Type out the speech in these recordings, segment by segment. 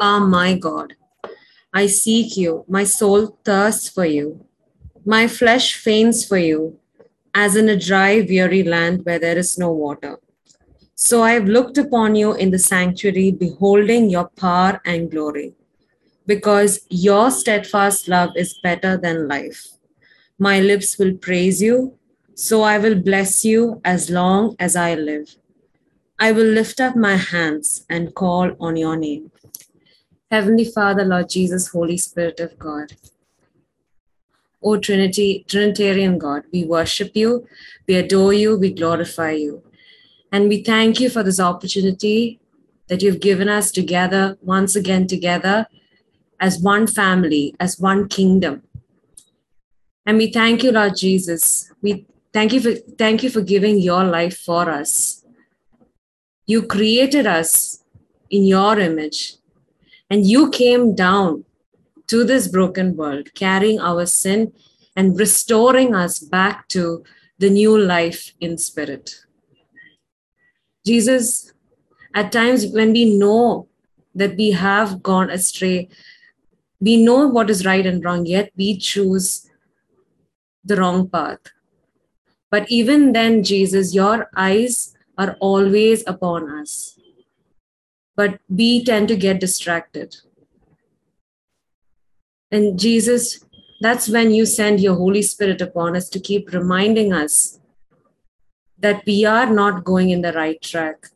are my God. I seek you. My soul thirsts for you. My flesh faints for you, as in a dry, weary land where there is no water. So I have looked upon you in the sanctuary, beholding your power and glory, because your steadfast love is better than life. My lips will praise you, so I will bless you as long as I live. I will lift up my hands and call on your name. Heavenly Father, Lord Jesus, Holy Spirit of God. O Trinity, Trinitarian God, we worship you, we adore you, we glorify you. And we thank you for this opportunity that you've given us together, once again together, as one family, as one kingdom. And we thank you, Lord Jesus. We thank you for thank you for giving your life for us. You created us in your image, and you came down to this broken world, carrying our sin and restoring us back to the new life in spirit. Jesus, at times when we know that we have gone astray, we know what is right and wrong, yet we choose the wrong path. But even then, Jesus, your eyes are always upon us. But we tend to get distracted. And Jesus, that's when you send your Holy Spirit upon us to keep reminding us that we are not going in the right track.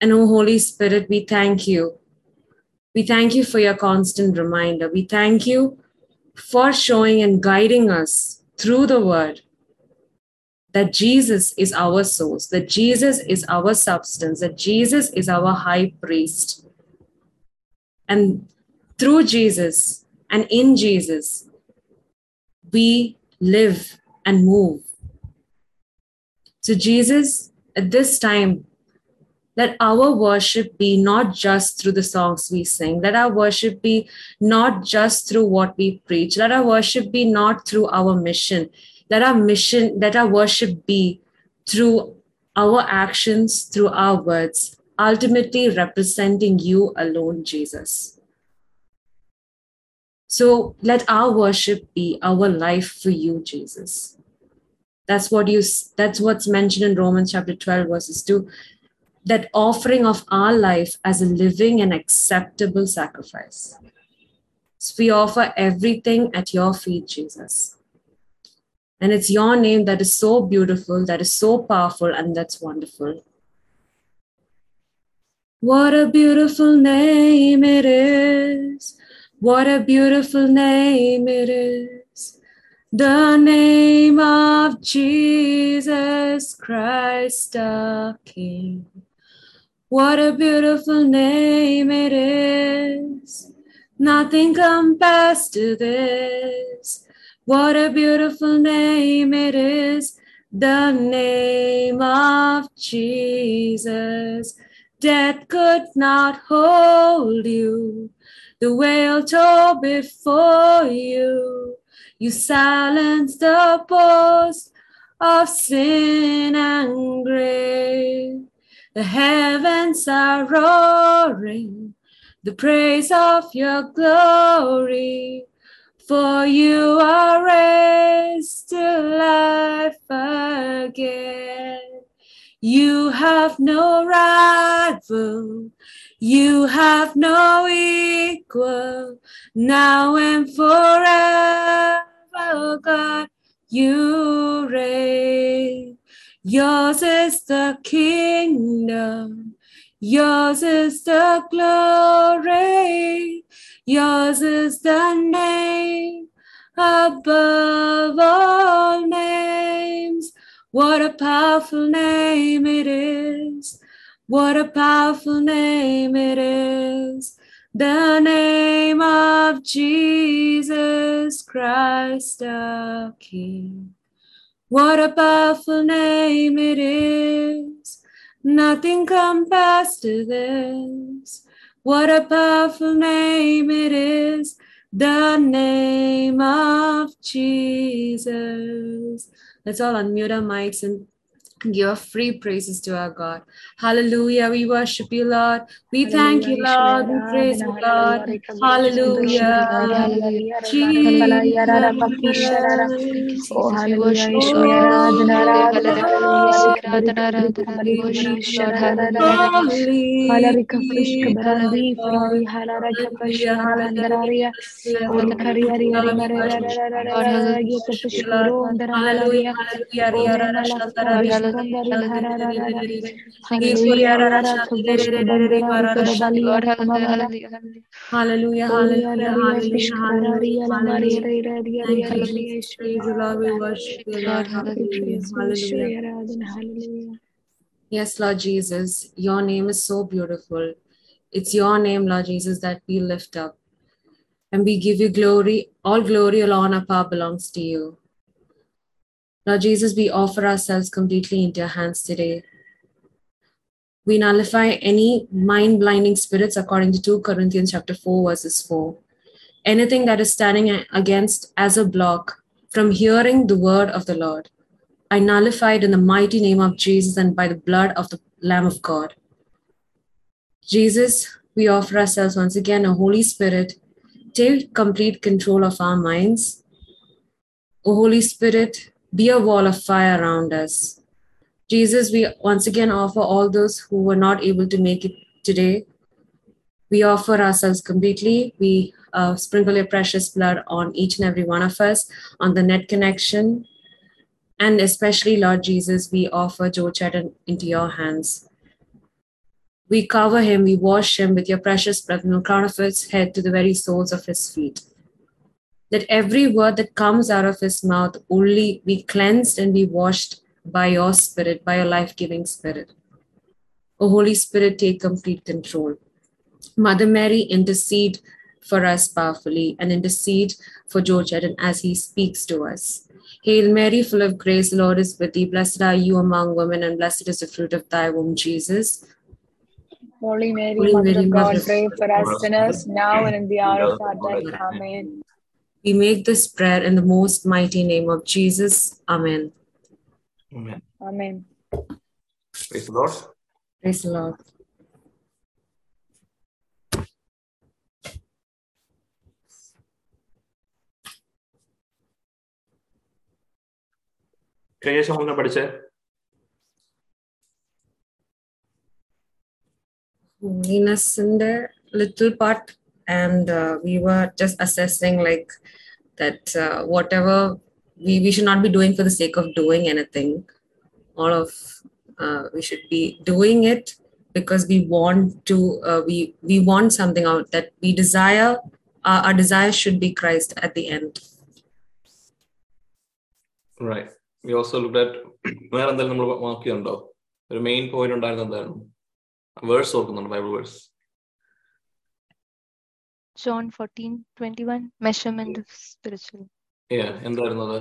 And oh, Holy Spirit, we thank you. We thank you for your constant reminder. We thank you for showing and guiding us through the word that Jesus is our source, that Jesus is our substance, that Jesus is our high priest. And through Jesus and in Jesus, we live and move. So, Jesus, at this time, let our worship be not just through the songs we sing. Let our worship be not just through what we preach. Let our worship be not through our mission. Let our mission, let our worship be through our actions, through our words, ultimately representing you alone, Jesus. So let our worship be our life for you, Jesus. That's what you that's what's mentioned in Romans chapter 12, verses 2. That offering of our life as a living and acceptable sacrifice. So we offer everything at your feet, Jesus. And it's your name that is so beautiful, that is so powerful, and that's wonderful. What a beautiful name it is. What a beautiful name it is. The name of Jesus Christ the King. What a beautiful name it is. Nothing compares to this. What a beautiful name it is. The name of Jesus. Death could not hold you. The veil tore before you. You silenced the boast of sin and grave. The heavens are roaring the praise of your glory. For you are raised to life again. You have no rival. You have no equal. Now and forever, God, you reign. Yours is the kingdom. Yours is the glory. Yours is the name above all names. What a powerful name it is. What a powerful name it is. The name of Jesus Christ the King. What a powerful name it is. Nothing compares to this. What a powerful name it is. The name of Jesus. Let's all unmute our mics and Give free praises to our God. Hallelujah. We worship you, Lord. We thank you, Lord. We praise you, Lord. Hallelujah. Jesus. Oh, hallelujah. Yes, Lord Jesus, your name is so beautiful. It's your name, Lord Jesus, that we lift up. And we give you glory. All glory, all honor, power belongs to you. Lord Jesus, we offer ourselves completely into your hands today. We nullify any mind blinding spirits according to 2 Corinthians chapter 4, verses 4. Anything that is standing against as a block from hearing the word of the Lord. I nullify it in the mighty name of Jesus and by the blood of the Lamb of God. Jesus, we offer ourselves once again, a Holy Spirit, take complete control of our minds. O Holy Spirit, be a wall of fire around us. Jesus, we once again offer all those who were not able to make it today. We offer ourselves completely. We uh, sprinkle your precious blood on each and every one of us, on the net connection. And especially, Lord Jesus, we offer Joe Chetton into your hands. We cover him, we wash him with your precious blood from the crown of his head to the very soles of his feet. That every word that comes out of his mouth only be cleansed and be washed by your spirit, by your life giving spirit. O Holy Spirit, take complete control. Mother Mary, intercede for us powerfully and intercede for George Eden as he speaks to us. Hail Mary, full of grace, the Lord is with thee. Blessed are you among women, and blessed is the fruit of thy womb, Jesus. Holy Mary, Holy Mother Mary, of Mother God, of pray for us sinners, now and in the hour of our death. Amen. We make this prayer in the most mighty name of Jesus. Amen. Amen. Amen. Praise the Lord. Praise the Lord. കഴിഞ്ഞ ശേഷം ഒന്നും പഠിച്ചേ Venus in there, little part, and uh, we were just assessing like that uh, whatever we, we should not be doing for the sake of doing anything. All of uh, we should be doing it because we want to uh, we we want something out that we desire. Uh, our desire should be Christ at the end. Right we also look at വേറെ എന്തെങ്കിലും നമ്മൾ നോക്കിയുണ്ടോ ഒരു main point ഉണ്ടായിരുന്ന എന്തായിരുന്നു verse ഓർക്കുന്നുണ്ട് Bible verse John 14, 21, measurement of spiritual. ഏ എന്തായിരുന്നു അത്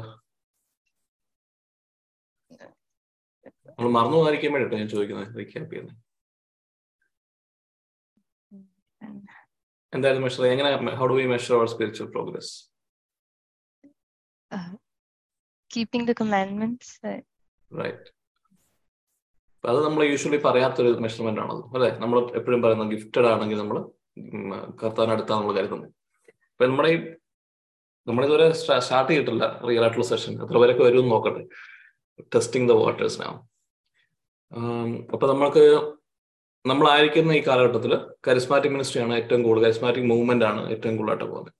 നമ്മൾ മറന്നു പോകാതിരിക്കാൻ വേണ്ടിട്ടോ ഞാൻ ചോദിക്കുന്നത് റീക്യാപ്പ് ചെയ്യുന്നത് And എന്തായിരുന്നു മെഷർ എങ്ങനെ how do we measure our spiritual progress uh, keeping the commandments. Uh, right അത് നമ്മൾ യൂഷ്വലി പറയാത്തൊരു മെഷർമെന്റ് ആണത് അല്ലെ നമ്മൾ എപ്പോഴും പറയുന്ന ഗിഫ്റ്റഡ് ആണെങ്കിൽ നമ്മൾ കർത്താവിനടുത്താ നമ്മൾ കരുതുന്നത് അപ്പൊ നമ്മുടെ ഈ നമ്മളിതുവരെ സ്റ്റാർട്ട് ചെയ്തിട്ടില്ല റിയൽ ആയിട്ടുള്ള സെഷൻ എത്ര പേരൊക്കെ വരും നോക്കട്ടെ. ടെസ്റ്റിംഗ് ദ വാട്ടേഴ്സ് നാം അപ്പൊ നമ്മൾക്ക് നമ്മളായിരിക്കുന്ന ഈ കാലഘട്ടത്തിൽ കരിസ്മാറ്റിക് മിനിസ്ട്രിയാണ് ഏറ്റവും കൂടുതൽ കരിസ്മാറ്റിക് മൂവ്മെന്റ് ആണ് ഏറ്റവും കൂടുതലായിട്ട് പോകുന്നത്.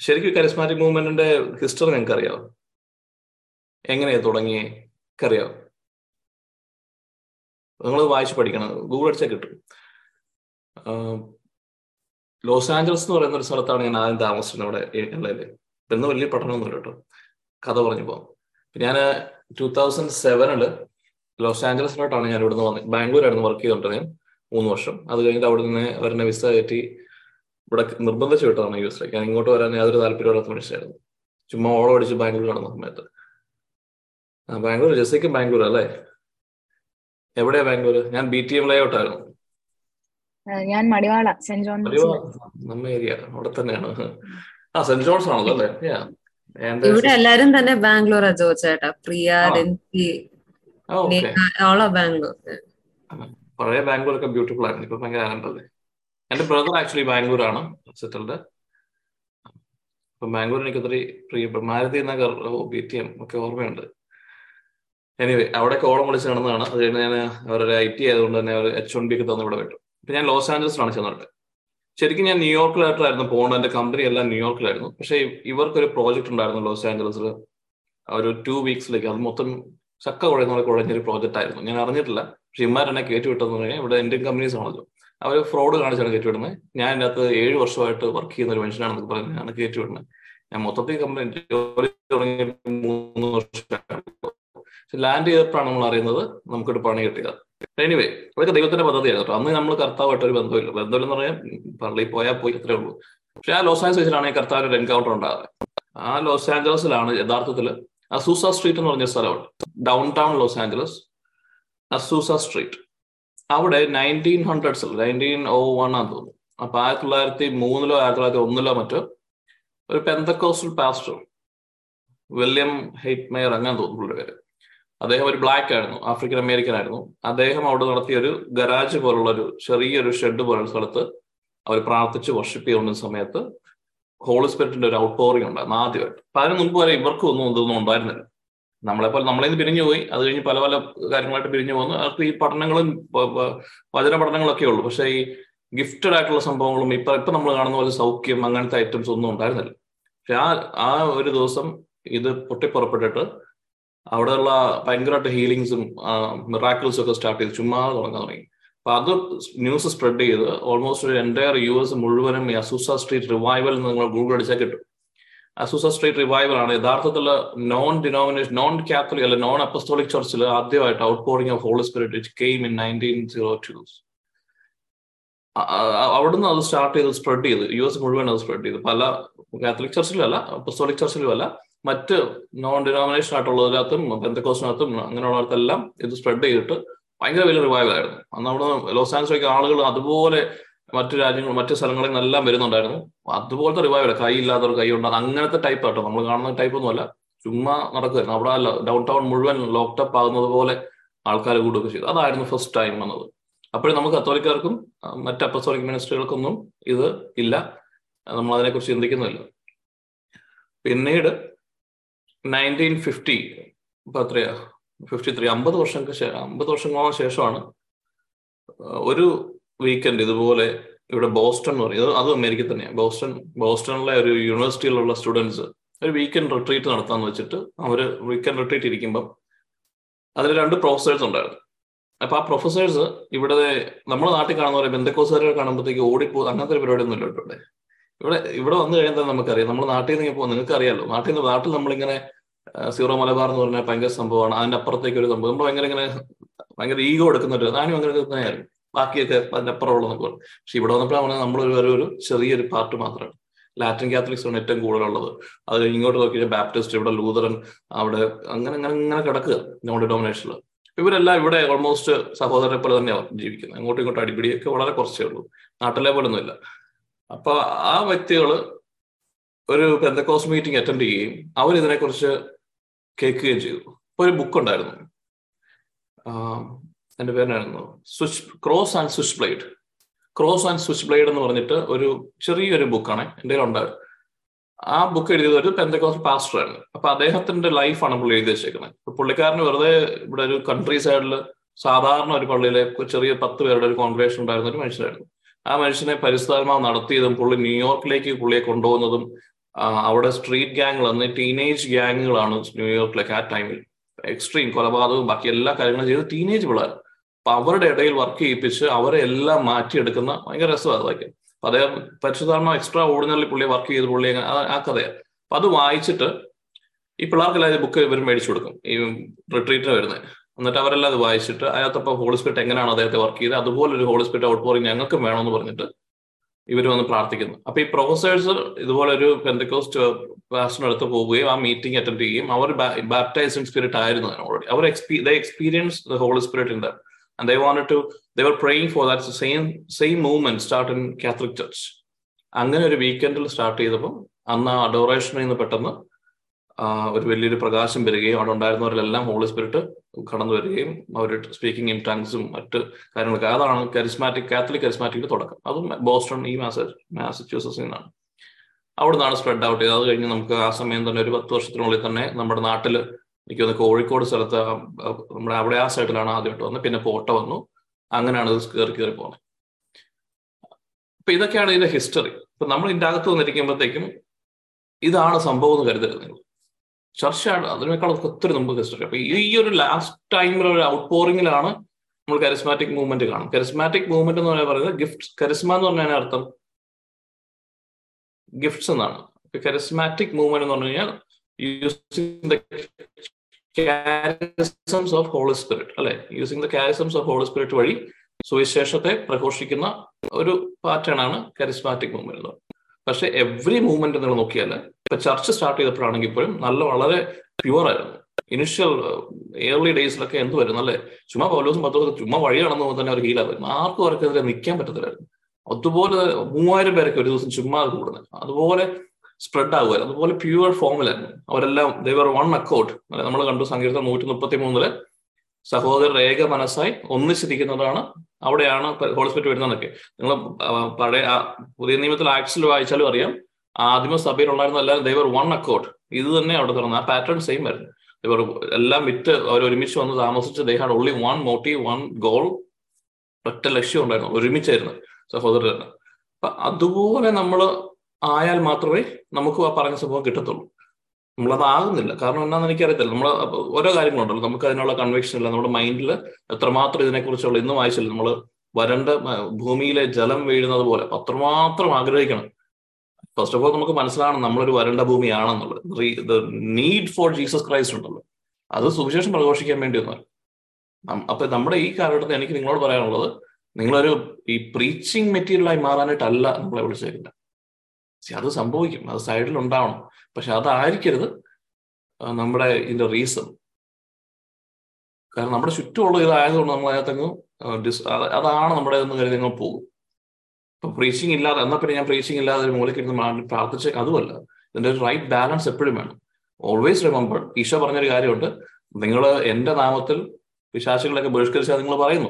ശരിക്കും കരിസ്മാറ്റിക് മൂവ്മെന്റിന്റെ ഹിസ്റ്ററി നിങ്ങൾക്ക് അറിയാവോ എങ്ങനെയാ തുടങ്ങിയേ? അറിയാവോ നിങ്ങൾ വായിച്ചു പഠിക്കണം. ഗൂഗിൾ അടിച്ചാൽ കിട്ടും. ലോസ് ആഞ്ചലസ് എന്ന് പറയുന്ന ഒരു സ്ഥലത്താണ് ഞാൻ ആദ്യം താമസിച്ചത് അവിടെ ഉള്ളത് ഇന്ന് വലിയ പഠനമൊന്നുമില്ല കേട്ടോ. കഥ പറഞ്ഞു പോകാം ഞാൻ ടൂ തൗസൻഡ് സെവനിൽ ലോസ് ആഞ്ചലസിലോട്ടാണ് ഞാൻ ഇവിടുന്ന് വന്നത്. ബാംഗ്ലൂരായിരുന്നു വർക്ക് ചെയ്തോണ്ട് ഞാൻ മൂന്ന് വർഷം. അത് കഴിഞ്ഞിട്ട് അവിടെ നിന്ന് വരുന്ന വിസ കയറ്റി ഇവിടെ നിർബന്ധിച്ച് വിട്ടതാണ് യു എസിലേക്ക് ഞാൻ ഇങ്ങോട്ട് വരാൻ യാതൊരു താല്പര്യമില്ലാത്ത മനുഷ്യരായിരുന്നു. ചുമ്മാ ഓളം അടിച്ച് ബാംഗ്ലൂർ നടന്ന സമയത്ത്. ബാംഗ്ലൂർ ജെസ്സിക്കും ബാംഗ്ലൂർ അല്ലേ? എവിടെയാ ബാംഗ്ലൂർ ഞാൻ ബി ടി എം ലേഔട്ടായിരുന്നു ഞാൻ മടിവാള സെന്റ് ജോൺസ് നമ്മ ഏരിയ അവിടെ തന്നെയാണ്. ആ സെന്റ് ജോൺസ് ആണല്ലോ അല്ലേ? ഇവിടെ എല്ലാരും തന്നെ ബാംഗ്ലൂർ ജോ ചേട്ടാ പ്രിയ രഞ്ജി Bangalore. പഴയ ബാംഗ്ലൂർ ഒക്കെ ബ്യൂട്ടിഫുൾ ആയിരുന്നു. ഇപ്പൊ ഭയങ്കര ആനന്ദല്ലേ എന്റെ ബ്രദർ ആക്ച്വലി ബാംഗ്ലൂർ ആണ് സെറ്റിൽഡ് അപ്പൊ ബാംഗ്ലൂർ എനിക്ക് ഒത്തിരി പ്രിയപ്പെട്ട Maruthi Nagar B T M ഒക്കെ ഓർമ്മയുണ്ട്. എനിവേ അവിടെ ഓളം വിളിച്ച് നടന്നതാണ്. അത് കഴിഞ്ഞ് ഞാൻ അവരുടെ ഐ ടി ആയതുകൊണ്ട് തന്നെ അവർ എച്ച് വൺ ബി ഒക്കെ തന്നു ഇവിടെ വിട്ടു. ഞാൻ ലോസ് ആഞ്ചലസിലാണ് ചെന്നിട്ട്. ശരിക്കും ഞാൻ ന്യൂയോർക്കിലായിട്ടായിരുന്നു പോകുന്നത് എന്റെ കമ്പനി എല്ലാം ന്യൂയോർക്കിലായിരുന്നു പക്ഷേ ഇവർക്കൊരു പ്രോജക്റ്റ് ഉണ്ടായിരുന്നു ലോസ് ആഞ്ചലസിൽ ഒരു ടു വീക്സിലേക്ക് അത് മൊത്തം ചക്ക കുഴയുന്ന കുഴഞ്ഞൊരു പ്രോജക്റ്റ് ആയിരുന്നു ഞാൻ അറിഞ്ഞിട്ടില്ല. പക്ഷെ ഇമ്മാരെന്നെ കയറ്റി വിട്ടെന്ന് പറഞ്ഞാൽ ഇവിടെ ഇന്ത്യൻ കമ്പനീസ് ആണല്ലോ അവർ ഫ്രോഡ് കാണിച്ചാണ് കയറ്റി വിടുന്നത് ഞാൻ എന്റെ അകത്ത് ഏഴ് വർഷമായിട്ട് വർക്ക് ചെയ്യുന്ന ഒരു മനുഷ്യനാണെന്ന് പറഞ്ഞാണ് ഞാൻ കയറ്റി വിടുന്നത് ഞാൻ മൊത്തത്തിൽ കമ്പനി ജോലി തുടങ്ങി മൂന്ന് ലാൻഡ് ചെയ്തപ്പോഴാണ് നമ്മൾ അറിയുന്നത്. നമുക്കൊരു പണി കിട്ടിയത്. എനിവേ അതൊക്കെ ദൈവത്തിന്റെ പദ്ധതിയാണ് കേട്ടോ. അന്ന് നമ്മൾ കർത്താവായിട്ട് ഒരു ബന്ധമില്ല. ബന്ധമില്ലെന്ന് പറയാൻ പള്ളിയിൽ പോയാൽ പോയി അത്രേ ഉള്ളൂ. പക്ഷെ ആ ലോസ് ആഞ്ചലസിലാണ് ഈ കർത്താവ് ഒരു എൻകൗണ്ടർ ഉണ്ടാകുന്നത് ആ ലോസ് ആഞ്ചലസിലാണ് യഥാർത്ഥത്തിൽ അസൂസ സ്ട്രീറ്റ് എന്ന് പറഞ്ഞ സ്ഥലമുണ്ട്. Downtown Los Angeles Azusa street അവിടെ നയന്റീൻ ഹൺഡ്രഡ്സിൽ നയന്റീൻ ഓ വൺ ആണെന്ന് തോന്നുന്നു. അപ്പൊ ആയിരത്തി തൊള്ളായിരത്തി മൂന്നിലോ ആയിരത്തി തൊള്ളായിരത്തി ഒന്നിലോ മറ്റോ ഒരു പെന്തക്കോസ്റ്റൽ പാസ്റ്റർ വില്യം ഹെയ്റ്റ് മെയർ അങ്ങനെ തോന്നുന്നു പേര്. അദ്ദേഹം ഒരു ബ്ലാക്ക് ആയിരുന്നു ആഫ്രിക്കൻ അമേരിക്കൻ ആയിരുന്നു. അദ്ദേഹം അവിടെ നടത്തിയ ഒരു ഗരാജ് പോലുള്ള ഒരു ചെറിയൊരു ഷെഡ് പോലുള്ള സ്ഥലത്ത് അവർ പ്രാർത്ഥിച്ച് വർഷിപ്പ് ചെയ്യുന്ന സമയത്ത് ഹോളി സ്പിരിറ്റിന്റെ ഒരു ഔട്ട് പോറിംഗ് ഉണ്ടായിരുന്നു ആദ്യമായിട്ട്. അപ്പൊ അതിന് മുൻപ് വരെ ഇവർക്കും ഒന്നും ഇതൊന്നും ഉണ്ടായിരുന്നില്ല. നമ്മളെപ്പോലെ പോലെ നിന്ന് പിരിഞ്ഞു പോയി. അത് കഴിഞ്ഞ് പല പല കാര്യങ്ങളായിട്ട് പിരിഞ്ഞു പോകുന്നു അവർക്ക് ഈ പഠനങ്ങളും വചന പഠനങ്ങളൊക്കെ ഉള്ളൂ. പക്ഷെ ഈ ഗിഫ്റ്റഡ് ആയിട്ടുള്ള സംഭവങ്ങളും ഇപ്പൊ ഇപ്പൊ നമ്മൾ കാണുന്ന പോലെ സൗഖ്യം അങ്ങനത്തെ ഐറ്റംസ് ഒന്നും ഉണ്ടായിരുന്നില്ല. പക്ഷെ ആ ആ ഒരു ദിവസം ഇത് പൊട്ടിപ്പുറപ്പെട്ടിട്ട് അവിടെയുള്ള ഭയങ്കരമായിട്ട് ഹീലിങ്സും മിറാക്കിൾസും ഒക്കെ സ്റ്റാർട്ട് ചെയ്ത് ചുമ്മാ തുടങ്ങാൻ തുടങ്ങി. അപ്പൊ അത് ന്യൂസ് സ്പ്രെഡ് ചെയ്ത് ഓൾമോസ്റ്റ് ഒരു എന്റയർ യു എസ് മുഴുവനും ഈ അസൂസ സ്ട്രീറ്റ് റിവൈവൽ എന്ന് നിങ്ങൾ ഗൂഗിൾ അടിച്ചാൽ കിട്ടും. അസൂസ സ്ട്രീറ്റ് റിവൈവൽ ആണ് യഥാർത്ഥത്തിൽ നോൺ ഡിനോമിനേഷൻ നോൺ കാത്തലിക് അല്ലെ നോൺ അപ്പസ്തോളിക് ചർച്ചിൽ ആദ്യമായിട്ട് outpouring of Holy Spirit it came in nineteen zero two അവിടുന്ന് അത് സ്റ്റാർട്ട് ചെയ്ത് സ്പ്രെഡ് ചെയ്ത് യു എസ് മുഴുവൻ അത് സ്പ്രെഡ് ചെയ്ത്. പല കാത്തലിക് ചർച്ചിലും അല്ല അപ്പസ്തോളിക് ചർച്ചിലും അല്ല മറ്റ് നോൺ ഡിനോമിനേഷൻ ആയിട്ടുള്ളതിനകത്തും ബന്ധക്കോസിനകത്തും അങ്ങനെയുള്ളവർക്കെല്ലാം ഇത് സ്പ്രെഡ് ചെയ്തിട്ട് ഭയങ്കര വലിയ റിവൈവൽ ആയിരുന്നു. അന്ന് അവിടെ ലോസ് ആൻസറേക്ക് ആളുകൾ അതുപോലെ മറ്റു രാജ്യങ്ങൾ മറ്റു സ്ഥലങ്ങളിൽ നിന്നെല്ലാം വരുന്നുണ്ടായിരുന്നു. അതുപോലത്തെ റിവൈവൽ കൈ ഇല്ലാത്തവർ കൈ ഉണ്ടാകും അങ്ങനത്തെ ടൈപ്പ് ആട്ടോ. നമ്മൾ കാണുന്ന ടൈപ്പ് ഒന്നുമല്ല ചുമ്മാ നടക്കുമായിരുന്നു അവിടെ ഡൗൺ ടൗൺ മുഴുവൻ ലോക്ക്ഡപ്പ് ആകുന്നത് പോലെ ആൾക്കാർ കൂടുകയൊക്കെ ചെയ്തു. അതായിരുന്നു ഫസ്റ്റ് ടൈം വന്നത് അപ്പോഴും നമുക്ക് കത്തോലിക്കാർക്കും മറ്റ് അപ്പസോളിക് മിനിസ്റ്ററുകൾക്കൊന്നും ഇത് ഇല്ല. നമ്മൾ അതിനെക്കുറിച്ച് ചിന്തിക്കുന്നില്ല പിന്നീട് നയന്റീൻ ഫിഫ്റ്റി ഇപ്പൊ എത്രയാ ഫിഫ്റ്റി ത്രീ അമ്പത് വർഷങ്ങൾക്ക് അമ്പത് വർഷങ്ങളോളം ശേഷമാണ് ഒരു വീക്കെൻഡ് ഇതുപോലെ ഇവിടെ ബോസ്റ്റൺ എന്ന് പറയും. അത് അമേരിക്ക തന്നെയാണ്. ബോസ്റ്റൺ ബോസ്റ്റണിലെ ഒരു യൂണിവേഴ്സിറ്റിയിലുള്ള സ്റ്റുഡൻസ് ഒരു വീക്കെൻഡ് റിട്രീറ്റ് നടത്താന്ന് വെച്ചിട്ട് അവർ വീക്കെൻഡ് റിട്രീറ്റ് ഇരിക്കുമ്പം അതിൽ രണ്ട് പ്രൊഫസേഴ്സ് ഉണ്ടായിരുന്നു. അപ്പൊ ആ പ്രൊഫസേഴ്സ് ഇവിടെ നമ്മുടെ നാട്ടിൽ കാണുന്ന പറയുമ്പോൾ ബന്ധക്കോസുകാരെ കാണുമ്പോഴത്തേക്ക് ഓടിപ്പോ അങ്ങനത്തെ ഒരു പരിപാടി ഒന്നും ഇല്ല ഇവിടെ. ഇവിടെ വന്നു കഴിഞ്ഞാൽ നമുക്കറിയാം. നമ്മുടെ നാട്ടിൽ നിന്ന് ഇപ്പോൾ നിങ്ങൾക്ക് അറിയാലോ നാട്ടിൽ നിന്ന് നാട്ടിൽ നമ്മളിങ്ങനെ സീറോ മലബാർ എന്ന് പറഞ്ഞാൽ ഭയങ്കര സംഭവമാണ്. അതിന്റെ അപ്പുറത്തേക്ക് ഒരു സംഭവം. നമ്മൾ ഭയങ്കര ഇങ്ങനെ ഭയങ്കര ഈഗോ എടുക്കുന്നുണ്ട് ഞാനും അങ്ങനെ തന്നെയായിരുന്നു ബാക്കിയൊക്കെ പറഞ്ഞു. പക്ഷെ ഇവിടെ വന്നപ്പോഴാണ് നമ്മൾ ഒരു ഒരു ചെറിയൊരു പാർട്ട് മാത്രമാണ്. ലാറ്റിൻ കാത്തലിക്സ് ആണ് ഏറ്റവും കൂടുതലുള്ളത്. അത് ഇങ്ങോട്ട് നോക്കിയാൽ ബാപ്റ്റിസ്റ്റ് ഇവിടെ ലൂതറൻ അവിടെ അങ്ങനെ അങ്ങനെ ഇങ്ങനെ കിടക്കുക നമ്മുടെ ഡോമിനേഷനിൽ ഇവരെല്ലാം ഇവിടെ ഓൾമോസ്റ്റ് സഹോദരനെ പോലെ തന്നെയാണ് ജീവിക്കുന്നത്. അങ്ങോട്ടും ഇങ്ങോട്ടും അടിപിടിയൊക്കെ വളരെ കുറച്ചേ ഉള്ളൂ. നാട്ടിലെ പോലെ ഒന്നുമില്ല അപ്പൊ ആ വ്യക്തികൾ ഒരു പെന്തക്കോസ് മീറ്റിംഗ് അറ്റൻഡ് ചെയ്യുകയും അവർ ഇതിനെക്കുറിച്ച് കേൾക്കുകയും ചെയ്തു. അപ്പൊ ഒരു ബുക്ക് ഉണ്ടായിരുന്നു. എന്റെ പേരായിരുന്നു switch cross and switch blade cross and switch blade എന്ന് പറഞ്ഞിട്ട് ഒരു ചെറിയൊരു ബുക്കാണ് എന്റെ ഉണ്ട് ആ ബുക്ക് എഴുതിയത് ഒരു പെന്തക്കോസ് പാസ്റ്റർ ആയിരുന്നു അപ്പൊ അദ്ദേഹത്തിന്റെ ലൈഫാണ് പുള്ളി എഴുതി വെച്ചേക്കുന്നത്. പുള്ളിക്കാരന് വെറുതെ ഇവിടെ ഒരു കൺട്രി സൈഡിൽ സാധാരണ ഒരു പള്ളിയിലെ ചെറിയ പത്ത് പേരുടെ ഒരു കോൺഗ്രേഷൻ ഉണ്ടായിരുന്ന ഒരു മനുഷ്യനായിരുന്നു. ആ മനുഷ്യനെ പരിസ്ഥാത്മാവ് നടത്തിയതും പുള്ളി ന്യൂയോർക്കിലേക്ക് പുള്ളിയെ കൊണ്ടുപോകുന്നതും അവിടെ സ്ട്രീറ്റ് ഗ്യാങ്ങുകൾ അന്ന് ടീനേജ് ഗ്യാങ്ങുകളാണ് ന്യൂയോർക്കിലൊക്കെ ആ ടൈമിൽ എക്സ്ട്രീം കൊലപാതകവും ബാക്കി എല്ലാ കാര്യങ്ങളും ചെയ്ത് ടീനേജ് പിള്ളേർ. അപ്പൊ അവരുടെ ഇടയിൽ വർക്ക് ചെയ്യിപ്പിച്ച് അവരെ എല്ലാം മാറ്റിയെടുക്കുന്ന ഭയങ്കര രസമാണ് അതൊക്കെ. അപ്പൊ അദ്ദേഹം പരിശുദ്ധാത്മ എക്സ്ട്രാ ഓർഡിനറി പുള്ളി വർക്ക് ചെയ്ത് പുള്ളി ആ കഥയാണ് അപ്പൊ അത് വായിച്ചിട്ട് ഈ പിള്ളേർക്കെല്ലാം ബുക്ക് ഇവർ മേടിച്ചു കൊടുക്കും. ഈ റിട്രീറ്റിന് വരുന്നത് എന്നിട്ട് അവരെല്ലാം അത് വായിച്ചിട്ട് അതിനകത്തപ്പോൾ ഹോളിസ്പിറ്റ് എങ്ങനെയാണ് അദ്ദേഹത്തെ വർക്ക് ചെയ്ത് അതുപോലെ ഒരു ഹോളിസ്പിറ്റ് ഔട്ട് പോറിങ് ഞങ്ങൾക്കും വേണമെന്ന് പറഞ്ഞിട്ട് ഇവർ വന്ന് പ്രാർത്ഥിക്കുന്നു. അപ്പൊ ഈ പ്രൊഫസേഴ്സ് ഇതുപോലെ ഒരു പെന്തക്കോസ്റ്റ് ക്ലാസ്സിനടുത്ത് പോവുകയും ആ മീറ്റിംഗ് അറ്റൻഡ് ചെയ്യുകയും അവർ ബാപ്റ്റൈസിങ് സ്പിരിറ്റ് ആയിരുന്നു ഓൾറെഡി അവർ എക്സ്പീ experience the Holy Spirit in them and they want to they were praying for that same same movement start in Catholic church അങ്ങനെ ഒരു വീക്കെൻഡിൽ സ്റ്റാർട്ട് ചെയ്തപ്പോൾ അന്ന് ആ അഡോറേഷനിൽ നിന്ന് പെട്ടെന്ന് ഒരു വലിയൊരു പ്രകാശം വരികയും അവിടെ ഉണ്ടായിരുന്നവരിലെല്ലാം ഹോളി സ്പിരിറ്റ് കടന്നു വരികയും അവർ സ്പീക്കിംഗ് ഇൻ ടങ്സും മറ്റ് കാര്യങ്ങളൊക്കെ. അതാണ് കരിസ്മാറ്റിക് കാത്തലിക് കരിസ്മാറ്റിക്കിന്റെ തുടക്കം. അതും ബോസ്റ്റൺ ഈ മാസ മാസച്യൂസസിൽ നിന്നാണ്. അവിടെ നിന്നാണ് സ്പ്രെഡ് ഔട്ട് ചെയ്തത്. അത് കഴിഞ്ഞ് നമുക്ക് ആ സമയം തന്നെ ഒരു പത്ത് വർഷത്തിനുള്ളിൽ തന്നെ നമ്മുടെ നാട്ടിൽ എനിക്ക് തോന്നുന്നു കോഴിക്കോട് സ്ഥലത്ത് നമ്മുടെ അവിടെ ആ സൈഡിലാണ് ആദ്യമായിട്ട് വന്നത്. പിന്നെ പോട്ട വന്നു. അങ്ങനെയാണ് ഇത് കയറി കയറി പോകുന്നത്. അപ്പൊ ഇതൊക്കെയാണ് ഇതിന്റെ ഹിസ്റ്ററി ഇപ്പൊ നമ്മൾ ഇതിന്റെ അകത്ത് വന്നിരിക്കുമ്പോഴത്തേക്കും ഇതാണ് സംഭവം എന്ന് കരുതരുത് നിങ്ങൾ. ചർച്ചയാണ്. അതിനേക്കാൾ ഒത്തിരി മുമ്പ് ഹിസ്റ്ററി അപ്പൊ ഈ ഒരു ലാസ്റ്റ് ടൈമിൽ ഒരു ഔട്ട് പോറിംഗിലാണ് നമ്മൾ കരിസ്മാറ്റിക് മൂവ്മെന്റ് കാണും കരിസ്മാറ്റിക് മൂവ്മെന്റ് എന്ന് പറയുന്നത് ഗിഫ്റ്റ് കരിസ്മ എന്ന് പറഞ്ഞാൽ അർത്ഥം ഗിഫ്റ്റ്സ് എന്നാണ്. കരിസ്മാറ്റിക് മൂവ്മെന്റ് എന്ന് പറഞ്ഞു കഴിഞ്ഞാൽ ദ ഓഫ് ഹോളി സ്പിരിറ്റ് അല്ലെ? Using the charisms of Holy Spirit വഴി സുവിശേഷത്തെ പ്രഘോഷിക്കുന്ന ഒരു പാറ്റേൺ ആണ് കരിസ്മാറ്റിക് മൂവ്മെന്റ് പക്ഷെ എവറി മൂവ്മെന്റ് നിങ്ങൾ നോക്കിയാൽ ഇപ്പൊ ചർച്ച സ്റ്റാർട്ട് ചെയ്തപ്പോഴാണെങ്കിൽ പോലും നല്ല വളരെ പ്യുവർ ആയിരുന്നു. ഇനിഷ്യൽ ഏർലി ഡേയ്സിലൊക്കെ എന്ത് വരുന്നു അല്ലെ? ചുമ്മാ പൗലോസും പത്ത് ദിവസം ചുമ്മാ വഴി തന്നെ അവർ ഹീലാകും ആർക്കും അവർക്കെതിരെ നിൽക്കാൻ പറ്റത്തില്ലായിരുന്നു. അതുപോലെ മൂവായിരം പേരൊക്കെ ഒരു ദിവസം ചുമ്മാ കൂടുന്നത്. അതുപോലെ സ്പ്രെഡ് ആകുമായിരുന്നു അതുപോലെ പ്യുവർ ഫോമിലായിരുന്നു അവരെല്ലാം ദേവർ വൺ അക്കൗട്ട് നമ്മൾ കണ്ടു സങ്കീർത്തം നൂറ്റി മുപ്പത്തി മൂന്നിൽ സഹോദരർ ഏക മനസ്സായി ഒന്നിച്ചിരിക്കുന്നതാണ് അവിടെയാണ് ഹോളിസ്പിറ്റ് വരുന്നതൊക്കെ നിങ്ങൾ പഴയ പുതിയ നിയമത്തിൽ ആക്സിൽ വായിച്ചാലും അറിയാം. ആദിമ സഭയിൽ ഉണ്ടായിരുന്ന എല്ലാവരും ദൈവർ വൺ അക്കോർഡ് ഇത് തന്നെ അവിടെ തുടർന്ന് ആ പാറ്റേൺ സെയിം ആയിരുന്നു. ഇവർ എല്ലാം വിറ്റ് അവർ ഒരുമിച്ച് വന്ന് താമസിച്ച് they had only one motive one goal ഒറ്റ ലക്ഷ്യം ഉണ്ടായിരുന്നു. ഒരുമിച്ചായിരുന്നു സഹോദരന് അപ്പൊ അതുപോലെ നമ്മൾ ആയാൽ മാത്രമേ നമുക്ക് ആ പറഞ്ഞ സംഭവം കിട്ടത്തുള്ളൂ. നമ്മളത് ആകുന്നില്ല. കാരണം എന്താണെന്ന് എനിക്കറിയത്തില്ല. നമ്മൾ ഓരോ കാര്യങ്ങളുണ്ടല്ലോ. നമുക്ക് അതിനുള്ള കൺവെക്ഷൻ ഇല്ല. നമ്മുടെ മൈൻഡിൽ എത്രമാത്രം ഇതിനെക്കുറിച്ചുള്ള ഇന്നും വായിച്ചില്ല നമ്മൾ വരണ്ട ഭൂമിയിലെ ജലം വീഴുന്നത് പോലെ അത്രമാത്രം ആഗ്രഹിക്കണം. ഫസ്റ്റ് ഓഫ് ഓൾ നമുക്ക് മനസ്സിലാണ് നമ്മളൊരു വരണ്ട ഭൂമിയാണെന്നുള്ളത്. നീഡ് ഫോർ ജീസസ് ക്രൈസ്റ്റ് ഉണ്ടല്ലോ. അത് സുവിശേഷം പ്രഘോഷിക്കാൻ വേണ്ടി ഒന്നല്ല അപ്പൊ നമ്മുടെ ഈ കാലഘട്ടത്തിൽ എനിക്ക് നിങ്ങളോട് പറയാനുള്ളത് നിങ്ങളൊരു ഈ പ്രീച്ചിങ് മെറ്റീരിയലായി മാറാനായിട്ടല്ല നമ്മളെ വിളിച്ചേക്കുന്നത്. അത് സംഭവിക്കും. അത് സൈഡിൽ ഉണ്ടാവണം പക്ഷെ അതായിരിക്കരുത്. നമ്മുടെ ഇതിന്റെ റീസൺ കാരണം നമ്മുടെ ചുറ്റുമുള്ള ഇതായതുകൊണ്ട് നമ്മൾ അതിനകത്തങ്ങ് ഡിസ് അതാണ് നമ്മുടെ എന്ന് കരുതി പോകും. ഇപ്പൊ പ്രീച്ചിങ് ഇല്ലാതെ എന്നാ പിന്നെ ഞാൻ പ്രീച്ചിങ് ഇല്ലാതെ ഒരു മൂലയ്ക്ക് ഇരുന്ന് പ്രാർത്ഥിച്ച അതുമല്ല. ഇതിന്റെ ഒരു റൈറ്റ് ബാലൻസ് എപ്പോഴും വേണം. ഓൾവേസ് റിമെമ്പർ ഈശോ പറഞ്ഞൊരു കാര്യമുണ്ട്. നിങ്ങൾ എന്റെ നാമത്തിൽ വിശ്വാസികളൊക്കെ ബഹിഷ്കരിച്ചാൽ നിങ്ങൾ പറയുന്നു.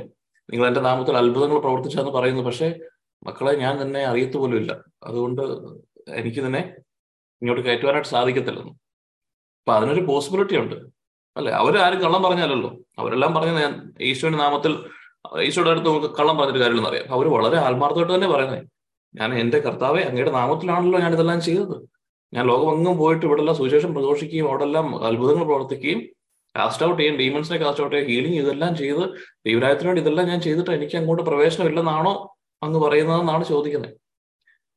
നിങ്ങൾ എന്റെ നാമത്തിൽ അത്ഭുതങ്ങൾ പ്രവർത്തിച്ചാന്ന് പറയുന്നു. പക്ഷേ മക്കളെ ഞാൻ നിന്നെ അറിയത്തു പോലും ഇല്ല അതുകൊണ്ട് എനിക്ക് നിന്നെ ഇങ്ങോട്ട് കയറ്റുവാനായിട്ട് സാധിക്കത്തില്ലെന്ന് അപ്പൊ അതിനൊരു പോസിബിലിറ്റി ഉണ്ട്. അല്ലെ? അവരാരും കള്ളം പറഞ്ഞാലല്ലോ. അവരെല്ലാം പറഞ്ഞ ഞാൻ ഈശോയുടെ നാമത്തിൽ ഈശോയുടെ അടുത്ത് നമുക്ക് കള്ളം പറഞ്ഞൊരു കാര്യം അറിയാം. അവർ വളരെ ആത്മാർത്ഥമായിട്ട് തന്നെ പറയുന്നത് ഞാൻ എന്റെ കർത്താവെ അങ്ങയുടെ നാമത്തിലാണല്ലോ ഞാൻ ഇതെല്ലാം ചെയ്തത്. ഞാൻ ലോകമെങ്ങും പോയിട്ട് ഇവിടെല്ലാം സുവിശേഷം പ്രഘോഷിക്കുകയും അവിടെല്ലാം അത്ഭുതങ്ങൾ പ്രവർത്തിക്കുകയും കാസ്റ്റ് ഔട്ട് ചെയ്യും ഡീമൺസിനെ കാസ്റ്റ് ഔട്ട് ചെയ്യും ഹീലിംഗ് ഇതെല്ലാം ചെയ്ത് ദൈവരായത്തിനോട് ഇതെല്ലാം ഞാൻ ചെയ്തിട്ട് എനിക്ക് അങ്ങോട്ട് പ്രവേശനം ഇല്ലെന്നാണോ അങ്ങ് പറയുന്നതെന്നാണ് ചോദിക്കുന്നത്.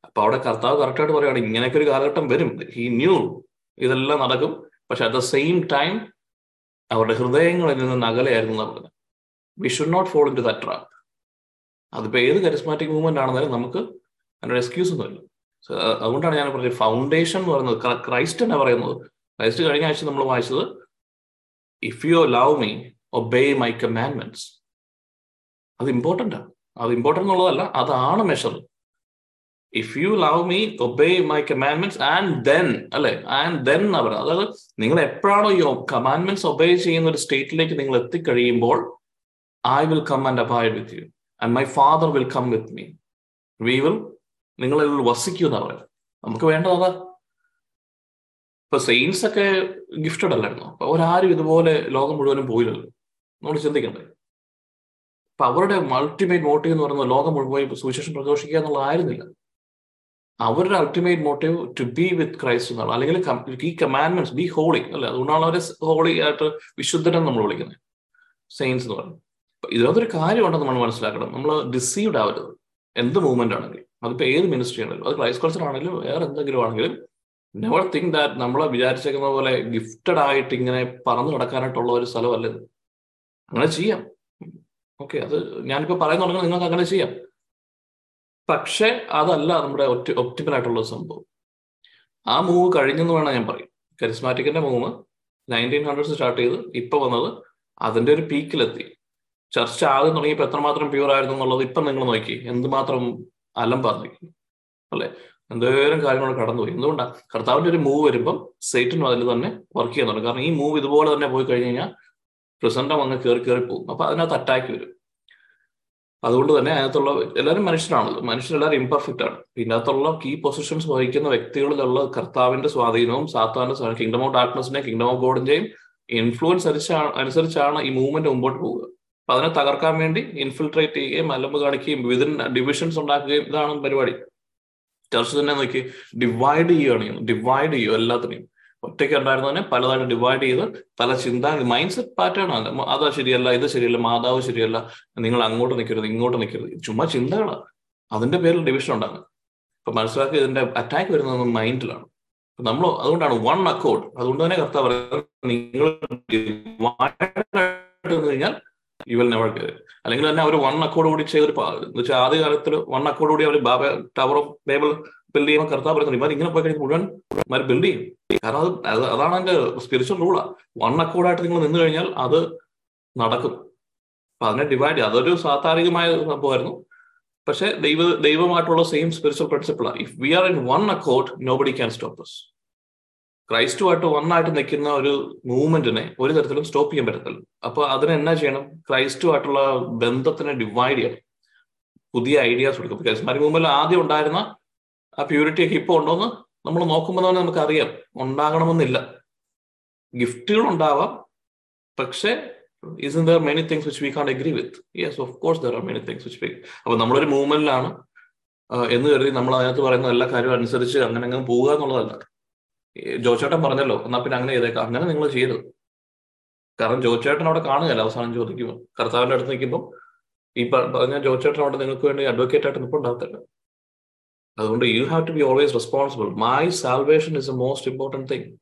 അപ്പൊ അവിടെ കർത്താവ് കറക്റ്റായിട്ട് പറയുകയാണ് ഇങ്ങനെയൊക്കെ ഒരു കാലഘട്ടം വരും. ഹി ന്യൂ ഇതെല്ലാം നടക്കും. പക്ഷെ അറ്റ് ദ സെയിം ടൈം അവരുടെ ഹൃദയങ്ങളിൽ നിന്ന് അകലെയായിരുന്നു എന്നാണ് പറഞ്ഞത്. We should not follow into that trap അതിപ്പോ ഏത് കരിസ്മാറ്റിക് മൂവ്മെന്റ് ആണെന്നാലും നമുക്ക് അതിനൊരു എക്സ്ക്യൂസ് ഒന്നുമില്ല അതുകൊണ്ടാണ് ഞാൻ പറഞ്ഞത് ഫൗണ്ടേഷൻ എന്ന് പറയുന്നത് ക്രൈസ്റ്റ് എന്നാ പറയുന്നത്. ക്രൈസ്റ്റ് കഴിഞ്ഞ ആഴ്ച നമ്മൾ വായിച്ചത് if you love me obey my commandments അത് ഇമ്പോർട്ടന്റ് ആണ് അത് ഇമ്പോർട്ടന്റ് എന്നുള്ളതല്ല അതാണ് measure if you love me obey my commandments and then അല്ലെ? ആൻഡ് ദെൻ പറയുന്നത്. അതായത് നിങ്ങൾ എപ്പോഴാണോ ഈ കമാൻഡ്മെന്റ്സ് ഒബേ ചെയ്യുന്ന ഒരു സ്റ്റേറ്റിലേക്ക് നിങ്ങൾ എത്തിക്കഴിയുമ്പോൾ I will come and abide with you and my father will come with me we will നിങ്ങളിൽ വസിക്കൂ എന്നാ പറയുന്നത്. നമുക്ക് വേണ്ടത് അതാ. ഇപ്പൊ സെയിൻസ് ഒക്കെ ഗിഫ്റ്റഡ് അല്ലായിരുന്നു? അപ്പൊ അവരാരും ഇതുപോലെ ലോകം മുഴുവനും പോയില്ലല്ലോ. നമ്മൾ ചിന്തിക്കണ്ടേ? അപ്പൊ അവരുടെ അൾട്ടിമേറ്റ് മോട്ടീവ് എന്ന് പറയുന്നത് ലോകം മുഴുവൻ സുവിശേഷം പ്രഘോഷിക്കുക എന്നുള്ളതായിരുന്നില്ല. അവരുടെ ultimate motive to be with Christ എന്നാണ്. അല്ലെങ്കിൽ ഈ കമാൻഡ്മെന്റ്സ് ബി ഹോളി അല്ലെ? അതുകൊണ്ടാണ് അവരെ ഹോളി ആയിട്ട് വിശുദ്ധരെന്ന് നമ്മൾ വിളിക്കുന്നത്. സെയിൻസ് എന്ന് പറയുന്നത്. ഇതിനകത്തൊരു കാര്യമുണ്ടെന്ന് നമ്മൾ മനസ്സിലാക്കണം. നമ്മൾ ഡിസീവ്ഡ് ആവരുത്. എന്ത് മൂവ്മെന്റ് ആണെങ്കിലും. അതിപ്പോ ഏത് മിനിസ്ട്രി ആണെങ്കിലും. അത് ക്രൈസ്റ്റ് കൾച്ചർ ആണെങ്കിലും വേറെ എന്തെങ്കിലും ആണെങ്കിലും. നെവർ തിങ്ക് ദാറ്റ് നമ്മളെ വിചാരിച്ചേക്കുന്ന പോലെ ഗിഫ്റ്റഡ് ആയിട്ട് ഇങ്ങനെ പറന്നു നടക്കാനായിട്ടുള്ള ഒരു സ്ഥലമല്ല അങ്ങനെ ചെയ്യാം. ഓക്കെ അത് ഞാനിപ്പോ പറയുന്നുണ്ടെങ്കിൽ നിങ്ങൾക്ക് അങ്ങനെ ചെയ്യാം. പക്ഷെ അതല്ല നമ്മുടെ ഒറ്റ ഒപ്റ്റിമൽ ആയിട്ടുള്ള സംഭവം. ആ മൂവ് കഴിഞ്ഞെന്ന് വേണം ഞാൻ പറയും. കരിസ്മാറ്റിക്കിന്റെ മൂവ് നയന്റീൻ ഹൺഡ്രഡ്സ് സ്റ്റാർട്ട് ചെയ്ത് ഇപ്പൊ വന്നത് അതിന്റെ ഒരു പീക്കിലെത്തി ചർച്ച ആദ്യം തുടങ്ങിയപ്പോൾ എത്രമാത്രം പ്യൂർ ആയിരുന്നു എന്നുള്ളത് ഇപ്പം നിങ്ങൾ നോക്കി. എന്തുമാത്രം അലമ്പാ നോക്കി അല്ലെ? എന്തോരം കാര്യങ്ങൾ കടന്നുപോയി. എന്തുകൊണ്ടാണ് കർത്താവിന്റെ ഒരു മൂവ് വരുമ്പം സേറ്റിനും അതിൽ തന്നെ വർക്ക് ചെയ്യുന്നുണ്ട്. കാരണം ഈ മൂവ് ഇതുപോലെ തന്നെ പോയി കഴിഞ്ഞു കഴിഞ്ഞാൽ പ്രസന്റം അങ്ങ് കയറി കയറി പോകും. അപ്പൊ അതിനകത്ത് അറ്റാക്ക് വരും. അതുകൊണ്ട് തന്നെ അതിനകത്തുള്ള എല്ലാവരും മനുഷ്യരാണല്ലോ. മനുഷ്യരെല്ലാവരും ഇംപെർഫെക്റ്റ് ആണ്. ഇതിനകത്തുള്ള കീ പൊസിഷൻസ് വഹിക്കുന്ന വ്യക്തികളിലുള്ള കർത്താവിന്റെ സ്വാധീനവും സാത്താന്റെ കിങ്ഡം ഓഫ് ഡാർക്ക്നെസിന്റെയും കിങ്ഡം ഓഫ് ഗോഡിന്റെയും ഇൻഫ്ലുവൻസ് അനുസരിച്ചാണ് ഈ മൂവ്മെന്റ് മുമ്പോട്ട് പോവുക. അപ്പൊ അതിനെ തകർക്കാൻ വേണ്ടി ഇൻഫിൽട്രേറ്റ് ചെയ്യുകയും അലമ്പ് കാണിക്കുകയും വിതിൻ ഡിവിഷൻസ് ഉണ്ടാക്കുകയും ഇതാണ് പരിപാടി. ചർച്ച് തന്നെ നോക്കി ഡിവൈഡ് ചെയ്യുകയാണ് ഡിവൈഡ് ചെയ്യുക എല്ലാത്തിനെയും. ഒറ്റയ്ക്ക് ഉണ്ടായിരുന്നതിനെ പലതായിട്ട് ഡിവൈഡ് ചെയ്ത് പല ചിന്ത മൈൻഡ് സെറ്റ് പാറ്റേൺ ആണ് അതാ ശരിയല്ല ഇത് ശരിയല്ല മാതാവ് ശരിയല്ല നിങ്ങൾ അങ്ങോട്ട് നിൽക്കരുത് ഇങ്ങോട്ട് നിൽക്കരുത്. ചുമ്മാ ചിന്തകളാണ് അതിന്റെ പേരിൽ ഡിവിഷൻ ഉണ്ടാകുന്നത് ഇപ്പൊ മനസ്സിലാക്കി ഇതിന്റെ അറ്റാക്ക് വരുന്നത് മൈൻഡിലാണ് നമ്മൾ അതുകൊണ്ടാണ് വൺ അക്കോർഡ് അതുകൊണ്ട് തന്നെ കർത്താവ് നിങ്ങൾ കഴിഞ്ഞാൽ ഇവൽ വിൽ നെവർ അല്ലെങ്കിൽ തന്നെ അവർ വൺ അക്കോർഡ് കൂടി ചെയ്തൊരു എന്ന് വെച്ചാൽ ആദ്യ കാലത്തിൽ വൺ അക്കോർഡ് കൂടി അവർ ബാബ ടവർ ഓഫ് ബേബിൾ ബിൽഡ് ചെയ്യുമ്പോൾ കർത്താവ് പറയുന്നത് ഇവർ ഇങ്ങനെ പോയി കഴിഞ്ഞാൽ മുഴുവൻ ഇവർ ബിൽഡ് ചെയ്യും. കാരണം അത് അതാണ് അതിന്റെ സ്പിരിച്വൽ റൂളാ വൺ അക്കോർഡായിട്ട് നിങ്ങൾ നിന്ന് കഴിഞ്ഞാൽ അത് നടക്കും. അപ്പൊ അതിനെ ഡിവൈഡ് ചെയ്യുക അതൊരു സാധാരികമായ സംഭവമായിരുന്നു. പക്ഷെ ദൈവ ദൈവമായിട്ടുള്ള same spiritual പ്രിൻസിപ്പിളാണ് if we are in one accord nobody can stop us ക്രൈസ്റ്റുമായിട്ട് ആയിട്ട് നിൽക്കുന്ന ഒരു മൂവ്മെന്റിനെ ഒരു തരത്തിലും സ്റ്റോപ്പ് ചെയ്യാൻ പറ്റത്തില്ല. അപ്പൊ അതിന് എന്നാ ചെയ്യണം? ക്രൈസ്റ്റുമായിട്ടുള്ള ബന്ധത്തിനെ ഡിവൈഡ് ചെയ്യണം. പുതിയ ഐഡിയാസ് കൊടുക്കും. കരിസ്മാറ്റിക് മൂവ്മെന്റിൽ ആദ്യം ഉണ്ടായിരുന്ന ആ പ്യൂരിറ്റി ഒക്കെ ഇപ്പോൾ ഉണ്ടോന്ന് നമ്മൾ നോക്കുമ്പോൾ തന്നെ നമുക്ക് അറിയാം ഉണ്ടാകണമെന്നില്ല. ഗിഫ്റ്റുകൾ ഉണ്ടാവാം. പക്ഷേ is in there many things which we can agree with yes of course there are many things which we അപ്പൊ നമ്മളൊരു മൂവ്മെന്റിലാണ് എന്ന് കരുതി നമ്മൾ അതിനകത്ത് പറയുന്ന എല്ലാ കാര്യവും അനുസരിച്ച് അങ്ങനെ അങ്ങ് പോവുക എന്നുള്ളതല്ല. ജോച്ചേട്ടൻ പറഞ്ഞല്ലോ എന്നാ പിന്നെ അങ്ങനെ ചെയ്തേക്കാം. അങ്ങനെ നിങ്ങൾ ചെയ്യരുത്. കാരണം ജോച്ചേട്ടൻ അവിടെ കാണുകയല്ല അവസാനം ചോദിക്കുമ്പോൾ കർത്താവിന്റെ അടുത്ത് നിൽക്കുമ്പോൾ ഈ പറഞ്ഞ ജോച്ചേട്ടൻ അവിടെ നിങ്ങൾക്ക് വേണ്ടി അഡ്വക്കേറ്റ് ആയിട്ട് നിൽപ്പുണ്ടാകത്തില്ല. അതുകൊണ്ട് you have to be always responsible my salvation is a most important thing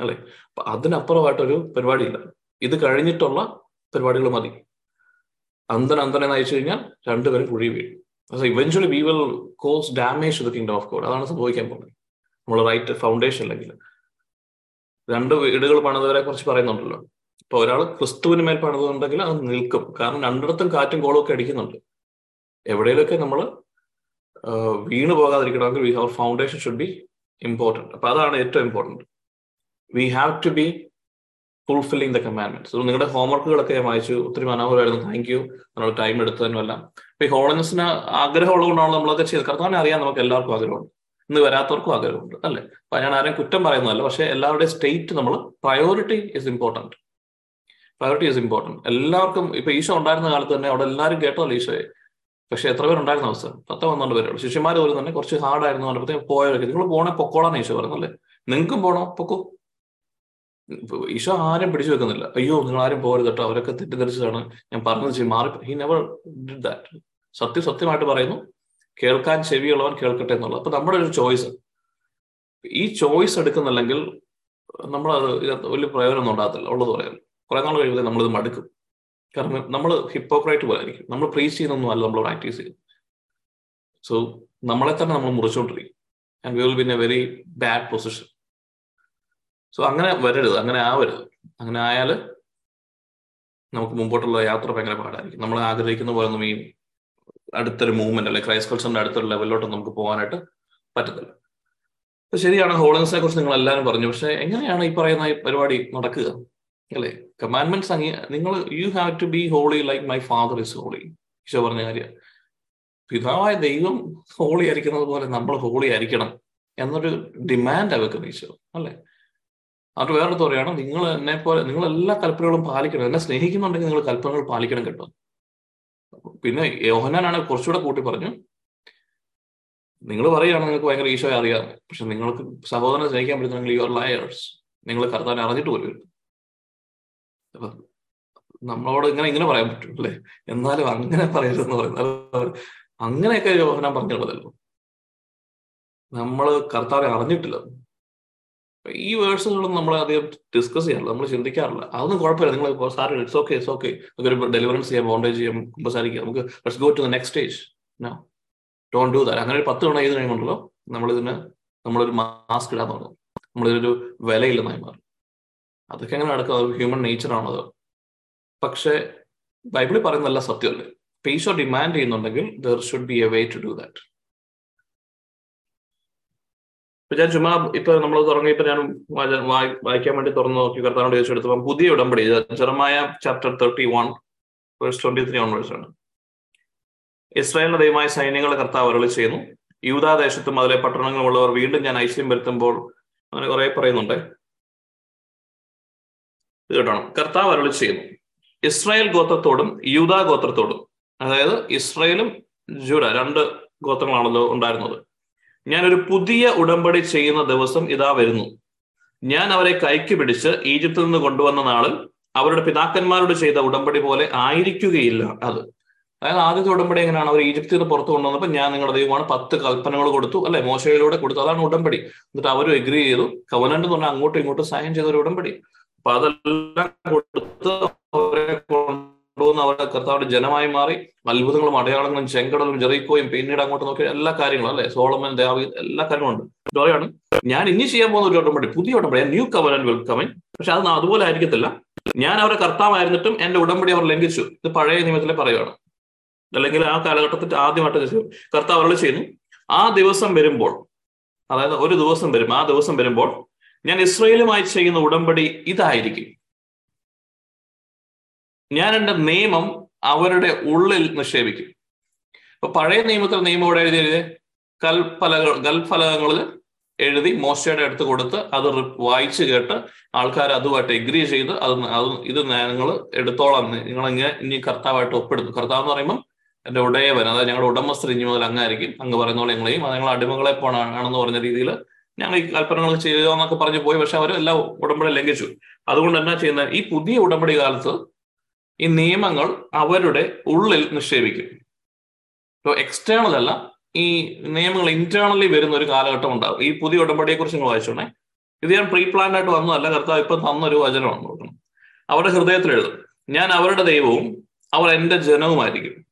അല്ലേ? അപ്പൊ അതിനപ്പുറമായിട്ടൊരു പരിപാടിയില്ല. ഇത് കഴിഞ്ഞിട്ടുള്ള പരിപാടികൾ മതി. അന്തൻ അന്തനെ നയിച്ചു കഴിഞ്ഞാൽ രണ്ടുപേരും കുഴി വീഴും. Eventually we will cause damage to the kingdom of God അതാണ് സംഭവിക്കാൻ പോകുന്നത്. നമ്മൾ റൈറ്റ് ഫൗണ്ടേഷൻ അല്ലെങ്കിൽ രണ്ട് വീടുകൾ പണിതവരെ കുറിച്ച് പറയുന്നുണ്ടല്ലോ. ഇപ്പൊ ഒരാൾ ക്രിസ്തുവിന് മേൽ പണിതുണ്ടെങ്കിൽ അത് നിൽക്കും. കാരണം രണ്ടിടത്തും കാറ്റും കോളും ഒക്കെ അടിക്കുന്നുണ്ട്. എവിടെയൊക്കെ നമ്മൾ വീണ് പോകാതിരിക്കണമെങ്കിൽ we our foundation should be important അപ്പൊ അതാണ് ഏറ്റവും important we have to be fulfilling the commandments നിങ്ങളുടെ ഹോംവർക്കുകളൊക്കെ ഞാൻ വായിച്ചു. ഒത്തിരി മനോഹരമായിരുന്നു. താങ്ക് യു നമ്മൾ ടൈം എടുത്തതിനും എല്ലാം. അപ്പൊ ഈ ഹോളിനെസ്സിന് ആഗ്രഹമുള്ളതുകൊണ്ടാണ് നമ്മളൊക്കെ ചെയ്തത്. കർത്താവിനെ അറിയാൻ നമുക്ക് എല്ലാവർക്കും ആഗ്രഹമുണ്ട്. ഇന്ന് വരാത്തവർക്കും ആഗ്രഹമുണ്ട് അല്ലെ? അപ്പൊ ഞാൻ ആരെയും കുറ്റം പറയുന്നതല്ല. പക്ഷെ എല്ലാവരുടെയും സ്റ്റേറ്റ് നമ്മൾ priority is important priority is important എല്ലാവർക്കും ഇപ്പൊ ഈശോ ഉണ്ടായിരുന്ന കാലത്ത് തന്നെ അവിടെ എല്ലാവരും കേട്ടോ ഈശോയെ? പക്ഷെ എത്ര പേരുണ്ടായിരുന്ന അവസരം പത്തോ പന്ത്രണ്ട് പേരുള്ളൂ. ശിഷ്യന്മാർ പോലും തന്നെ കുറച്ച് ഹാർഡായിരുന്നു പറഞ്ഞപ്പോഴത്തേക്ക് പോയവരൊക്കെ. നിങ്ങൾ പോണേ പൊക്കോളാന്ന് ഈശോ പറഞ്ഞല്ലേ നിങ്ങൾക്കും പോണോ? പൊക്കോ. ഈശോ ആരും പിടിച്ചു വെക്കുന്നില്ല. അയ്യോ നിങ്ങൾ ആരും പോകരുത് കേട്ടോ. അവരൊക്കെ തെറ്റിദ്ധരിച്ചതാണ്. ഞാൻ പറഞ്ഞത് മാറി ഹി നെവർ ഡിഡ് ദാറ്റ് സത്യം സത്യമായിട്ട് പറയുന്നു. കേൾക്കാൻ ചെവിയുള്ളവൻ കേൾക്കട്ടെ എന്നുള്ളത്. അപ്പൊ നമ്മുടെ ഒരു ചോയ്സ് ഈ ചോയ്സ് എടുക്കുന്നില്ലെങ്കിൽ നമ്മൾ വലിയ പ്രയോജനം ഉണ്ടാകത്തില്ല. ഉള്ളത് പറയാം. കുറെ നാൾ കഴിയുമ്പോൾ നമ്മളിത് മടുക്കും. കാരണം നമ്മൾ ഹിപ്പോക്രൈറ്റ് പോലെ ആയിരിക്കും. നമ്മൾ പ്രീസ് ചെയ്യുന്നൊന്നും അല്ല നമ്മൾ പ്രാക്ടീസ് ചെയ്യും സോ നമ്മളെ തന്നെ നമ്മൾ മുറിച്ചോണ്ടിരിക്കും. And we will be in a very bad position so അങ്ങനെ വരരുത്. അങ്ങനെ ആവരുത്. അങ്ങനെ ആയാൽ നമുക്ക് മുമ്പോട്ടുള്ള യാത്ര ഭയങ്കര പാടായിരിക്കും. നമ്മൾ ആഗ്രഹിക്കുന്ന പോലെ ഒന്നും ഈ അടുത്തൊരു മൂവ്മെന്റ് അല്ലെ ക്രൈസ് കൾച്ചറിന്റെ അടുത്തൊരു ലെവലിലോട്ട് നമുക്ക് പോകാനായിട്ട് പറ്റത്തില്ല. ശരിയാണ് ഹോളിങ്സിനെ കുറിച്ച് നിങ്ങൾ എല്ലാവരും പറഞ്ഞു. പക്ഷെ എങ്ങനെയാണ് ഈ പറയുന്ന പരിപാടി നടക്കുക? അല്ലെ? കമാൻഡ്മെന്റ്സ് അങ്ങ് നിങ്ങൾ you have to be holy like my father is holy Eesho പറഞ്ഞ കാര്യം. പിതാവായ ദൈവം ഹോളി ആയിരിക്കുന്നത് പോലെ നമ്മൾ ഹോളി ആയിരിക്കണം എന്നൊരു ഡിമാൻഡ് വെക്കുന്നത് ഈശോ അല്ലെ? അത് വേറെ പറയാണ് നിങ്ങൾ എന്നെ പോലെ നിങ്ങൾ എല്ലാ കൽപ്പനകളും പാലിക്കണം. എന്നെ സ്നേഹിക്കുന്നുണ്ടെങ്കിൽ നിങ്ങൾ കൽപ്പനകൾ പാലിക്കണം കേട്ടോ. പിന്നെ യോഹനാനാണ് കുറച്ചുകൂടെ കൂട്ടി പറഞ്ഞു. നിങ്ങൾ പറയുകയാണ് നിങ്ങൾക്ക് ഭയങ്കര ഈശോയെ അറിയാം. പക്ഷെ നിങ്ങൾക്ക് സഹോദരനെ സ്നേഹിക്കാൻ പറ്റുന്നെങ്കിൽ യുവർ ലയേഴ്സ് നിങ്ങൾ കർത്താനെ അറിഞ്ഞിട്ട് പോലും നമ്മളോട് ഇങ്ങനെ ഇങ്ങനെ പറയാൻ പറ്റും അല്ലെ എന്നാലും അങ്ങനെ പറയരുതെന്ന് പറയുന്നത്. അങ്ങനെയൊക്കെ യോഹനാൻ പറഞ്ഞുള്ളതല്ലോ നമ്മൾ കർത്താവെ അറിഞ്ഞിട്ടില്ല. ഈ വേഴ്സുകളൊന്നും നമ്മൾ അധികം ഡിസ്കസ് ചെയ്യാറില്ല. നമ്മൾ ചിന്തിക്കാറില്ല. അതൊന്നും കുഴപ്പമില്ല. നിങ്ങൾ sir it's okay it's okay നമുക്ക് ഡെലിവറൻസ് ചെയ്യാം ബോണ്ടേജ് ചെയ്യാം കുമ്പസാരിക്കാം നമുക്ക് let's go to the next stage no don't do that അങ്ങനെ ഒരു പത്ത് തവണ ചെയ്ത് കഴിയുമ്പോഴല്ലോ നമ്മളിതിന് നമ്മളൊരു മാസ്ക് ഇടാൻ തുടങ്ങും. നമ്മളിതൊരു വിലയില്ലെന്നായി മാറും. അതൊക്കെ എങ്ങനെ നടക്കും? അത് ഹ്യൂമൻ നേച്ചറാണത് പക്ഷേ ബൈബിളിൽ പറയുന്നതല്ല സത്യമല്ലേ പേശോ ഡിമാൻഡ് ചെയ്യുന്നുണ്ടെങ്കിൽ there should be a way to do that ഇപ്പൊ ഞാൻ ചുമ്മാ ഇപ്പൊ നമ്മൾ തുടങ്ങിയപ്പോ ഞാൻ വായിക്കാൻ വേണ്ടി തുറന്നു നോക്കി കർത്താനോട് ചോദിച്ചെടുത്തപ്പോൾ പുതിയ ഉടമ്പടി ചെറുമായ chapter thirty one verse twenty three onwards ആണ്. ഇസ്രായേലിന്റെ ദൈവമായ സൈന്യങ്ങളെ കർത്താവ് അരളി ചെയ്യുന്നു. യൂതാദേശത്തും അതിലെ പട്ടണങ്ങളും ഉള്ളവർ വീണ്ടും ഞാൻ ഐശ്വര്യം വരുത്തുമ്പോൾ അങ്ങനെ കുറെ പറയുന്നുണ്ട്. ഇത് കേട്ടോ. കർത്താവ് അരുളി ചെയ്യുന്നു. ഇസ്രായേൽ ഗോത്രത്തോടും യൂതാ ഗോത്രത്തോടും അതായത് ഇസ്രായേലും ജൂഡ രണ്ട് ഗോത്രങ്ങളാണല്ലോ ഉണ്ടായിരുന്നത്. ഞാൻ ഒരു പുതിയ ഉടമ്പടി ചെയ്യുന്ന ദിവസം ഇതാ വരുന്നു. ഞാൻ അവരെ കൈക്ക് പിടിച്ച് ഈജിപ്തിൽ നിന്ന് കൊണ്ടുവന്ന നാളിൽ അവരുടെ പിതാക്കന്മാരോട് ചെയ്ത ഉടമ്പടി പോലെ ആയിരിക്കുകയില്ല അത്. അതായത് ആദ്യത്തെ ഉടമ്പടി എങ്ങനെയാണ്? അവർ ഈജിപ്തിൽ നിന്ന് പുറത്തു കൊണ്ടുവന്നപ്പോൾ ഞാൻ നിങ്ങളുടെ ദൈവമാണ് പത്ത് കൽപ്പനകൾ കൊടുത്തു അല്ലെ? മോശയിലൂടെ കൊടുത്തു. അതാണ് ഉടമ്പടി. എന്നിട്ട് അവരും എഗ്രി ചെയ്തു. കവനന്റ് എന്ന് പറഞ്ഞാൽ അങ്ങോട്ടും ഇങ്ങോട്ടും സഹായം ചെയ്ത ഒരു ഉടമ്പടി. അപ്പൊ അതെല്ലാം കൊടുത്ത് അവരെ കൊണ്ടുവന്ന് അവരുടെ കർത്താവിന്റെ ജനമായി മാറി അത്ഭുതങ്ങളും അടയാളങ്ങളും ചെങ്കടലും ജെറിക്കോയും പിന്നീട് അങ്ങോട്ട് നോക്കിയ എല്ലാ കാര്യങ്ങളും അല്ലെ? സോളമൻ ദേവി എല്ലാ കാര്യങ്ങളും ഉണ്ട്. പറയാണ് ഞാൻ ഇനി ചെയ്യാൻ പോകുന്ന ഒരു ഉടമ്പടി പുതിയ ഉടമ്പടി ന്യൂ കവർ ആൻഡ് കമിൻ പക്ഷെ അത് അതുപോലെ ആയിരിക്കത്തില്ല. ഞാൻ അവരെ കർത്താവായിരുന്നിട്ടും എന്റെ ഉടമ്പടി അവർ ലംഘിച്ചു. ഇത് പഴയ നിയമത്തിലെ പറയുകയാണ് അല്ലെങ്കിൽ ആ കാലഘട്ടത്തിൽ ആദ്യമായിട്ട്. കർത്താവ് അവരോട് ചെയ്യുന്നു ആ ദിവസം വരുമ്പോൾ അതായത് ഒരു ദിവസം വരും ആ ദിവസം വരുമ്പോൾ ഞാൻ ഇസ്രയേലുമായി ചെയ്യുന്ന ഉടമ്പടി ഇതായിരിക്കും. ഞാൻ എന്റെ നിയമം അവരുടെ ഉള്ളിൽ നിക്ഷേപിക്കും. ഇപ്പൊ പഴയ നിയമത്തിൽ നിയമം ഇവിടെ എഴുതിയത് കൽഫലകൾ കൽഫലകങ്ങളിൽ എഴുതി മോശയുടെ അടുത്ത് കൊടുത്ത് അത് വായിച്ച് കേട്ട് ആൾക്കാർ അതുമായിട്ട് എഗ്രി ചെയ്ത് അത് അത് ഇത് നിങ്ങൾ എടുത്തോളാം. നിങ്ങൾ ഇങ്ങനെ ഇനി കർത്താവായിട്ട് ഒപ്പിടുന്നു. കർത്താവ് എന്ന് പറയുമ്പോൾ എന്റെ ഉടയവൻ അതായത് ഞങ്ങളുടെ ഉടമസ്ഥർ ഇനി മുതൽ അങ്ങായിരിക്കും അങ്ങ് പറയുന്ന പോലെ ഞങ്ങളെയും അത് ഞങ്ങൾ അടിമകളെ പോണാണെന്ന് പറഞ്ഞ രീതിയിൽ ഞങ്ങൾ ഈ കൽപ്പനകൾ ചെയ്യുക എന്നൊക്കെ പറഞ്ഞു പോയി. പക്ഷെ അവർ എല്ലാം ഉടമ്പടി ലംഘിച്ചു. അതുകൊണ്ട് എന്നാ ചെയ്യുന്ന ഈ പുതിയ ഉടമ്പടി കാലത്ത് ഈ നിയമങ്ങൾ അവരുടെ ഉള്ളിൽ നിക്ഷേപിക്കും. ഇപ്പോൾ എക്സ്റ്റേണൽ അല്ല ഈ നിയമങ്ങൾ ഇന്റേണലി വരുന്ന ഒരു കാലഘട്ടം ഉണ്ടാകും ഈ പുതിയ ഉടമ്പടിയെ കുറിച്ച് നിങ്ങൾ വായിച്ചോണേ. ഇത് ഞാൻ പ്രീ പ്ലാൻഡ് ആയിട്ട് വന്നതല്ല കർത്താവ് ഇപ്പം തന്നൊരു വചനമാണ് നോക്കണം അവരുടെ ഹൃദയത്തിൽ എഴുതും. ഞാൻ അവരുടെ ദൈവവും അവർ എന്റെ ജനവുമായിരിക്കും.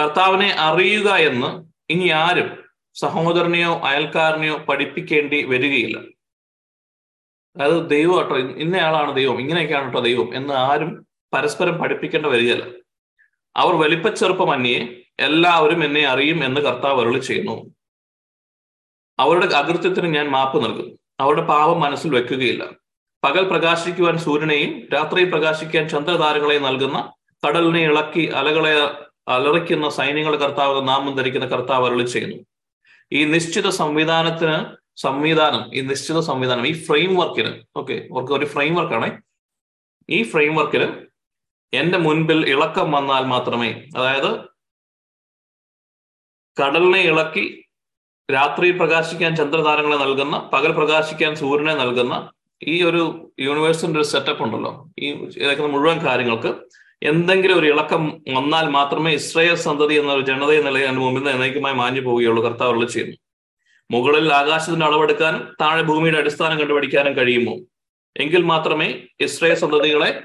കർത്താവിനെ അറിയുക എന്ന് ഇനി ആരും സഹോദരനെയോ അയൽക്കാരനെയോ പഠിപ്പിക്കേണ്ടി വരികയില്ല. അതായത് ദൈവം കേട്ടോ ഇന്നയാളാണ് ദൈവം ഇങ്ങനെയൊക്കെയാണ് കേട്ടോ ദൈവം എന്ന് ആരും പരസ്പരം പഠിപ്പിക്കേണ്ട വരികയല്ല. അവർ വലിപ്പച്ചെറുപ്പമന്യേ എല്ലാവരും എന്നെ അറിയും എന്ന് കർത്താവ് അരുളി ചെയ്യുന്നു. അവരുടെ അകൃത്യത്തിന് ഞാൻ മാപ്പ് നൽകും. അവരുടെ പാപം മനസ്സിൽ വെക്കുകയില്ല. പകൽ പ്രകാശിക്കുവാൻ സൂര്യനെയും രാത്രി പ്രകാശിക്കാൻ ചന്ദ്രതാരങ്ങളെയും നൽകുന്ന കടലിനെ ഇളക്കി അലകളെ അലറിക്കുന്ന സൈന്യങ്ങളുടെ കർത്താവ് നാമം ധരിക്കുന്ന കർത്താവ് അരുളി ചെയ്യുന്നു. ഈ നിശ്ചിത സംവിധാനത്തിന് സംവിധാനം ഈ നിശ്ചിത സംവിധാനം ഈ ഫ്രെയിം വർക്കിന് ഓക്കെ ഓർക്ക് ഒരു ഫ്രെയിം വർക്കാണ് ഈ ഫ്രെയിം വർക്കിന് എന്റെ മുൻപിൽ ഇളക്കം വന്നാൽ മാത്രമേ അതായത് കടലിനെ ഇളക്കി രാത്രി പ്രകാശിക്കാൻ ചന്ദ്രതാരങ്ങളെ നൽകുന്ന പകൽ പ്രകാശിക്കാൻ സൂര്യനെ നൽകുന്ന ഈ ഒരു യൂണിവേഴ്സിന്റെ ഒരു സെറ്റപ്പ് ഉണ്ടല്ലോ. ഈ ഇതൊക്കെ മുഴുവൻ കാര്യങ്ങൾക്ക് എന്തെങ്കിലും ഒരു ഇളക്കം വന്നാൽ മാത്രമേ ഇസ്രയേൽ സന്തതി എന്ന ഒരു ജനത നിലയിൽ അതിന് മുമ്പിൽ നിന്ന് എന്നേക്കുമായി മാഞ്ഞു പോവുകയുള്ളൂ. കർത്താവ് അരുളി ചെയ്യുന്നു. മുകളിൽ ആകാശത്തിന്റെ അളവെടുക്കാനും താഴെ ഭൂമിയുടെ അടിസ്ഥാനം കണ്ടുപിടിക്കാനും കഴിയുമോ? എങ്കിൽ മാത്രമേ ഇസ്രയേൽ സന്തതികളെ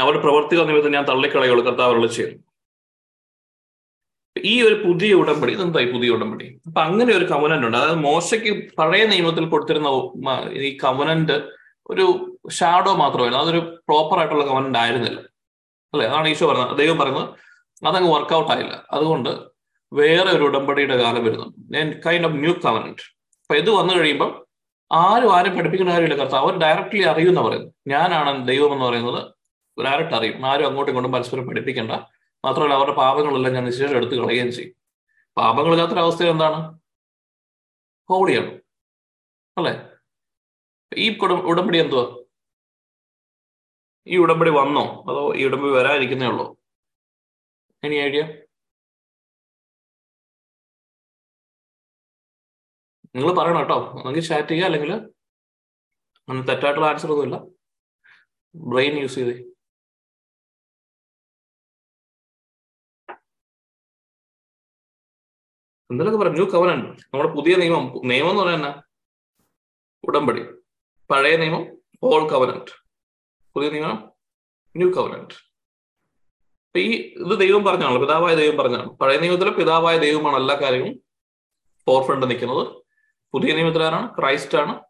അവരുടെ പ്രവർത്തികൾ നിമിത്തം ഞാൻ തള്ളിക്കളയുള്ളൂ. കർത്താവുള്ള ചെയ്യുന്നു. ഈ ഒരു പുതിയ ഉടമ്പടി ഇതെന്താ ഈ പുതിയ ഉടമ്പടി? അപ്പൊ അങ്ങനെ ഒരു കവനന്റ് ഉണ്ട്. അതായത് മോശയ്ക്ക് പഴയ നിയമത്തിൽ കൊടുത്തിരുന്ന ഈ കവനന്റ് ഒരു ഷാഡോ മാത്രമായിരുന്നു. അതൊരു പ്രോപ്പർ ആയിട്ടുള്ള കമന്റ് ആയിരുന്നില്ല. അല്ലെ? അതാണ് ഈശോ പറഞ്ഞത്. ദൈവം പറയുന്നത് അതങ്ങ് വർക്കൗട്ട് ആയില്ല. അതുകൊണ്ട് വേറെ ഒരു ഉടമ്പടിയുടെ കാലം വരുന്നുണ്ട് കൈൻഡ് ഓഫ് ന്യൂ കവനന്റ് അപ്പൊ ഇത് വന്നു കഴിയുമ്പോൾ ആരും ആരും പഠിപ്പിക്കുന്ന കാര്യമില്ല കർത്താവ്. അവർ ഡയറക്റ്റ്ലി അറിയുമെന്ന് പറയുന്നത്. ഞാനാണ് ദൈവം എന്ന് പറയുന്നത്. ഡയറക്റ്റ് അറിയും. ആരും അങ്ങോട്ടും ഇങ്ങോട്ടും പരസ്പരം പഠിപ്പിക്കേണ്ട. മാത്രമല്ല അവരുടെ പാപങ്ങളെല്ലാം ഞാൻ നിശ്ചയം എടുത്ത് കളയുകയും ചെയ്യും. പാപങ്ങളില്ലാത്തൊരവസ്ഥ എന്താണ്? ഹോളിയാണ് അല്ലെ? ഈ ഉടമ്പടി എന്തുവാ? ഈ ഉടമ്പടി വന്നോ? അതോ ഈ ഉടമ്പടി വരാതിരിക്കുന്നേ ഉള്ളോ? എനി ഐഡിയ നിങ്ങൾ പറയണം കേട്ടോ. ഒന്നെങ്കിൽ ചാറ്റ് ചെയ്യുക അല്ലെങ്കിൽ അങ്ങനെ തെറ്റായിട്ടുള്ള ആൻസർ ഒന്നുമില്ല. ബ്രെയിൻ യൂസ് ചെയ്തേ. എന്തെങ്കിലും പറയാം ന്യൂ കവനന്റ് നമ്മുടെ പുതിയ നിയമം. നിയമം എന്ന് പറയുന്ന ഉടമ്പടി. പഴയ നിയമം ഓൾ കവനന്റ് പുതിയ നിയമം ന്യൂ കവനന്റ് അപ്പൊ ഈ ഇത് ദൈവം പറഞ്ഞാണല്ലോ പിതാവായ ദൈവം പറഞ്ഞാണ് പഴയ നിയമത്തിലെ പിതാവായ ദൈവമാണ് എല്ലാ കാര്യവും ഫോർ ഫ്രണ്ട് നിൽക്കുന്നത്. പുതിയ നിയമത്തിൽ ആരാണ്? ക്രൈസ്റ്റ് ആണ്.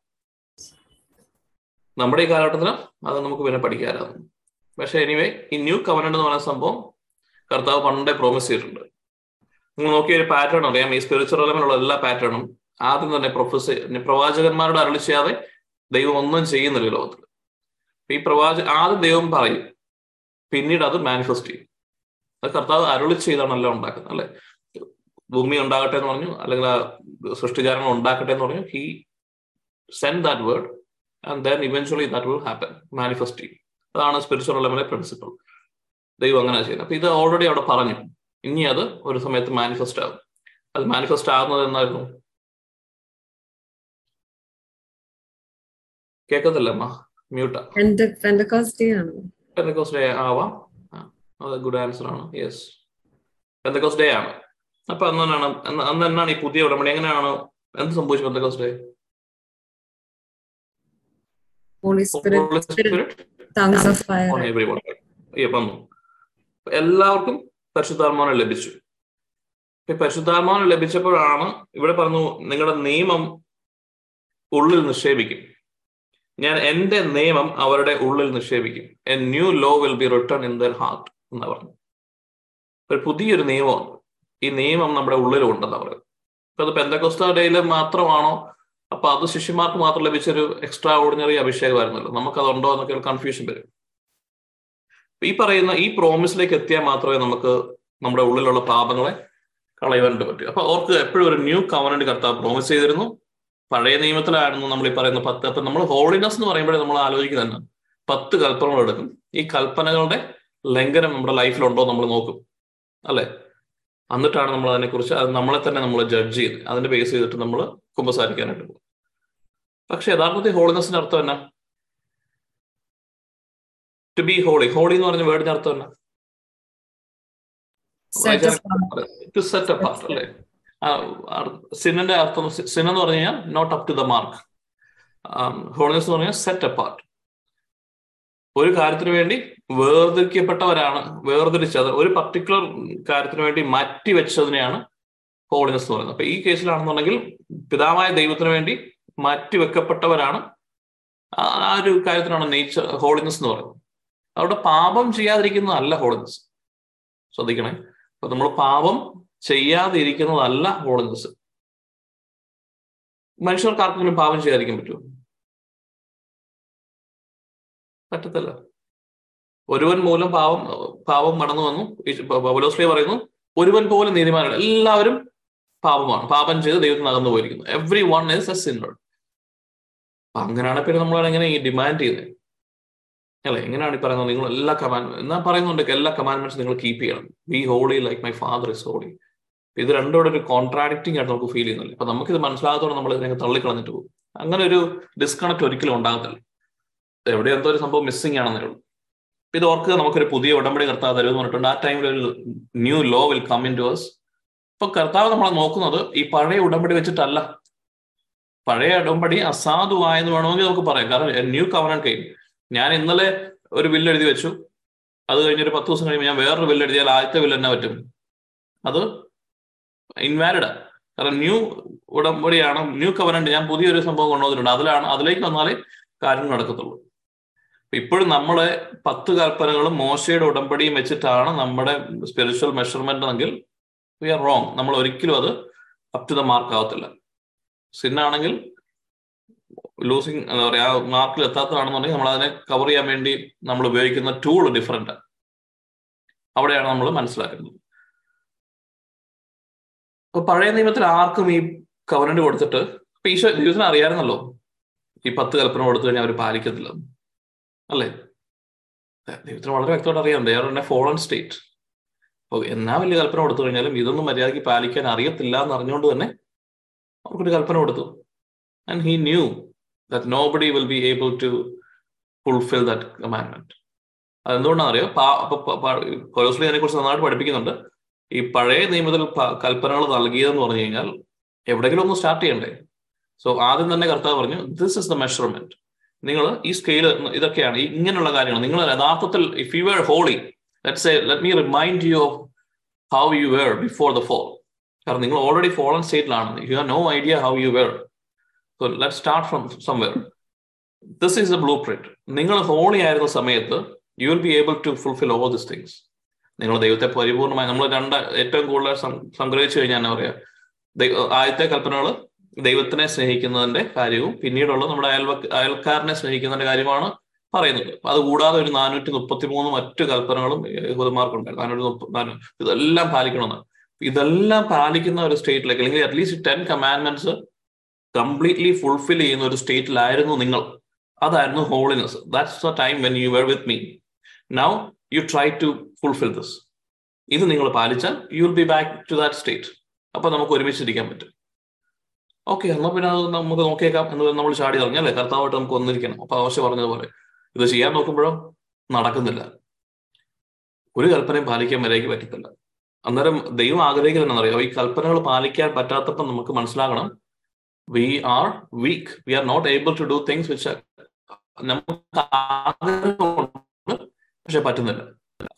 നമ്മുടെ ഈ കാലഘട്ടത്തിൽ അത് നമുക്ക് പിന്നെ പഠിക്കാനാകും. പക്ഷെ എനിവേ ഈ ന്യൂ കവനന്റ് എന്ന് പറയുന്ന സംഭവം കർത്താവ് പണ്ടേ പ്രോമിസ് ചെയ്തിട്ടുണ്ട്. നിങ്ങൾ നോക്കിയ ഒരു പാറ്റേൺ അറിയാം? ഈ സ്പിരിച്വൽ ലെവലുള്ള എല്ലാ പാറ്റേണും ആദ്യം തന്നെ പ്രൊഫസർ പ്രവാചകന്മാരോട് അരളി ചെയ്യാതെ ദൈവം ഒന്നും ചെയ്യുന്നില്ല ലോകത്തിൽ ഈ പ്രവാചകൻ ആദ്യം ദൈവം പറയും പിന്നീട് അത് മാനിഫെസ്റ്റ് ചെയ്യും. അത് കർത്താവ് അരുളി ചെയ്താണ് എല്ലാം ഉണ്ടാക്കുന്നത് അല്ലെ? ഭൂമി ഉണ്ടാകട്ടെ എന്ന് പറഞ്ഞു അല്ലെങ്കിൽ ആ സൃഷ്ടിചാരങ്ങൾ ഉണ്ടാക്കട്ടെ എന്ന് പറഞ്ഞു he send that word and then eventually that will happen manifest ചെയ്യും. അതാണ് സ്പിരിച്വൽ ലെവലിലെ പ്രിൻസിപ്പിൾ ദൈവം അങ്ങനെ ചെയ്യുന്നത്. അപ്പൊ ഇത് ഓൾറെഡി അവിടെ പറഞ്ഞു. ഇനി അത് ഒരു സമയത്ത് മാനിഫെസ്റ്റ് ആകും. അത് മാനിഫെസ്റ്റ് ആകുന്നത് എന്നായിരുന്നു? മ്യൂട്ടാ പെന്തക്കോസ്റ്റ് ഡേ ആണ് പെന്തക്കോസ് ഡേ ആവാം. ആ, അത് ഗുഡ് ആൻസർ ആണ്. യെസ് പെന്തക്കോസ് ഡേ ആണ്. അപ്പൊ അന്ന് തന്നെയാണ് അന്ന് അന്ന് തന്നെയാണ് ഈ പുതിയ ഉടമ്പടി. എങ്ങനെയാണ് എന്ത് സംഭവിച്ചു പെന്തക്കോസ് ഡേ വന്നു. എല്ലാവർക്കും പരിശുദ്ധാത്മാവിനെ ലഭിച്ചു. പരിശുദ്ധാത്മാനം ലഭിച്ചപ്പോഴാണ് ഇവിടെ പറഞ്ഞു നിങ്ങളുടെ നിയമം ഉള്ളിൽ നിക്ഷേപിക്കും. ഞാൻ എന്റെ നിയമം അവരുടെ ഉള്ളിൽ നിക്ഷേപിക്കും. A new law will be return in their heart എന്ന് പറഞ്ഞു. ഒരു പുതിയൊരു നിയമമാണ് ഈ നിയമം നമ്മുടെ ഉള്ളിലുണ്ടെന്ന് പറയുന്നത്. ഇപ്പൊ അത് പെന്തക്കോസ്ത ഡേയിൽ മാത്രമാണോ? അപ്പൊ അത് ശിഷ്യന്മാർക്ക് മാത്രം ലഭിച്ചൊരു എക്സ്ട്രാ ഓർഡിനറി അഭിഷേകമായിരുന്നല്ലോ. നമുക്കതുണ്ടോ എന്നൊക്കെ ഒരു കൺഫ്യൂഷൻ വരും. ഈ പറയുന്ന ഈ പ്രോമിസിലേക്ക് എത്തിയാൽ മാത്രമേ നമുക്ക് നമ്മുടെ ഉള്ളിലുള്ള പാപങ്ങളെ കളയാനായിട്ട് പറ്റൂ. അപ്പൊ അവർക്ക് എപ്പോഴും ഒരു ന്യൂ കവനന്റ് കർത്താവ് പ്രോമിസ് ചെയ്തിരുന്നു. പഴയ നിയമത്തിലായിരുന്നു നമ്മൾ ഈ പറയുന്ന പത്ത്. അപ്പൊ നമ്മൾ ഹോളിനെസ് എന്ന് പറയുമ്പോഴേ നമ്മൾ ആലോചിക്കുന്നതന്നെ പത്ത് കൽപ്പനകൾ എടുക്കും. ഈ കൽപ്പനകളുടെ ലംഘനം നമ്മുടെ ലൈഫിലുണ്ടോ നമ്മൾ നോക്കും. അല്ലെ? എന്നിട്ടാണ് നമ്മൾ അതിനെക്കുറിച്ച് അത് നമ്മളെ തന്നെ നമ്മൾ ജഡ്ജ് ചെയ്ത് അതിന്റെ ബേസ് ചെയ്തിട്ട് നമ്മൾ കുമ്പസാരിക്കാനായിട്ട് പോകും. പക്ഷെ യഥാർത്ഥത്തിൽ ഹോളിനെസിന്റെ അർത്ഥം എന്നാ? ടു ബി ഹോളി ഹോളി എന്ന് പറഞ്ഞ വേർഡിന്റെ അർത്ഥം എന്നാ. ടു സെറ്റ് അപ്പാർട്ട് അല്ലേ? സിന്നിന്റെ അർത്ഥം സിൻ എന്ന് പറഞ്ഞു കഴിഞ്ഞാൽ not up to the mark holiness എന്ന് പറഞ്ഞാൽ സെറ്റ് അപ്പാർട്ട് ഒരു കാര്യത്തിന് വേണ്ടി വേർതിരിക്കപ്പെട്ടവരാണ് വേർതിരിച്ചത് ഒരു പർട്ടിക്കുലർ കാര്യത്തിന് വേണ്ടി മാറ്റി വെച്ചതിനെയാണ് ഹോളിനെസ് എന്ന് പറയുന്നത്. അപ്പൊ ഈ കേസിലാണെന്നുണ്ടെങ്കിൽ പിതാവായ ദൈവത്തിന് വേണ്ടി മാറ്റി വെക്കപ്പെട്ടവരാണ് ആ ഒരു കാര്യത്തിനാണ് നേച്ചർ ഹോളിനെസ് എന്ന് പറയുന്നത്. അവിടെ പാപം ചെയ്യാതിരിക്കുന്നതല്ല ഹോളിനെസ് ശ്രദ്ധിക്കണേ. അപ്പൊ നമ്മൾ പാപം ചെയ്യാതിരിക്കുന്നതല്ല ഹോളിനെസ് മനുഷ്യർക്ക് ആർക്കെങ്കിലും പാപം ചെയ്യാതിരിക്കാൻ പറ്റുമോ? പറ്റത്തില്ല. ഒരുവൻ മൂലം പാവം പാവം മടന്നു വന്നു. ബബലോസ്ലി പറയുന്നു ഒരുവൻ പോലും നീതിമാനാണ് എല്ലാവരും പാപമാണ്. പാപം ചെയ്ത് ദൈവത്തിന് അകന്നു പോയിരിക്കുന്നു. Everyone is a sinner അപ്പൊ അങ്ങനെയാണ് പിന്നെ നമ്മൾ എങ്ങനെ ഈ ഡിമാൻഡ് ചെയ്യുന്നത്. അല്ലെ? എങ്ങനെയാണ് ഈ പറയുന്നത്. നിങ്ങൾ എല്ലാ കമാൻഡ് എന്നാ പറയുന്നുണ്ട് എല്ലാ കമാൻഡ്മെന്റ്സ് നിങ്ങൾ കീപ്പ് ചെയ്യണം. Be holy like my father is holy ഇത് രണ്ടോടെ ഒരു കോൺട്രാഡിക്റ്റിംഗ് ആയിട്ട് നമുക്ക് ഫീൽ ചെയ്യുന്നില്ല അപ്പൊ ഇത് മനസ്സിലാകാത്തോടെ നമ്മൾ ഇതിനെ തള്ളിക്കളഞ്ഞിട്ട് പോകും. അങ്ങനെ ഒരു ഡിസ്കണക്ട് ഒരിക്കലും ഉണ്ടാകത്തില്ല. എവിടെ എന്തോ ഒരു സംഭവം മിസ്സിംഗ് ആണെന്നേ ഉള്ളൂ. ഇത് ഓർക്കുക നമുക്കൊരു പുതിയ ഉടമ്പടി കർത്താവ് തരുമെന്ന് പറഞ്ഞിട്ടുണ്ട്. ആ ടൈമിൽ ഒരു new law will come into us ഇപ്പൊ കർത്താവ് നമ്മളെ നോക്കുന്നത് ഈ പഴയ ഉടമ്പടി വെച്ചിട്ടല്ല. പഴയ ഉടമ്പടി അസാധുവായെന്ന് വേണമെങ്കിൽ നമുക്ക് പറയാം. കാരണം ന്യൂ കവനൻ കൈ ഞാൻ ഇന്നലെ ഒരു ബില്ല് എഴുതി വെച്ചു. അത് കഴിഞ്ഞൊരു പത്ത് ദിവസം കഴിയുമ്പോൾ ഞാൻ വേറൊരു ബില്ല് എഴുതിയാൽ ആദ്യത്തെ ബില്ല് എന്നാ പറ്റും. അത് ഇൻവാലിഡാ കാരണം ന്യൂ ഉടമ്പടിയാണ് ന്യൂ കവനന്റ് ഞാൻ പുതിയൊരു സംഭവം കൊണ്ടുവന്നിട്ടുണ്ട്. അതിലാണ് അതിലേക്ക് വന്നാലേ കാര്യങ്ങൾ നടക്കത്തുള്ളൂ. ഇപ്പോഴും നമ്മളെ പത്ത് കൽപ്പനകളും മോശയുടെ ഉടമ്പടിയും വെച്ചിട്ടാണ് നമ്മുടെ സ്പിരിച്വൽ മെഷർമെന്റ് എങ്കിൽ വി ആർ റോങ് നമ്മൾ ഒരിക്കലും അത് അപ് ടു ദ മാർക്ക് ആവത്തില്ല. സിന്നാണെങ്കിൽ ലൂസിങ് എന്താ പറയാ ആ മാർക്കിൽ എത്താത്തതാണെന്നുണ്ടെങ്കിൽ നമ്മൾ അതിനെ കവർ ചെയ്യാൻ വേണ്ടി നമ്മൾ ഉപയോഗിക്കുന്ന ടൂൾ ഡിഫറെന്റ് അവിടെയാണ് നമ്മൾ മനസ്സിലാക്കുന്നത്. അപ്പൊ പഴയ നിയമത്തിൽ ആർക്കും ഈ കവനന്റ് കൊടുത്തിട്ട് ഇപ്പൊ ഈശോ ദൈവത്തിന് അറിയാമായിരുന്നല്ലോ ഈ പത്ത് കൽപ്പന കൊടുത്തു കഴിഞ്ഞാൽ അവർ പാലിക്കത്തില്ല. അല്ലേ? ദൈവത്തിന് വളരെ വ്യക്തമായിട്ട് അറിയാം. They are a fallen state അപ്പോൾ എന്നാ വലിയ കൽപ്പന കൊടുത്തു കഴിഞ്ഞാലും ഇതൊന്നും മര്യാദയ്ക്ക് പാലിക്കാൻ അറിയത്തില്ല എന്ന് അറിഞ്ഞുകൊണ്ട് തന്നെ അവർക്കൊരു കൽപ്പന കൊടുത്തു. And he knew that nobody will be able to fulfil that commandment അതെന്തുകൊണ്ടാണെന്ന് അറിയോ കൊലോസ്ലി അതിനെ കുറിച്ച് നന്നായിട്ട് പഠിപ്പിക്കുന്നുണ്ട്. ഈ പഴയ നിയമത്തിൽ കൽപ്പനകൾ നൽകിയതെന്ന് പറഞ്ഞു കഴിഞ്ഞാൽ എവിടെങ്കിലും ഒന്ന് സ്റ്റാർട്ട് ചെയ്യണ്ടേ? സോ ആദ്യം തന്നെ കർത്താവ് പറഞ്ഞു ദിസ് ഇസ് ദ മെഷർമെന്റ് നിങ്ങൾ ഈ സ്കെയിൽ ഇതൊക്കെയാണ് ഇങ്ങനെയുള്ള കാര്യങ്ങൾ. നിങ്ങൾ യഥാർത്ഥത്തിൽ if you were holy let's let me remind you of how you were before the fall കാരണം നിങ്ങൾ already fallen സ്റ്റേറ്റിലാണ് you have no idea how you were so let start from somewhere this is a blueprint നിങ്ങൾ holy ആയിരുന്ന സമയത്ത് you will be able to fulfil all this things നിങ്ങൾ ദൈവത്തെ പരിപൂർണമായി നമ്മൾ രണ്ട് ഏറ്റവും കൂടുതൽ സംഗ്രഹിച്ചു കഴിഞ്ഞാൽ എന്നാ പറയാ? ആദ്യത്തെ കൽപ്പനകൾ ദൈവത്തിനെ സ്നേഹിക്കുന്നതിന്റെ കാര്യവും പിന്നീടുള്ളത് നമ്മുടെ അയൽവ അയൽക്കാരനെ സ്നേഹിക്കുന്നതിന്റെ കാര്യമാണ് പറയുന്നത്. അപ്പൊ അത് കൂടാതെ ഒരു നാനൂറ്റി മുപ്പത്തി മൂന്ന് മറ്റു കൽപ്പനകളും യഹൂദന്മാർക്കുണ്ടായിരുന്നു നാനൂറ്റി മുപ്പത്തി ഇതെല്ലാം പാലിക്കണമെന്ന്. ഇതെല്ലാം പാലിക്കുന്ന ഒരു സ്റ്റേറ്റിലേക്ക് അല്ലെങ്കിൽ at least ten commandments completely fulfil ചെയ്യുന്ന ഒരു സ്റ്റേറ്റിലായിരുന്നു നിങ്ങൾ. അതായിരുന്നു holiness that's the time when you were with me now you try to fulfil this ഇത് നിങ്ങൾ പാലിച്ചാൽ you will be back to that state അപ്പൊ നമുക്ക് ഒരുമിച്ചിരിക്കാൻ പറ്റും. ഓക്കെ എന്നാൽ പിന്നെ അത് നമുക്ക് നോക്കിയേക്കാം എന്ന് നമ്മൾ ചാടി ഇറങ്ങിയല്ലേ കർത്താവായിട്ട് നമുക്ക് ഒന്നിരിക്കണം അപ്പൊ ആവശ്യം പറഞ്ഞതുപോലെ. ഇത് ചെയ്യാൻ നോക്കുമ്പോഴോ? നടക്കുന്നില്ല. ഒരു കൽപ്പനയും പാലിക്കാൻ വരേക്ക് പറ്റത്തില്ല. അന്നേരം ദൈവം ആഗ്രഹിക്കുന്നത് അറിയാം ഈ കൽപ്പനകൾ പാലിക്കാൻ പറ്റാത്തപ്പോൾ നമുക്ക് മനസ്സിലാകണം. We are weak we are not able to do things which നമുക്ക് പക്ഷെ പറ്റുന്നില്ല.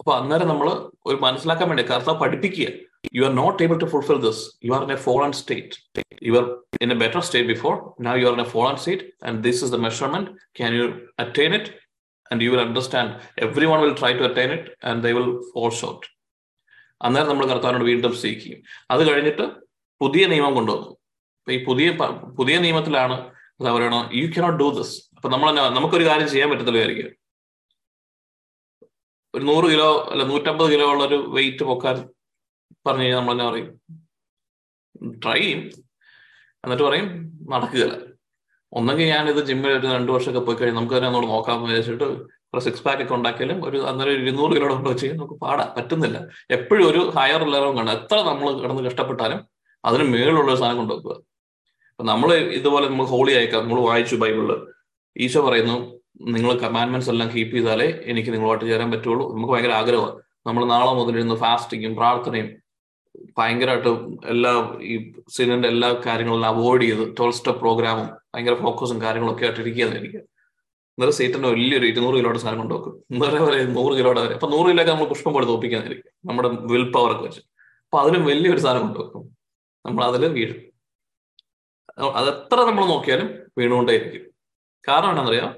അപ്പൊ അന്നേരം നമ്മൾ ഒരു മനസ്സിലാക്കാൻ വേണ്ടി കർത്താവ് പഠിപ്പിക്കുക. You are not able to fulfil this you are in a fallen state you are in a better state before now you are in a fallen state and this is the measurement can you attain it and you will understand everyone will try to attain it and they will fall short അന്നേരം നമ്മൾ കർത്താവിനോട് വീണ്ടും സ്നേഹിക്കും അത് കഴിഞ്ഞിട്ട് പുതിയ നിയമം കൊണ്ടുവന്നു. അപ്പൊ ഈ പുതിയ പുതിയ നിയമത്തിലാണ് എന്താ പറയണ യു കനോട്ട് ഡു ദിസ് അപ്പൊ നമ്മൾ നമുക്കൊരു കാര്യം ചെയ്യാൻ പറ്റത്തില്ലായിരിക്കും ഒരു നൂറ് കിലോ അല്ല നൂറ്റമ്പത് കിലോ ഉള്ള ഒരു വെയിറ്റ് പൊക്കാൻ പറഞ്ഞു കഴിഞ്ഞാൽ നമ്മൾ പറയും. ട്രൈ ചെയ്യും. എന്നിട്ട് പറയും നടക്കുകയില്ല. ഒന്നെങ്കിൽ ഞാൻ ഇത് ജിമ്മിൽ ഒരു രണ്ടു വർഷമൊക്കെ പോയി കഴിഞ്ഞാൽ നമുക്ക് തന്നെ ഒന്നുകൂടെ നോക്കാമെന്ന് വിചാരിച്ചിട്ട് ഒരു സിക്സ് പാക്ക് ഒക്കെ ഉണ്ടാക്കിയാലും ഒരു അന്നേരം ഒരു ഇരുന്നൂറ് കിലോ കൊണ്ട് വെച്ച് നമുക്ക് പാടാ പറ്റുന്നില്ല. എപ്പോഴും ഒരു ഹയർ ലെവലും കണ്ട എത്ര നമ്മൾ കിടന്ന് കഷ്ടപ്പെട്ടാലും അതിന് മേളിലുള്ള ഒരു സാധനം കൊണ്ടുവെക്കുക. അപ്പൊ നമ്മൾ ഇതുപോലെ നമ്മൾ ഹോളി അയക്കാം നമ്മൾ വായിച്ചു ബൈബിൾ ഈശോ പറയുന്നു നിങ്ങൾ കമാൻഡ്മെന്റ്സ് എല്ലാം കീപ്പ് ചെയ്താലേ എനിക്ക് നിങ്ങളുമായിട്ട് ചേരാൻ പറ്റുള്ളൂ. നമുക്ക് ഭയങ്കര ആഗ്രഹമാണ്. നമ്മൾ നാളെ മുതൽ ഇരുന്ന് ഫാസ്റ്റിങ്ങും പ്രാർത്ഥനയും ഭയങ്കരമായിട്ട് എല്ലാ ഈ സിനിന്റെ എല്ലാ കാര്യങ്ങളും അവോയ്ഡ് ചെയ്ത് ട്വൽവ് സ്റ്റെപ്പ് പ്രോഗ്രാമും ഭയങ്കര ഫോക്കസും കാര്യങ്ങളൊക്കെ ആയിട്ട് ഇരിക്കുകയെന്ന് എനിക്ക്. അന്നേരം സീറ്റിന്റെ വലിയൊരു ഇരുന്നൂറ് കിലോയുടെ സാധനം കൊണ്ടുവെക്കും ഇന്നലെ വരെ നൂറ് കിലോയുടെ വരെ. അപ്പൊ നൂറ് കിലോയൊക്കെ നമ്മൾ പുഷ്പം പോലെ തോപ്പിക്കാന്നിരിക്കും നമ്മുടെ വിൽ പവർ ഒക്കെ വെച്ച്. അപ്പൊ അതിലും വലിയൊരു സാധനം കൊണ്ടുവെക്കും നമ്മൾ അതിൽ വീഴും. അതെത്ര നമ്മൾ നോക്കിയാലും വീണുകൊണ്ടേയിരിക്കും. കാരണം എന്താണെന്നറിയാം?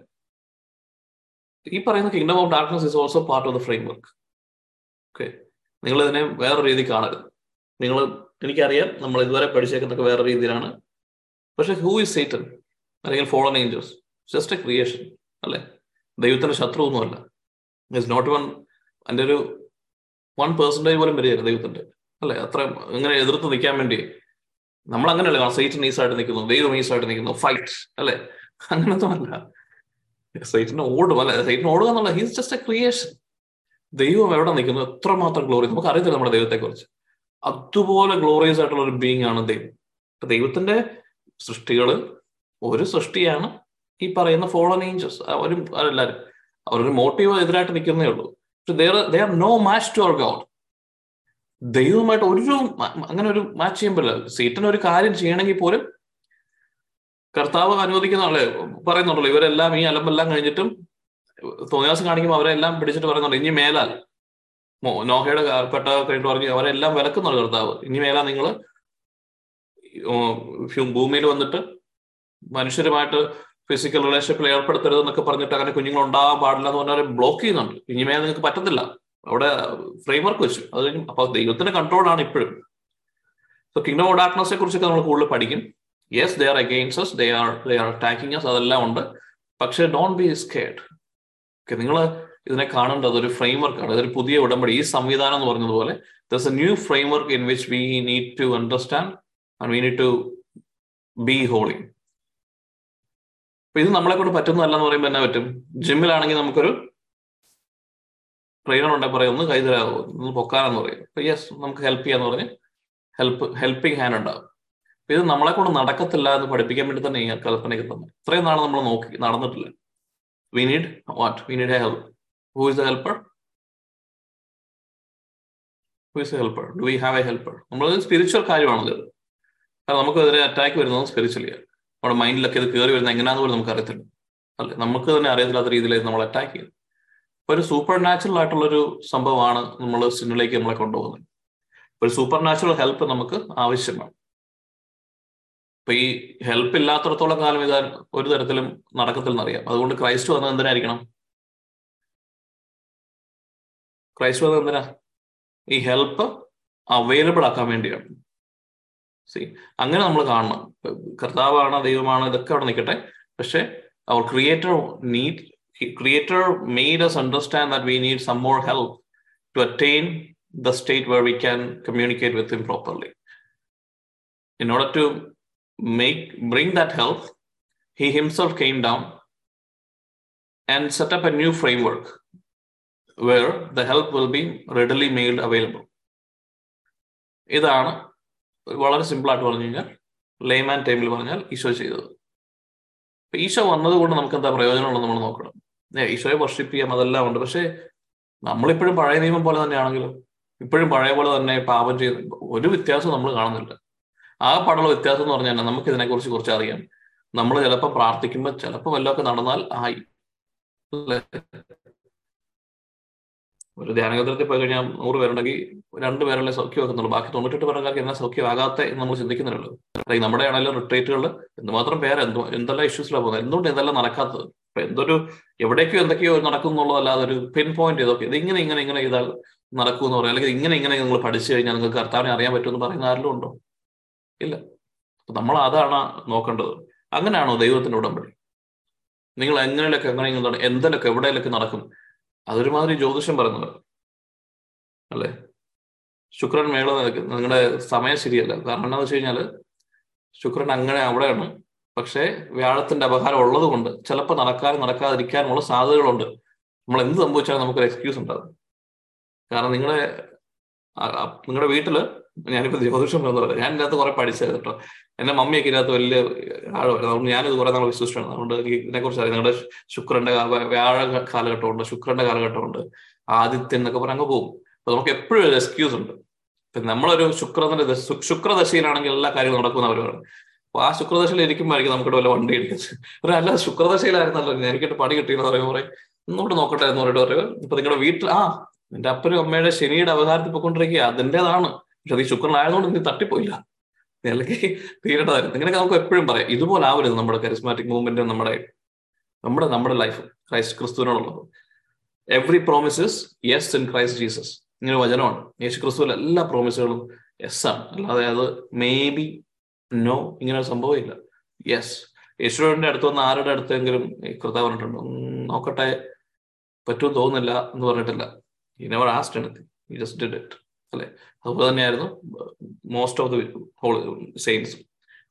ഈ പറയുന്ന kingdom of darkness is also part of the framework okay നിങ്ങൾ ഇതിനെ വേറെ രീതി കാണരുത്. നിങ്ങൾ എനിക്കറിയാം നമ്മൾ ഇതുവരെ പഠിച്ചേക്കുന്നൊക്കെ വേറെ രീതിയിലാണ്. പക്ഷെ ഹൂ ഇസ് സേറ്റൻ അല്ലെങ്കിൽ fallen angels just a creation അല്ലെ? ദൈവത്തിന്റെ ശത്രു ഒന്നുമല്ല ഇറ്റ്സ് നോട്ട് വൺ എന്റെ ഒരു വൺ പേഴ്സന്റേജ് പോലും വരികയാണ് ദൈവത്തിന്റെ അല്ലെ? അത്ര ഇങ്ങനെ എതിർത്ത് നിൽക്കാൻ വേണ്ടി. നമ്മൾ അങ്ങനെയല്ല സൈറ്റൻ ഈസായിട്ട് നിൽക്കുന്നു. ദൈവം ഈസായിട്ട് നിൽക്കുന്നു. ഫൈറ്റ് അല്ലെ? അങ്ങനൊന്നും അല്ല സൈറ്റിന് ഓടും അല്ലെ? സൈറ്റിന് ഓടുക എന്നുള്ള ഹീസ് ജസ്റ്റ് എ ക്രിയേഷൻ ദൈവം എവിടെ നിൽക്കുന്നു? എത്രമാത്രം ഗ്ലോറി നമുക്ക് അറിയത്തില്ല നമ്മുടെ ദൈവത്തെ കുറിച്ച് അതുപോലെ ഗ്ലോറിയസ് ആയിട്ടുള്ള ഒരു ബീങ് ആണ് ദൈവം. അപ്പൊ ദൈവത്തിന്റെ സൃഷ്ടികൾ ഒരു സൃഷ്ടിയാണ് ഈ പറയുന്ന ഫോളൻ ഏഞ്ചൽസ് അവരും അവരെല്ലാരും അവരൊരു മോട്ടീവ് എതിരായിട്ട് നിൽക്കുന്നേ ഉള്ളൂ. They are no match to our God ദൈവമായിട്ട് ഒരു അങ്ങനെ ഒരു മാച്ച് ചെയ്യുമ്പോൾ സീറ്റിന് ഒരു കാര്യം ചെയ്യണമെങ്കിൽ പോലും കർത്താവ് അനുവദിക്കുന്ന ആളെ പറയുന്നുണ്ടല്ലോ ഇവരെല്ലാം ഈ അലമ്പെല്ലാം കഴിഞ്ഞിട്ടും തോന്നിയാസം കാണിക്കുമ്പോൾ അവരെല്ലാം പിടിച്ചിട്ട് പറയുന്നുണ്ട് ഇനി മേലാൽ. നോഹയുടെ പെട്ട കഴിഞ്ഞിട്ട് പറഞ്ഞു അവരെല്ലാം വിലക്കുന്നുണ്ട് കർത്താവ്. ഇനി മേലാ നിങ്ങൾ ഭൂമിയിൽ വന്നിട്ട് മനുഷ്യരുമായിട്ട് ഫിസിക്കൽ റിലേഷൻഷിപ്പിൽ ഏർപ്പെടുത്തരുത് എന്നൊക്കെ പറഞ്ഞിട്ട് അങ്ങനെ കുഞ്ഞുങ്ങൾ ഉണ്ടാകാൻ പാടില്ല എന്ന് പറഞ്ഞാൽ ബ്ലോക്ക് ചെയ്യുന്നുണ്ട്. ഇനി മേലെ നിങ്ങൾക്ക് പറ്റത്തില്ല. അവിടെ ഫ്രെയിംവർക്ക് വെച്ചു. അത് കഴിഞ്ഞ് അപ്പൊ ദൈവത്തിന്റെ കൺട്രോളാണ് ഇപ്പോഴും. സോ കിങ്ഡം ഓഫ് കുറിച്ചൊക്കെ നമ്മൾ കൂടുതൽ പഠിക്കും. Yes they are against us they are they are attacking us അതെല്ലാം ഉണ്ട്. പക്ഷേ ഡോണ്ട് ബി സ്കേഡ് ഓക്കെ നിങ്ങൾ ഇതിനെ കാണേണ്ടത് ഒരു ഫ്രെയിം വർക്കാണ് ഇതൊരു പുതിയ ഉടമ്പടി. ഈ സംവിധാനം എന്ന് പറഞ്ഞതുപോലെ this a new framework in which we need to understand and we need to be holy ഇത് നമ്മളെ കൊണ്ട് പറ്റുന്നതല്ല എന്ന് പറയുമ്പോൾ എന്നാ പറ്റും? ജിമ്മിലാണെങ്കിൽ നമുക്കൊരു ട്രെയിനർ ഉണ്ടെങ്കിൽ പറയും. ഒന്ന് കൈതരാവോ ഒന്ന് പൊക്കാനെന്ന് പറയും. അപ്പൊ യെസ് നമുക്ക് ഹെൽപ്പ് ചെയ്യാന്ന് പറഞ്ഞ് ഹെൽപ്പ് ഹെൽപ്പിംഗ് ഹാൻഡ് ഉണ്ടാവും. ഇത് നമ്മളെ കൊണ്ട് നടക്കത്തില്ല എന്ന് പഠിപ്പിക്കാൻ വേണ്ടി തന്നെ ഈ കൽപ്പനയ്ക്ക് തന്നെ. ഇത്രയും നാൾ നമ്മൾ നോക്കി നടന്നിട്ടില്ല. We need what we need a help who is a helper who is a helper do we have a helper നമ്മൾ സ്പിരിച്വൽ കാര്യമാണല്ലോ കാരണം നമുക്ക് അതിനെ അറ്റാക്ക് വരുന്നത് സ്പിരിച്വലിയാണ് നമ്മുടെ മൈൻഡിലൊക്കെ ഇത് കയറി വരുന്നത് എങ്ങനെയാണെന്ന് പോലും നമുക്ക് അറിയത്തില്ല അല്ലെ? നമുക്ക് തന്നെ അറിയത്തില്ലാത്ത രീതിയിലായി നമ്മൾ അറ്റാക്ക് ചെയ്യുന്നത് അപ്പൊ ഒരു സൂപ്പർ നാച്ചുറൽ ആയിട്ടുള്ളൊരു സംഭവമാണ് നമ്മൾ സിനിമയിലേക്ക് നമ്മളെ കൊണ്ടുപോകുന്നത്. ഒരു സൂപ്പർ നാച്ചുറൽ ഹെൽപ്പ് നമുക്ക് ആവശ്യമാണ്. അപ്പൊ ഈ ഹെൽപ്പ് ഇല്ലാത്തടത്തോളം കാലം ഇത് ഒരു തരത്തിലും നടക്കത്തില്ലെന്നറിയാം അതുകൊണ്ട് ക്രൈസ്റ്റ് വന്നത് എന്തിനായിരിക്കണം? ക്രൈസ്റ്റ് വന്നത് എന്തിനാ? ഈ ഹെൽപ്പ് അവൈലബിൾ ആക്കാൻ വേണ്ടിയാണ്. സി അങ്ങനെ നമ്മൾ കാണണം. കർത്താവാണ് ദൈവമാണ് ഇതൊക്കെ അവിടെ നിൽക്കട്ടെ. പക്ഷെ our creator need creator made us understand that we need some more help to attain the state where we can communicate with him properly in order to make bring that help. He himself came down and set up a new framework where the help will be readily made available. ഇതാണ് വളരെ സിമ്പിളായിട്ട് പറഞ്ഞു കഴിഞ്ഞാൽ layman ടൈമിൽ പറഞ്ഞാൽ ഈശോ ചെയ്തത്. അപ്പൊ ഈശോ വന്നതുകൊണ്ട് നമുക്ക് എന്താ പ്രയോജനമുള്ളത് നമ്മൾ നോക്കണം. ഈശോയെ വർഷിപ്പ് ചെയ്യാം അതെല്ലാം ഉണ്ട്. പക്ഷേ നമ്മളിപ്പോഴും പഴയ നിയമം പോലെ തന്നെയാണെങ്കിലും ഇപ്പോഴും പഴയ പോലെ തന്നെ പാപം ചെയ്ത് ഒരു വ്യത്യാസം നമ്മൾ കാണുന്നില്ല. ആ പാടുള്ള വ്യത്യാസം എന്ന് പറഞ്ഞാൽ നമുക്ക് ഇതിനെക്കുറിച്ച് കുറച്ച് അറിയാം. നമ്മൾ ചിലപ്പോൾ പ്രാർത്ഥിക്കുമ്പോൾ ചിലപ്പോൾ വല്ലതൊക്കെ നടന്നാൽ ആയി. ഒരു ധ്യാനകേന്ദ്രത്തിൽ പോയി കഴിഞ്ഞാൽ നൂറ് പേരുണ്ടെങ്കിൽ രണ്ട് പേരല്ലേ സൗഖ്യമാക്കുന്നുള്ളൂ ബാക്കി തൊണ്ണൂറ്റെട്ട് പേർക്കാർക്ക് എന്നാ സൗഖ്യമാകാത്ത എന്ന് നമ്മൾ ചിന്തിക്കുന്നുള്ളൂ അല്ലെങ്കിൽ നമ്മുടെ ആണെങ്കിലും റിട്രീറ്റുകൾ എന്തുമാത്രം പേര് എന്തോ എന്തെല്ലാം ഇഷ്യൂസിലാണ് പോകുന്നത് എന്തുകൊണ്ട് എന്തെല്ലാം നടക്കാത്തത്? ഇപ്പൊ എന്തൊരു എവിടേക്കോ എന്തൊക്കെയോ നടക്കും എന്നുള്ളതല്ലാതെ ഒരു പിൻ പോയിന്റ് ഇതൊക്കെ ഇത് ഇങ്ങനെ ഇങ്ങനെ ഇങ്ങനെ ചെയ്താൽ നടക്കും എന്ന് പറയാം. അല്ലെങ്കിൽ ഇങ്ങനെ ഇങ്ങനെ നിങ്ങൾ പഠിച്ചു കഴിഞ്ഞാൽ നിങ്ങൾക്ക് കർത്താവിനെ അറിയാൻ പറ്റുമെന്ന് പറയുന്ന ആരിലും ഉണ്ടോ? ഇല്ല. നമ്മൾ അതാണ് നോക്കേണ്ടത്. അങ്ങനെയാണോ ദൈവത്തിന്റെ ഉടമ്പടി? നിങ്ങൾ എങ്ങനെയൊക്കെ എങ്ങനെ എന്തെങ്കിലുമൊക്കെ എവിടെയൊക്കെ നടക്കും? അതൊരുമാതിരി ജ്യോതിഷം പറയുന്നത് അല്ലേ? ശുക്രൻ മേള നിങ്ങളുടെ സമയം ശരിയല്ല. കാരണം എന്താണെന്ന് വെച്ച് കഴിഞ്ഞാൽ ശുക്രൻ അങ്ങനെ അവിടെയാണ്. പക്ഷേ വ്യാഴത്തിന്റെ അപകാരം ഉള്ളത് കൊണ്ട് ചിലപ്പോൾ നടക്കാനും നടക്കാതിരിക്കാനുമുള്ള സാധ്യതകളുണ്ട്. നമ്മൾ എന്ത് സംഭവിച്ചാലും നമുക്കൊരു എക്സ്ക്യൂസ് ഉണ്ടാകും കാരണം നിങ്ങളുടെ നിങ്ങളുടെ വീട്ടിൽ ഞാനിപ്പോ ജ്യോതിഷം പറയുന്നത് ഞാൻ ഇതിനകത്ത് കുറെ പഠിച്ചത് കേട്ടോ. എന്റെ മമ്മിയൊക്കെ ഇതിനകത്ത് വലിയ ആഴമായിരുന്നു അതുകൊണ്ട് ഞാനിത് കുറെ നാൾ വിശ്വസിച്ചാണ്. അതുകൊണ്ട് എനിക്ക് ഇതിനെക്കുറിച്ച് അറിയാം. നിങ്ങളുടെ ശുക്രന്റെ വ്യാഴ കാലഘട്ടമുണ്ട് ശുക്രന്റെ കാലഘട്ടമുണ്ട് ആദിത്യൻ എന്നൊക്കെ പറഞ്ഞ് അങ്ങ് പോകും. അപ്പൊ നമുക്ക് എപ്പോഴും ഒരു എക്സ്ക്യൂസ് ഉണ്ട്. നമ്മളൊരു ശുക്രന്റെ ശുക്രദശയിലാണെങ്കിൽ എല്ലാ കാര്യവും നടക്കുന്ന അവരാണ് അപ്പൊ ആ ശുക്രദശയിൽ ഇരിക്കുമ്പോഴായിരിക്കും നമുക്ക് വല്ല വണ്ടി എടുക്കുന്നത് അല്ല ശുക്രദശയിലായിരുന്നല്ലോ. എനിക്കിട്ട് പണി കിട്ടിയെന്ന് പറയുമ്പോൾ പറയും ഇന്നോട്ട് നോക്കട്ടെ എന്ന് പറഞ്ഞിട്ട് പറയുക ഇപ്പൊ നിങ്ങളുടെ വീട്ടിൽ ആ നിന്റെ അപ്പനും അമ്മയുടെ ശനിയുടെ അവതാരത്തിൽ പോയിക്കൊണ്ടിരിക്കുക അതിന്റെതാണ് പക്ഷെ അത് ഈ ശുക്രനായതുകൊണ്ട് നീ തട്ടിപ്പോയില്ല. അല്ലെങ്കിൽ തീരേണ്ടതായിരുന്നു. ഇങ്ങനെയൊക്കെ നമുക്ക് എപ്പോഴും പറയാം. ഇതുപോലെ ആവരുത് നമ്മുടെ കരിസ്മാറ്റിക് മൂവ്മെന്റ് നമ്മുടെ നമ്മുടെ നമ്മുടെ life Christ ക്രിസ്തുവിനോടുള്ളത്. Every promises yes in Christ Jesus ഇങ്ങനെ വചനമാണ്. യേശു ക്രിസ്തുവിലെ എല്ലാ പ്രോമിസുകളും യെസ് ആണ്. അല്ലാതെ അത് മേ ബി നോ ഇങ്ങനെ ഒരു സംഭവമില്ല യെസ് യേശുവിന്റെ അടുത്ത് വന്ന ആരുടെ അടുത്തെങ്കിലും കൃത പറഞ്ഞിട്ടുണ്ടോ? നോക്കട്ടെ പറ്റുമെന്ന് തോന്നുന്നില്ല എന്ന് പറഞ്ഞിട്ടില്ല. ഈ never asked anything just did it അല്ലെ? അതുപോലെ തന്നെയായിരുന്നു most of the whole saints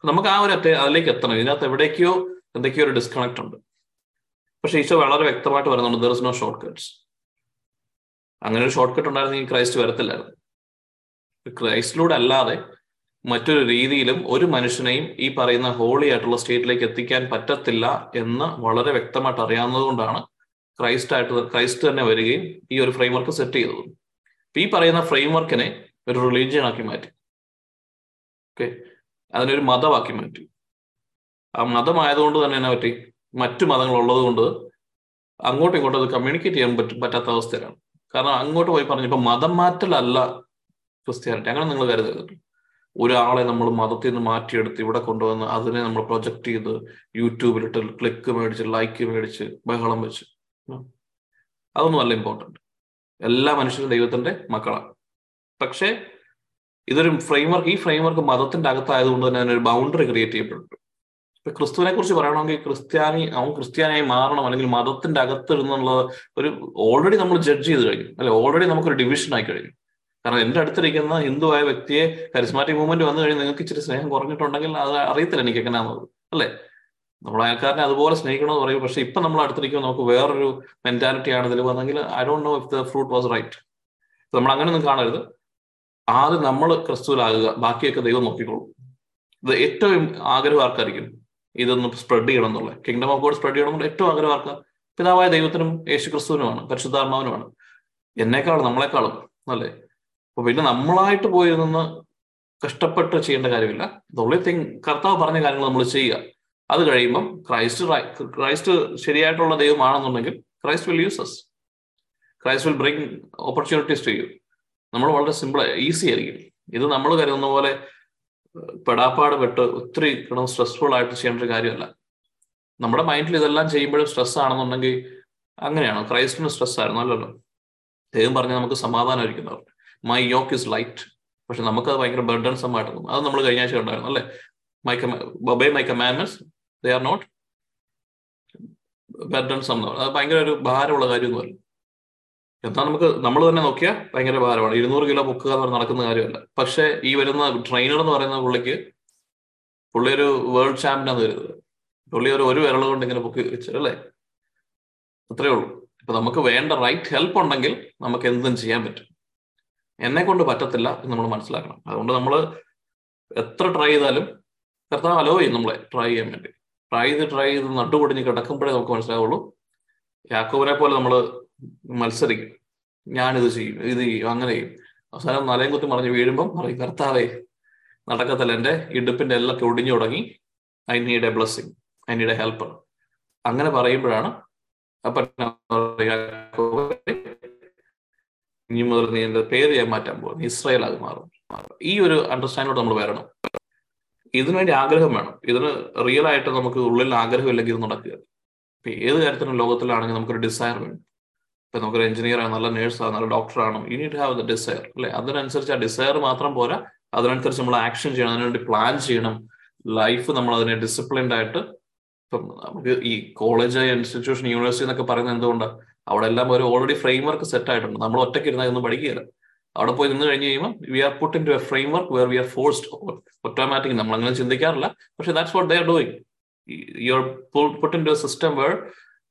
നമുക്ക് ആ ഒരു അതിലേക്ക് എത്തണം. ഇതിനകത്ത് എവിടേക്കോ എന്തൊക്കെയോ ഒരു ഡിസ്കണക്ട് ഉണ്ട്. പക്ഷെ ഈശോ വളരെ വ്യക്തമായിട്ട് പറയുന്നുണ്ട് there is no short cuts അങ്ങനെ ഒരു ഷോർട്ട് കട്ട് ഉണ്ടായിരുന്നെങ്കിൽ ക്രൈസ്റ്റ് വരത്തില്ലായിരുന്നു. ക്രൈസ്റ്റിലൂടെ അല്ലാതെ മറ്റൊരു രീതിയിലും ഒരു മനുഷ്യനെയും ഈ പറയുന്ന ഹോളി ആയിട്ടുള്ള സ്റ്റേറ്റിലേക്ക് എത്തിക്കാൻ പറ്റത്തില്ല എന്ന് വളരെ വ്യക്തമായിട്ട് അറിയാവുന്നത് കൊണ്ടാണ് ക്രൈസ്റ്റ് ആയിട്ട് ക്രൈസ്റ്റ് തന്നെ വരികയും ഈ ഒരു ഫ്രെയിംവർക്ക് സെറ്റ് ചെയ്തത്. ഈ പറയുന്ന ഫ്രെയിംവർക്കിനെ ഒരു റിലീജിയൻ ആക്കി മാറ്റി. ഓക്കെ അതിനൊരു മതമാക്കി മാറ്റി. ആ മതമായതുകൊണ്ട് തന്നെ എന്നെ പറ്റി? മറ്റു മതങ്ങൾ ഉള്ളത് കൊണ്ട് അങ്ങോട്ടും ഇങ്ങോട്ടും അത് കമ്മ്യൂണിക്കേറ്റ് ചെയ്യാൻ പറ്റും പറ്റാത്ത അവസ്ഥയിലാണ്. കാരണം അങ്ങോട്ട് പോയി പറഞ്ഞു ഇപ്പൊ മതം മാറ്റലല്ല ക്രിസ്ത്യാനിറ്റി. അങ്ങനെ നിങ്ങൾ കരുതരുത്. ഒരാളെ നമ്മൾ മതത്തിൽ നിന്ന് മാറ്റിയെടുത്ത് ഇവിടെ കൊണ്ടുവന്ന് അതിനെ നമ്മൾ പ്രൊജക്ട് ചെയ്ത് യൂട്യൂബിലിട്ട് ക്ലിക്ക് മേടിച്ച് ലൈക്ക് മേടിച്ച് ബഹളം വെച്ച്. അതൊന്നും അല്ല ഇമ്പോർട്ടന്റ് എല്ലാ മനുഷ്യരും ദൈവത്തിന്റെ മക്കളാണ്. പക്ഷേ ഇതൊരു ഫ്രെയിംവർക്ക് ഈ ഫ്രെയിംവർക്ക് മതത്തിന്റെ അകത്തായതുകൊണ്ട് തന്നെ അതിനൊരു ബൗണ്ടറി ക്രിയേറ്റ് ചെയ്യപ്പെട്ടിട്ടുണ്ട് ഇപ്പൊ ക്രിസ്തുവിനെ കുറിച്ച് പറയണമെങ്കിൽ ക്രിസ്ത്യാനി അവൻ ക്രിസ്ത്യാനിയായി മാറണം അല്ലെങ്കിൽ മതത്തിന്റെ അകത്ത് എന്നുള്ള ഒരു ഓൾറെഡി നമ്മൾ ജഡ്ജ് ചെയ്ത് കഴിഞ്ഞു. അല്ലെ? ഓൾറെഡി നമുക്കൊരു ഡിവിഷൻ ആയി കഴിഞ്ഞു. കാരണം എന്റെ അടുത്തിരിക്കുന്ന ആയ വ്യക്തിയെ കരിസ്മാറ്റിക് മൂവ്മെന്റ് വന്നു കഴിഞ്ഞാൽ നിങ്ങൾക്ക് ഇച്ചിരി സ്നേഹം കുറഞ്ഞിട്ടുണ്ടെങ്കിൽ അത് അറിയത്തില്ല എനിക്ക് എങ്ങനെയാണെന്നത് അല്ലേ? നമ്മൾ അയൽക്കാരനെ അതുപോലെ സ്നേഹിക്കണമെന്ന് പറയും. പക്ഷെ ഇപ്പൊ നമ്മൾ അടുത്തിരിക്കുമ്പോൾ നമുക്ക് വേറൊരു മെന്റാലിറ്റി ആണ് ഇതിൽ വന്നെങ്കിൽ I don't know if the fruit was right നമ്മൾ അങ്ങനെയൊന്നും കാണരുത്. ആദ്യം നമ്മൾ ക്രിസ്തുവിലാകുക. ബാക്കിയൊക്കെ ദൈവം നോക്കിക്കോളും. ഇത് ഏറ്റവും ആഗ്രഹം ആർക്കായിരിക്കും? ഇതൊന്ന് സ്പ്രെഡ് ചെയ്യണം എന്നുള്ളത്. കിങ്ഡം ഓഫ് ഗോഡ് സ്പ്രെഡ് ചെയ്യണം എന്നുള്ള ഏറ്റവും ആഗ്രഹം ആർക്കാ? പിതാവായ ദൈവത്തിനും യേശു ക്രിസ്തുവിനുമാണ് പരിശുദ്ധാത്മാവിനുമാണ്. എന്നെക്കാളും നമ്മളെക്കാളും അല്ലേ? അപ്പൊ പിന്നെ നമ്മളായിട്ട് പോയിരുന്ന് കഷ്ടപ്പെട്ട് ചെയ്യേണ്ട കാര്യമില്ല. ദ തിങ് കർത്താവ് പറഞ്ഞ കാര്യങ്ങൾ നമ്മൾ ചെയ്യുക. അത് കഴിയുമ്പം ക്രൈസ്റ്റ് ക്രൈസ്റ്റ് ശരിയായിട്ടുള്ള ദൈവമാണെന്നുണ്ടെങ്കിൽ Christ will use us Christ will bring opportunities to you. നമ്മൾ വളരെ സിമ്പിൾ ഈസി ആയിരിക്കും. ഇത് നമ്മൾ കരുതുന്ന പോലെ പെടാപ്പാട് പെട്ട് ഒത്തിരി കിടന്ന് സ്ട്രെസ്ഫുൾ ആയിട്ട് ചെയ്യേണ്ട ഒരു കാര്യമല്ല. നമ്മുടെ മൈൻഡിൽ ഇതെല്ലാം ചെയ്യുമ്പോഴും സ്ട്രെസ് ആണെന്നുണ്ടെങ്കിൽ അങ്ങനെയാണോ? ക്രൈസ്റ്റിന് സ്ട്രെസ് ആയിരുന്നു അല്ലല്ലോ? ദൈവം പറഞ്ഞ് നമുക്ക് സമാധാനമായിരിക്കുന്നവർ മൈ യോക്ക് ഇസ് ലൈറ്റ് പക്ഷെ നമുക്കത് ഭയങ്കര ബർഡൻസം ആയിട്ട് തോന്നും അത് നമ്മൾ കഴിഞ്ഞ ആഴ്ച ഉണ്ടായിരുന്നു അല്ലേ? My by my commandments they are not burdens എന്ന് അത് ഭയങ്കര ഒരു ഭാരമുള്ള കാര്യം പറയും. എന്നാൽ നമുക്ക് നമ്മൾ തന്നെ നോക്കിയാൽ ഭയങ്കര ഭാരമാണ്. ഇരുന്നൂറ് കിലോ പൊക്കുക എന്ന് പറഞ്ഞ് നടക്കുന്ന കാര്യമല്ല. പക്ഷെ ഈ വരുന്ന ട്രെയിനർ എന്ന് പറയുന്ന പുള്ളിക്ക് പുള്ളി ഒരു വേൾഡ് ചാമ്പ്യനാന്ന് കരുതുന്നത് പുള്ളി ഒരു ഒരു വിരൽ കൊണ്ട് ഇങ്ങനെ പൊക്കി വെച്ചത് അല്ലേ? അത്രേ ഉള്ളൂ. ഇപ്പൊ നമുക്ക് വേണ്ട റൈറ്റ് ഹെൽപ്പ് ഉണ്ടെങ്കിൽ നമുക്ക് എന്തും ചെയ്യാൻ പറ്റും. എന്നെ കൊണ്ട് പറ്റത്തില്ല എന്ന് നമ്മൾ മനസ്സിലാക്കണം. അതുകൊണ്ട് നമ്മൾ എത്ര ട്രൈ ചെയ്താലും കർത്താവ് അലോ ചെയ്യും നമ്മളെ ട്രൈ ചെയ്യാൻ വേണ്ടി. ട്രൈ ചെയ്ത് ട്രൈ ചെയ്ത് നട്ടുപൊടിഞ്ഞ് കിടക്കുമ്പോഴേ നമുക്ക് മനസ്സിലാവുള്ളൂ. യാക്കോബിനെ പോലെ നമ്മൾ മത്സരിക്കും. ഞാനിത് ചെയ്യും ഇത് ചെയ്യും അങ്ങനെ ചെയ്യും. അവസാനം നലയും കുത്തി മറിഞ്ഞ് വീഴുമ്പം പറയും കർത്താവേ നടക്കത്തില്ല. എന്റെ ഇടുപ്പിന്റെ എല്ലൊക്കെ ഒടിഞ്ഞു തുടങ്ങി. I need a blessing I need a helper അങ്ങനെ പറയുമ്പോഴാണ് അപ്പൊ ഇനി മുതൽ നീ എന്റെ പേര് ഞാൻ മാറ്റാൻ പോകും ഇസ്രായേൽ ആകെ മാറും. ഈ ഒരു അണ്ടർസ്റ്റാൻഡോട് നമ്മൾ വരണം. ഇതിനുവേണ്ടി ആഗ്രഹം വേണം. ഇതിന് റിയൽ ആയിട്ട് നമുക്ക് ഉള്ളിൽ ആഗ്രഹം ഇല്ലെങ്കിൽ ഇത് നടക്കുക. ഇപ്പൊ ഏത് കാര്യത്തിനും ലോകത്തിലാണെങ്കിൽ നമുക്കൊരു ഡിസയർ വേണം. ഇപ്പൊ നമുക്കൊരു എഞ്ചിനീയർ ആണ് നല്ല നേഴ്സ് ആണ് നല്ല ഡോക്ടർ ആണ് you need have the desire അല്ലെ? അതിനനുസരിച്ച് ആ ഡിസയർ മാത്രം പോരാ. അതിനനുസരിച്ച് നമ്മൾ ആക്ഷൻ ചെയ്യണം. അതിനുവേണ്ടി പ്ലാൻ ചെയ്യണം. ലൈഫ് നമ്മൾ അതിനെ ഡിസിപ്ലിൻഡ് ആയിട്ട് ഇപ്പം നമുക്ക് ഈ കോളേജ് ഇൻസ്റ്റിറ്റ്യൂഷൻ യൂണിവേഴ്സിറ്റി എന്നൊക്കെ പറയുന്നത് എന്തുകൊണ്ടാണ് അവിടെ എല്ലാം ഒരു ഓൾറെഡി ഫ്രെയിം വർക്ക് സെറ്റ് ആയിട്ടുണ്ട്. നമ്മൾ ഒറ്റയ്ക്ക് ഇരുന്നാൽ ഒന്നും പഠിക്കുകയില്ല. അവിടെ പോയി നിന്ന് കഴിഞ്ഞ് കഴിയുമ്പോൾ we are put in to a framework where we are forced automatic നമ്മൾ അങ്ങനെ ചിന്തിക്കാറില്ല. പക്ഷെ that's what they are doing you are put in to system where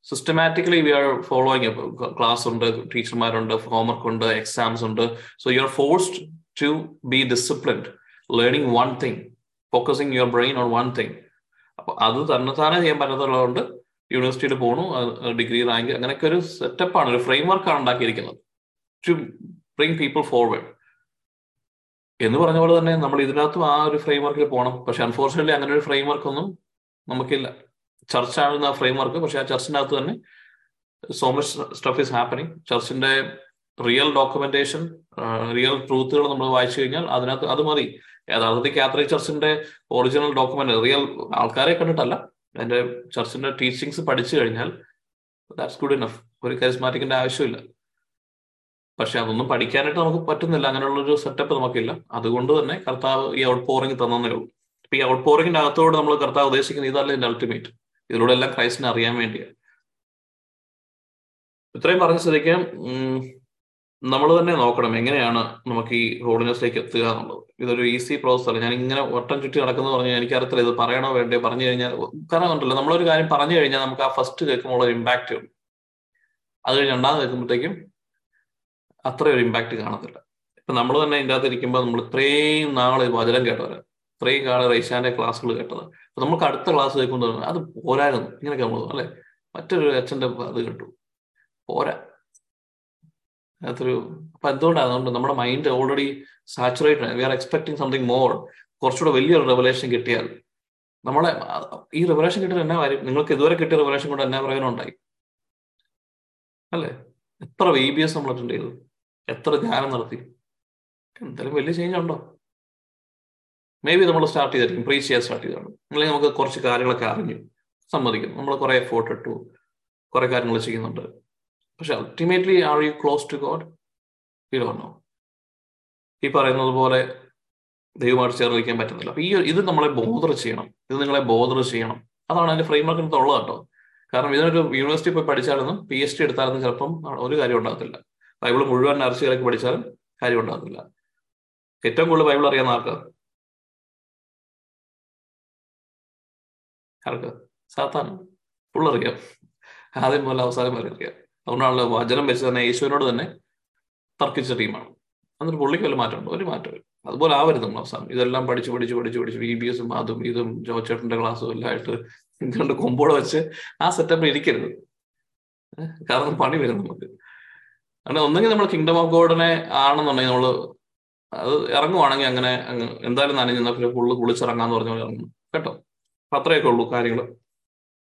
systematically we are following class ഉണ്ട് ടീച്ചർമാരുണ്ട് ഹോംവർക്ക് ഉണ്ട് എക്സാംസ് ഉണ്ട്. So you are forced to be disciplined learning one thing focusing your brain on one thing അപ്പൊ അത് തന്നെത്താനെ ചെയ്യാൻ പറ്റാത്തുള്ളതുകൊണ്ട് യൂണിവേഴ്സിറ്റിയിൽ പോണു degree rank അങ്ങനെയൊക്കെ ഒരു സെറ്റപ്പാണ് ഒരു ഫ്രെയിം വർക്കാണ് ഉണ്ടാക്കിയിരിക്കുന്നത്. ടു ബ്രിങ് പീപ്പിൾ ഫോർവേഡ് എന്ന് പറഞ്ഞ പോലെ തന്നെ നമ്മൾ ഇതിനകത്തും ആ ഒരു ഫ്രെയിം വർക്കിൽ പോകണം പക്ഷെ അൺഫോർച്ചുനേറ്റ്ലി അങ്ങനെ ഒരു ഫ്രെയിം വർക്ക് ഒന്നും നമുക്കില്ല. ചർച്ച ചർച്ചാണ് ആ ഫ്രെയിം വർക്ക് പക്ഷെ ആ ചർച്ചിനകത്ത് തന്നെ so much stuff is happening ചർച്ചിന്റെ real documentation real ട്രൂത്തുകൾ നമ്മൾ വായിച്ചു കഴിഞ്ഞാൽ അതിനകത്ത് അത് മതി. യഥാർത്ഥത്തിൽ കാത്തലിക് ചർച്ചിന്റെ ഒറിജിനൽ ഡോക്യുമെന്റ് റിയൽ ആൾക്കാരെ കണ്ടിട്ടല്ല. അതിന്റെ ചർച്ചിന്റെ ടീച്ചിങ്സ് പഠിച്ചു കഴിഞ്ഞാൽ ദാറ്റ്സ് ഗുഡ് ഇനഫ് ഒരു കരിസ്മാറ്റിക്കിന്റെ ആവശ്യമില്ല. പക്ഷെ അതൊന്നും പഠിക്കാനായിട്ട് നമുക്ക് പറ്റുന്നില്ല. അങ്ങനെയുള്ള ഒരു സെറ്റപ്പ് നമുക്കില്ല. അതുകൊണ്ട് തന്നെ കർത്താവ് ഈ ഔട്ട് പോറിംഗ് തന്നേ ഉള്ളൂ ഈ ഔട്ട് പോറിംഗിന്റെ അകത്തോട് നമ്മൾ കർത്താവ് ഉദ്ദേശിക്കുന്നത് ഇതല്ല ഇതിന്റെ അൾട്ടിമേറ്റ് ഇതിലൂടെ എല്ലാം ക്രൈസ്റ്റിനെ അറിയാൻ വേണ്ടിയാണ് ഇത്രയും പറഞ്ഞ സ്ഥിതിക്ക് നമ്മൾ തന്നെ നോക്കണം എങ്ങനെയാണ് നമുക്ക് ഈ ഹോളിനെസ്സിലേക്ക് എത്തുക എന്നുള്ളത്. ഇതൊരു ഈസി പ്രോസസ് അല്ല. ഞാൻ ഇങ്ങനെ വട്ടം ചുറ്റി നടക്കുന്നു പറഞ്ഞാൽ എനിക്ക് അറിയത്തില്ല ഇത് പറയണോ വേണ്ടേ പറഞ്ഞു കഴിഞ്ഞാൽ കാരണം ഉണ്ടല്ലോ നമ്മളൊരു കാര്യം പറഞ്ഞു കഴിഞ്ഞാൽ നമുക്ക് ആ ഫസ്റ്റ് കേൾക്കുമ്പോൾ ഒരു ഇമ്പാക്റ്റ് ഉണ്ട് അത് കഴിഞ്ഞ് രണ്ടാമത് കേൾക്കുമ്പോഴത്തേക്കും അത്ര ഒരു ഇമ്പാക്ട് കാണത്തില്ല. ഇപ്പൊ നമ്മൾ തന്നെ ഇതിന്റെ അകത്ത് ഇരിക്കുമ്പോൾ നമ്മൾ ഇത്രയും നാളെ വചനം കേട്ടവരാ. ഇത്രയും കാലം റൈഷാന്റെ ക്ലാസ്സുകൾ കേട്ടത്. അപ്പൊ നമുക്ക് അടുത്ത ക്ലാസ് കേൾക്കുമ്പോൾ അത് പോരായിരുന്നു. ഇങ്ങനെയൊക്കെ നമ്മൾ അല്ലെ? മറ്റൊരു അച്ഛന്റെ അത് കേട്ടു. പോരാ. അതൊരു അപ്പൊ എന്തുകൊണ്ടാണ്? അതുകൊണ്ട് നമ്മുടെ mind already saturated we are expecting something more കുറച്ചുകൂടെ വലിയൊരു റെവലേഷൻ കിട്ടിയാൽ നമ്മളെ ഈ റെവലേഷൻ കിട്ടിയത് എന്നാ കാര്യം? നിങ്ങൾക്ക് ഇതുവരെ കിട്ടിയ റെവലേഷൻ കൊണ്ട് എന്നാ പ്രയോജനം ഉണ്ടായി? അല്ലേ? എത്ര വി ബി എസ് നമ്മൾ അറ്റൻഡ് ചെയ്തു? എത്ര ധ്യാനം നടത്തി? എന്തായാലും വലിയ ചേഞ്ച് ഉണ്ടോ? മേ ബി നമ്മൾ സ്റ്റാർട്ട് ചെയ്തായിരിക്കും പ്രീച്ച് ചെയ്യാൻ സ്റ്റാർട്ട് ചെയ്താണ് അല്ലെങ്കിൽ നമുക്ക് കുറച്ച് കാര്യങ്ങളൊക്കെ അറിഞ്ഞു സമ്മതിക്കും. നമ്മൾ കുറെ എഫോർട്ട് ഇട്ടു കുറെ കാര്യങ്ങൾ ചെയ്യുന്നുണ്ട്. പക്ഷെ ultimately are you close to God you know ഈ പറയുന്നത് പോലെ ദൈവമായിട്ട് ചേർന്നിരിക്കാൻ പറ്റുന്നില്ല. അപ്പൊ ഈ ഇത് നമ്മളെ ബോധർ ചെയ്യണം. ഇത് നിങ്ങളെ ബോധർ ചെയ്യണം. അതാണ് അതിന്റെ ഫ്രെയിം വർക്കിനകത്ത് ഉള്ളത് കേട്ടോ. കാരണം ഇതിനൊരു യൂണിവേഴ്സിറ്റി പോയി പഠിച്ചാലൊന്നും പി എച്ച് ഡി എടുത്താലൊന്നും ചിലപ്പം ഒരു കാര്യം ഉണ്ടാകത്തില്ല. ബൈബിൾ മുഴുവൻ അരച്ചുകലക്കി പഠിച്ചാലും കാര്യം ഉണ്ടാകുന്നില്ല. ഏറ്റവും കൂടുതൽ ബൈബിൾ അറിയാവുന്ന ആൾക്കാർ ആർക്ക്? സാത്താൻ. ഫുള്ളറിയാം ആദ്യം മുതൽ അവസാനം വരെ അറിയാം. അതുകൊണ്ടാണല്ലോ വചനം വെച്ച് തന്നെ യേശുവിനോട് തന്നെ തർക്കിച്ച ടീമാണ്. അന്നൊരു പുള്ളിക്ക് വല്ല മാറ്റമുണ്ടോ? ഒരു മാറ്റമില്ല അതുപോലെ ആവരുത് നമ്മൾ അവസാനം. ഇതെല്ലാം പഠിച്ച് പഠിച്ച് പഠിച്ച് പഠിച്ച് വി ബി എസും അതും ഇതും ജോച്ചേട്ടന്റെ ക്ലാസ്സും എല്ലാം ആയിട്ട് ഇതുകൊണ്ട് കൊമ്പോടെ വെച്ച് ആ സെറ്റപ്പിൽ ഇരിക്കരുത്. കാരണം പണി വരും നമുക്ക്. അങ്ങനെ ഒന്നെങ്കിൽ നമ്മൾ കിങ്ഡം ഓഫ് ഗോഡിനെ ആണെന്നുണ്ടെങ്കിൽ നമ്മൾ അത് ഇറങ്ങുവാണെങ്കിൽ അങ്ങനെ എന്തായാലും നനഞ്ഞ പിന്നെ ഫുള്ള് കുളിച്ചിറങ്ങാന്ന് പറഞ്ഞ പോലെ ഇറങ്ങും. കേട്ടോ? അത്രയൊക്കെ ഉള്ളൂ കാര്യങ്ങൾ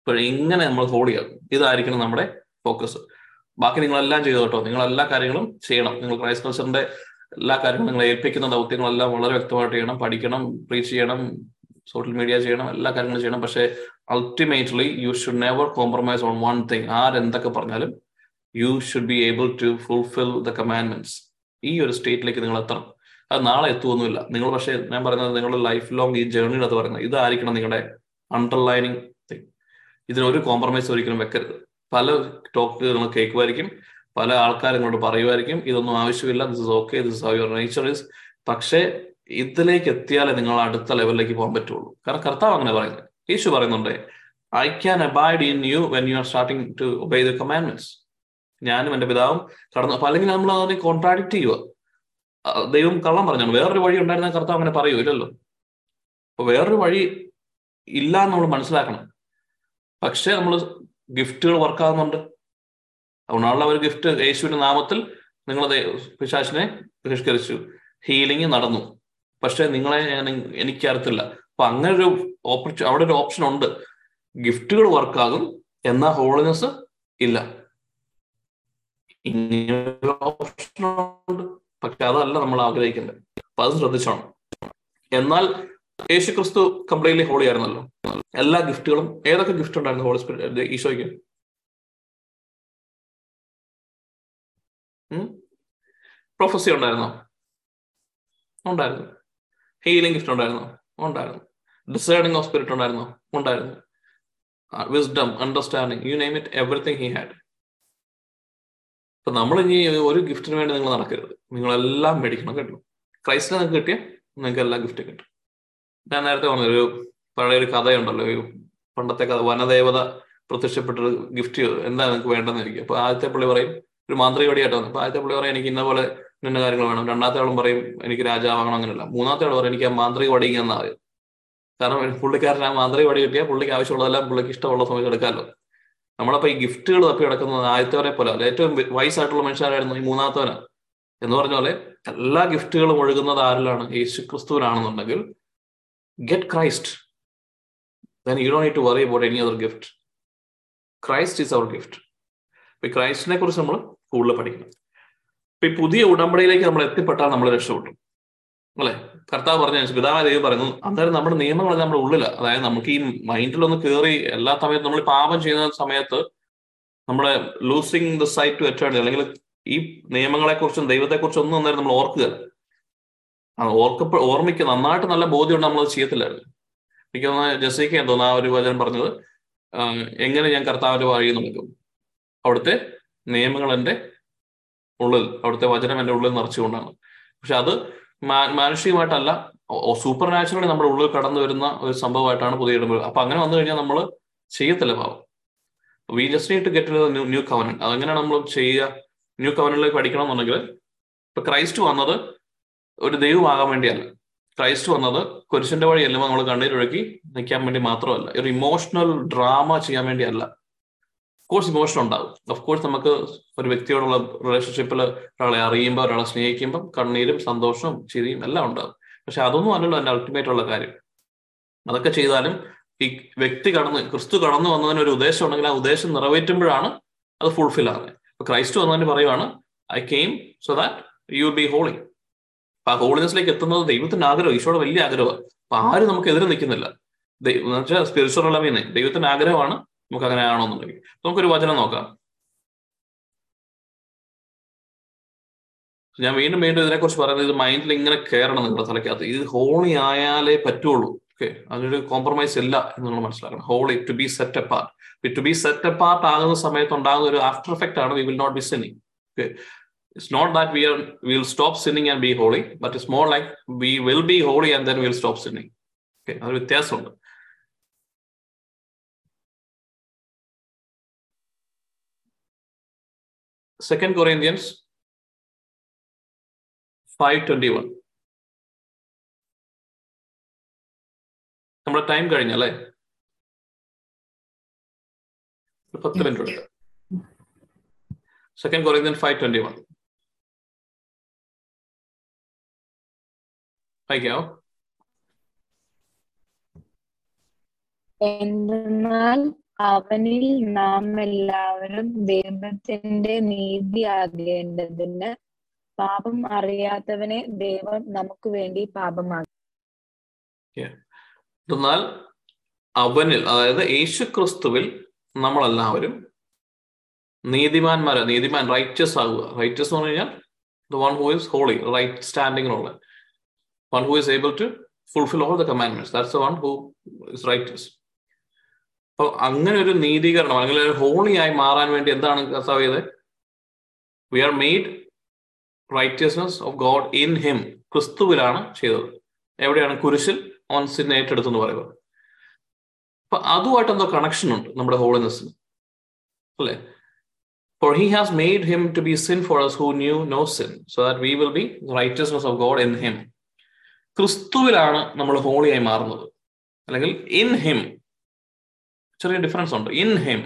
അപ്പോൾ ഇങ്ങനെ നമ്മൾ ഹോൾഡ് ചെയ്യാം. ഇതായിരിക്കണം നമ്മുടെ ഫോക്കസ് ബാക്കി നിങ്ങളെല്ലാം ചെയ്തു കേട്ടോ? നിങ്ങൾ എല്ലാ കാര്യങ്ങളും ചെയ്യണം. നിങ്ങൾ ക്രൈസ്റ്റ് കൾച്ചറിന്റെ എല്ലാ കാര്യങ്ങളും നിങ്ങൾ ഏൽപ്പിക്കുന്ന ദൗത്യങ്ങളെല്ലാം വളരെ വ്യക്തമായിട്ട് ചെയ്യണം. പഠിക്കണം പ്രീച്ച് ചെയ്യണം സോഷ്യൽ മീഡിയ ചെയ്യണം എല്ലാ കാര്യങ്ങളും ചെയ്യണം. പക്ഷേ ultimately you should never compromise on one thing ആരെന്തൊക്കെ പറഞ്ഞാലും you should be able to fulfil the commandments ഈ ഒരു സ്റ്റേറ്റിലേക്ക് നിങ്ങൾ എത്തണം. അത് നാളെ എത്തുമൊന്നുമില്ല നിങ്ങൾ പക്ഷേ ഞാൻ പറയുന്നത് നിങ്ങളുടെ ലൈഫ് ലോങ് ഈ ജേർണിയുടെ അത് പറയുന്നത്. ഇതായിരിക്കണം നിങ്ങളുടെ അണ്ടർലൈനിങ് തിങ് ഇതിനൊരു കോംപ്രമൈസ് ഒരിക്കലും വെക്കരുത്. പല ടോക്ക് നിങ്ങൾ കേൾക്കുമായിരിക്കും. പല ആൾക്കാരും ഇങ്ങോട്ട് പറയുമായിരിക്കും. ഇതൊന്നും ആവശ്യമില്ല. This is okay this how your nature is പക്ഷേ ഇതിലേക്ക് എത്തിയാലേ നിങ്ങൾ അടുത്ത ലെവലിലേക്ക് പോകാൻ പറ്റുള്ളൂ. കാരണം കർത്താവ് അങ്ങനെ പറയുന്നത് യേശു പറയുന്നുണ്ട് I can abide in you when you are starting to obey the commandments ഞാനും എന്റെ പിതാവും കടന്നു. അപ്പൊ അല്ലെങ്കിൽ നമ്മൾ അതിനെ കോൺട്രാഡിക്ട് ചെയ്യുക. ദൈവം കള്ളം പറഞ്ഞാണ്. വേറൊരു വഴി ഉണ്ടായിരുന്ന കർത്താവ് അങ്ങനെ പറയൂ ഇല്ലല്ലോ. അപ്പൊ വേറൊരു വഴി ഇല്ല എന്ന് നമ്മൾ മനസ്സിലാക്കണം. പക്ഷെ നമ്മൾ ഗിഫ്റ്റുകൾ വർക്കാവുന്നുണ്ട് അതുകൊണ്ടാണല്ലോ അവർ ഗിഫ്റ്റ് യേശുവിന്റെ നാമത്തിൽ നിങ്ങൾ പിശാശിനെ ബഹിഷ്കരിച്ചു. ഹീലിംഗ് നടന്നു. പക്ഷെ നിങ്ങളെ ഞാൻ എനിക്കറിയത്തില്ല. അപ്പൊ അങ്ങനെ ഒരു ഓപ്പർച്യൂ അവിടെ ഒരു ഓപ്ഷൻ ഉണ്ട്. ഗിഫ്റ്റുകൾ വർക്കാകും എന്നാൽ ഹോളിനെസ് ഇല്ല. ഇങ്ങനൊരു ഓപ്ഷനുണ്ട് പക്ഷെ അതല്ല നമ്മൾ ആഗ്രഹിക്കേണ്ടത്. അപ്പൊ അത് ശ്രദ്ധിച്ചോണം. എന്നാൽ യേശു ക്രിസ്തു കംപ്ലീറ്റ്ലി ഹോളി ആയിരുന്നല്ലോ. എല്ലാ ഗിഫ്റ്റുകളും ഏതൊക്കെ ഗിഫ്റ്റ് ഉണ്ടായിരുന്നു ഹോളി സ്പിരിറ്റ് ഈശോയ്ക്ക്? പ്രൊഫസി ഉണ്ടായിരുന്നോ? ഉണ്ടായിരുന്നു. ഹീലിംഗ് ഗിഫ്റ്റ് ഉണ്ടായിരുന്നോ? ഉണ്ടായിരുന്നു. ഡിസേർണിംഗ് ഓഫ് സ്പിരിറ്റ് ഉണ്ടായിരുന്നോ? ഉണ്ടായിരുന്നു. Wisdom understanding you name it everything he had അപ്പൊ നമ്മൾ ഇനി ഒരു ഗിഫ്റ്റിന് വേണ്ടി നിങ്ങൾ നടക്കരുത്. നിങ്ങളെല്ലാം മേടിക്കണം കേട്ടോ. ക്രൈസ്റ്റിനെ നിങ്ങൾക്ക് കിട്ടിയ നിങ്ങൾക്ക് എല്ലാ ഗിഫ്റ്റും കിട്ടും. ഞാൻ നേരത്തെ പറഞ്ഞൊരു ഒരു പഴയ ഒരു കഥയുണ്ടല്ലോ ഒരു പണ്ടത്തെ കഥ വനദേവത പ്രത്യക്ഷപ്പെട്ടൊരു ഗിഫ്റ്റ് എന്താ നിങ്ങൾക്ക് വേണ്ടെന്ന് ചോദിക്കും അപ്പൊ ആദ്യത്തെ പുള്ളി പറയും ഒരു മാന്ത്രികടിയായിട്ട് വന്നു. അപ്പൊ ആദ്യത്തെ പുള്ളി പറയും എനിക്ക് ഇന്ന പോലെ ഇന്ന കാര്യങ്ങൾ വേണം. രണ്ടാമത്തെ ആളും പറയും എനിക്ക് രാജാവാകണം അങ്ങനെയല്ല. മൂന്നാമത്തെ ആൾ പറയും എനിക്ക് ആ മാന്ത്രിക വടി എന്നാ കാരണം പുള്ളിക്കാരൻ ആ മാന്ത്രിക വടി കിട്ടിയാൽ പുള്ളിക്ക് ആവശ്യമുള്ളതെല്ലാം പുള്ളിക്ക് ഇഷ്ടമുള്ള സമയത്ത് എടുക്കാമല്ലോ. നമ്മളപ്പോ ഈ ഗിഫ്റ്റുകൾ തപ്പി കിടക്കുന്നത് ആദ്യത്തവരെ പോലെ അല്ല ഏറ്റവും വയസ്സായിട്ടുള്ള മനുഷ്യരായിരുന്നു ഈ മൂന്നാമത്തവനാ എന്ന് പറഞ്ഞ പോലെ എല്ലാ ഗിഫ്റ്റുകളും ഒഴുകുന്നത് ആരിലാണ്? യേശു ക്രിസ്തുവിനാണെന്നുണ്ടെങ്കിൽ get Christ then you Dr need to worry about any other gift Christ is our gift അപ്പൊ ക്രൈസ്റ്റിനെ കുറിച്ച് നമ്മൾ കൂടുതൽ പഠിക്കണം. ഇപ്പൊ ഈ പുതിയ ഉടമ്പടിയിലേക്ക് നമ്മൾ എത്തിപ്പെട്ടാൽ നമ്മൾ രക്ഷപ്പെട്ടു. അല്ലെ? കർത്താവ് പറഞ്ഞ പിതാവായ ദൈവം പറയുന്നു അന്നേരം നമ്മുടെ നിയമങ്ങൾ നമ്മുടെ ഉള്ളില. അതായത് നമുക്ക് ഈ മൈൻഡിലൊന്ന് കയറി എല്ലാ സമയത്തും നമ്മൾ പാപം ചെയ്യുന്ന സമയത്ത് നമ്മളെ losing the sight to eternity അല്ലെങ്കിൽ ഈ നിയമങ്ങളെ കുറിച്ചും ദൈവത്തെ കുറിച്ചും ഒന്നും അന്നേരം നമ്മൾ ഓർക്കുക. ഓർക്കപ്പോ ഓർമ്മിക്കുക. നന്നായിട്ട് നല്ല ബോധ്യമുണ്ട് നമ്മൾ ചെയ്യത്തില്ലായിരുന്നു എനിക്ക് തോന്നുന്നു ജസീക്ക തോന്നുന്നു ആ ഒരു വചനം പറഞ്ഞത്. എങ്ങനെ ഞാൻ കർത്താവിന്റെ വഴി നടക്കും അവിടുത്തെ നിയമങ്ങൾ എന്റെ ഉള്ളിൽ അവിടുത്തെ വചനം എന്റെ ഉള്ളിൽ നിറച്ചുകൊണ്ടാണ്. പക്ഷെ അത് മാനുഷികമായിട്ടല്ല. സൂപ്പർ നാച്ചുറലി നമ്മുടെ ഉള്ളിൽ കടന്നു വരുന്ന ഒരു സംഭവമായിട്ടാണ് പുതിയ ഇടുമ്പോൾ അപ്പൊ അങ്ങനെ വന്നു കഴിഞ്ഞാൽ നമ്മൾ ചെയ്യത്തില്ല പാവം. We just need to get new new covenant അതെങ്ങനെയാണ് നമ്മൾ ചെയ്യുക? ന്യൂ കവനിലേക്ക് പഠിക്കണം എന്നുണ്ടെങ്കിൽ ഇപ്പൊ ക്രൈസ്റ്റ് വന്നത് ഒരു ദൈവമാകാൻ വേണ്ടിയല്ല. ക്രൈസ്റ്റ് വന്നത് കുരിശന്റെ വഴി എല്ലാം നമ്മൾ കണ്ണീരൊഴുക്കി നിൽക്കാൻ വേണ്ടി മാത്രമല്ല. ഒരു ഇമോഷണൽ ഡ്രാമ ചെയ്യാൻ വേണ്ടിയല്ല. കോഴ്സ് ഇമോഷൻ ഉണ്ടാകും. ഓഫ് കോഴ്സ് നമുക്ക് ഒരു വ്യക്തിയോടുള്ള റിലേഷൻഷിപ്പിൽ ഒരാളെ അറിയുമ്പോൾ ഒരാളെ സ്നേഹിക്കുമ്പോൾ കണ്ണീരും സന്തോഷവും ചിരിയും എല്ലാം ഉണ്ടാകും. പക്ഷെ അതൊന്നും അല്ലല്ലോ എന്റെ അൾട്ടിമേറ്റ് ഉള്ള കാര്യം. അതൊക്കെ ചെയ്താലും ഈ വ്യക്തി കടന്ന് ക്രിസ്തു കടന്നു വന്നതിന് ഒരു ഉദ്ദേശം ഉണ്ടെങ്കിൽ ആ ഉദ്ദേശം നിറവേറ്റുമ്പോഴാണ് അത് ഫുൾഫിൽ ആകുന്നത് അപ്പൊ ക്രൈസ്റ്റ് വന്നതിന് പറയുവാണ് I came so that you be holy അപ്പൊ ആ ഹോളിനെസ്സിലേക്ക് എത്തുന്നത് ദൈവത്തിന്റെ ആഗ്രഹം ഈശോയുടെ വലിയ ആഗ്രഹമാണ്. അപ്പൊ ആരും നമുക്ക് എതിരെ നിൽക്കുന്നില്ല. സ്പിരിച്വൽ ഇളവിന്ന് ദൈവത്തിന്റെ ആഗ്രഹമാണ് നമുക്ക് അങ്ങനെ ആണോന്നുണ്ടെങ്കിൽ നമുക്കൊരു വചനം നോക്കാം. ഞാൻ വീണ്ടും വീണ്ടും ഇതിനെക്കുറിച്ച് പറയുന്നത് ഇത് മൈൻഡിൽ ഇങ്ങനെ കയറണം നിങ്ങളുടെ തലയ്ക്കകത്ത്. ഇത് ഹോളി ആയാലേ പറ്റുള്ളൂ. ഓക്കെ അതിനൊരു കോംപ്രമൈസ് ഇല്ല എന്ന് നമ്മൾ മനസ്സിലാക്കണം. Holy to be set apart to be set apart ആകുന്ന സമയത്ത് ഉണ്ടാകുന്ന ഒരു ആഫ്റ്റർ എഫക്റ്റ് ആണ് we will not be sinning okay it's not that we are will stop sinning and be holy but it's more like we will be holy and then will stop sinning okay അതൊരു വ്യത്യാസമുണ്ട്. Second Corinthians five twenty one നമ്മുടെ time കഴിഞ്ഞ അല്ലേ? പത്ത് minute എടുക്കാം second Corinthian five twenty one വായിക്കാവോ? എന്നാൽ അവനിൽ നാം എല്ലാവരും ദൈവത്തിന്റെ നീതി ആകേണ്ടതിന് പാപം അറിയാത്തവനെ ദൈവം നമുക്ക് വേണ്ടി പാപമാക്കി. എന്നാൽ അവനിൽ അതായത് യേശു ക്രിസ്തുവിൽ നമ്മളെല്ലാവരും നീതിമാന്മാരെ നീതിമാൻ റൈറ്റസ് ആകുക റൈറ്റസ് എന്ന് കഴിഞ്ഞാൽ the one who is holy right സ്റ്റാൻഡിങ്ങിനുള്ള one who is able to fulfil all the commandments that's the one who is righteous അപ്പൊ അങ്ങനെ ഒരു നീതീകരണം അല്ലെങ്കിൽ ഒരു ഹോളി ആയി മാറാൻ വേണ്ടി എന്താണ് കർത്താവ് ചെയ്തത്? We are made righteousness of God in him ക്രിസ്തുവിലാണ് ചെയ്തത്. എവിടെയാണ്? കുരിശിൽ ഓൺ സിൻ ഏറ്റെടുത്തെന്ന് പറയുന്നത്. അപ്പൊ അതുമായിട്ട് എന്തോ കണക്ഷൻ ഉണ്ട് നമ്മുടെ ഹോളിനെസ്സിന് അല്ലേ? For he has made him to be sin for us who knew no sin, so that we will be the righteousness of God in him. ക്രിസ്തുവിലാണ് നമ്മൾ ഹോളിയായി മാറുന്നത്. അല്ലെങ്കിൽ ഇൻ ഹിം ചെറിയ ഡിഫറൻസ് ഉണ്ട്. ഇൻ ഹിം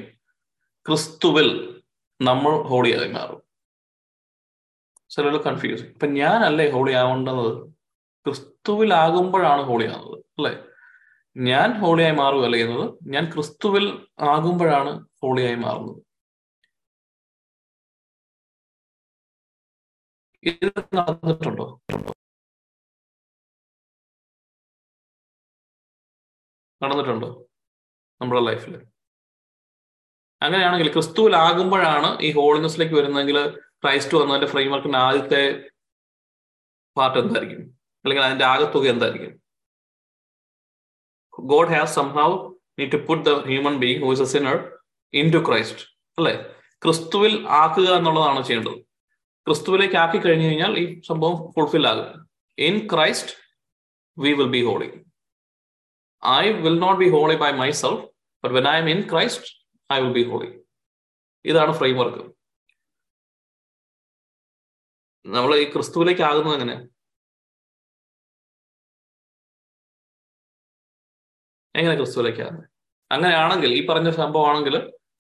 ക്രിസ്തുവിൽ നമ്മൾ ഹോളിയായി മാറും. ചിലർ കൺഫ്യൂസ് ഇപ്പൊ ഞാനല്ലേ ഹോളി ആവേണ്ടത്? ക്രിസ്തുവിലാകുമ്പോഴാണ് ഹോളി ആവുന്നത് അല്ലെ? ഞാൻ ഹോളിയായി മാറുകയല്ല ചെയ്യുന്നത്? ഞാൻ ക്രിസ്തുവിൽ ആകുമ്പോഴാണ് ഹോളിയായി മാറുന്നത്. നടന്നിട്ടുണ്ടോ? നടന്നിട്ടുണ്ടോ? നമ്മുടെ ലൈഫിൽ അങ്ങനെയാണെങ്കിൽ ക്രിസ്തുവിലാകുമ്പോഴാണ് ഈ ഹോളിനെസ്സിലേക്ക് വരുന്നതെങ്കിൽ ക്രൈസ്റ്റ് വന്നതിന്റെ ഫ്രെയിം വർക്കിന്റെ ആദ്യത്തെ പാർട്ട് എന്തായിരിക്കും? അല്ലെങ്കിൽ അതിന്റെ ആകത്തുക എന്തായിരിക്കും? God has somehow need to put the human being who is a sinner in to Christ അല്ലെ? ക്രിസ്തുവിൽ ആക്കുക എന്നുള്ളതാണ് ചെയ്യേണ്ടത്. ക്രിസ്തുവിലേക്ക് ആക്കി കഴിഞ്ഞു കഴിഞ്ഞാൽ ഈ സംഭവം ഫുൾഫിൽ ആകും. In Christ we will be holy I will not be holy by myself but when I am in Christ I will be holy ഇതാണ് ഫ്രെയിം വർക്ക് നമ്മൾ ഈ ക്രിസ്തുവിലേക്ക് ആകുന്നത് എങ്ങനെ? എങ്ങനെ ക്രിസ്തുവിലേക്ക് അങ്ങനെയാണെങ്കിൽ ഈ പറഞ്ഞ സംഭവമാണെങ്കിൽ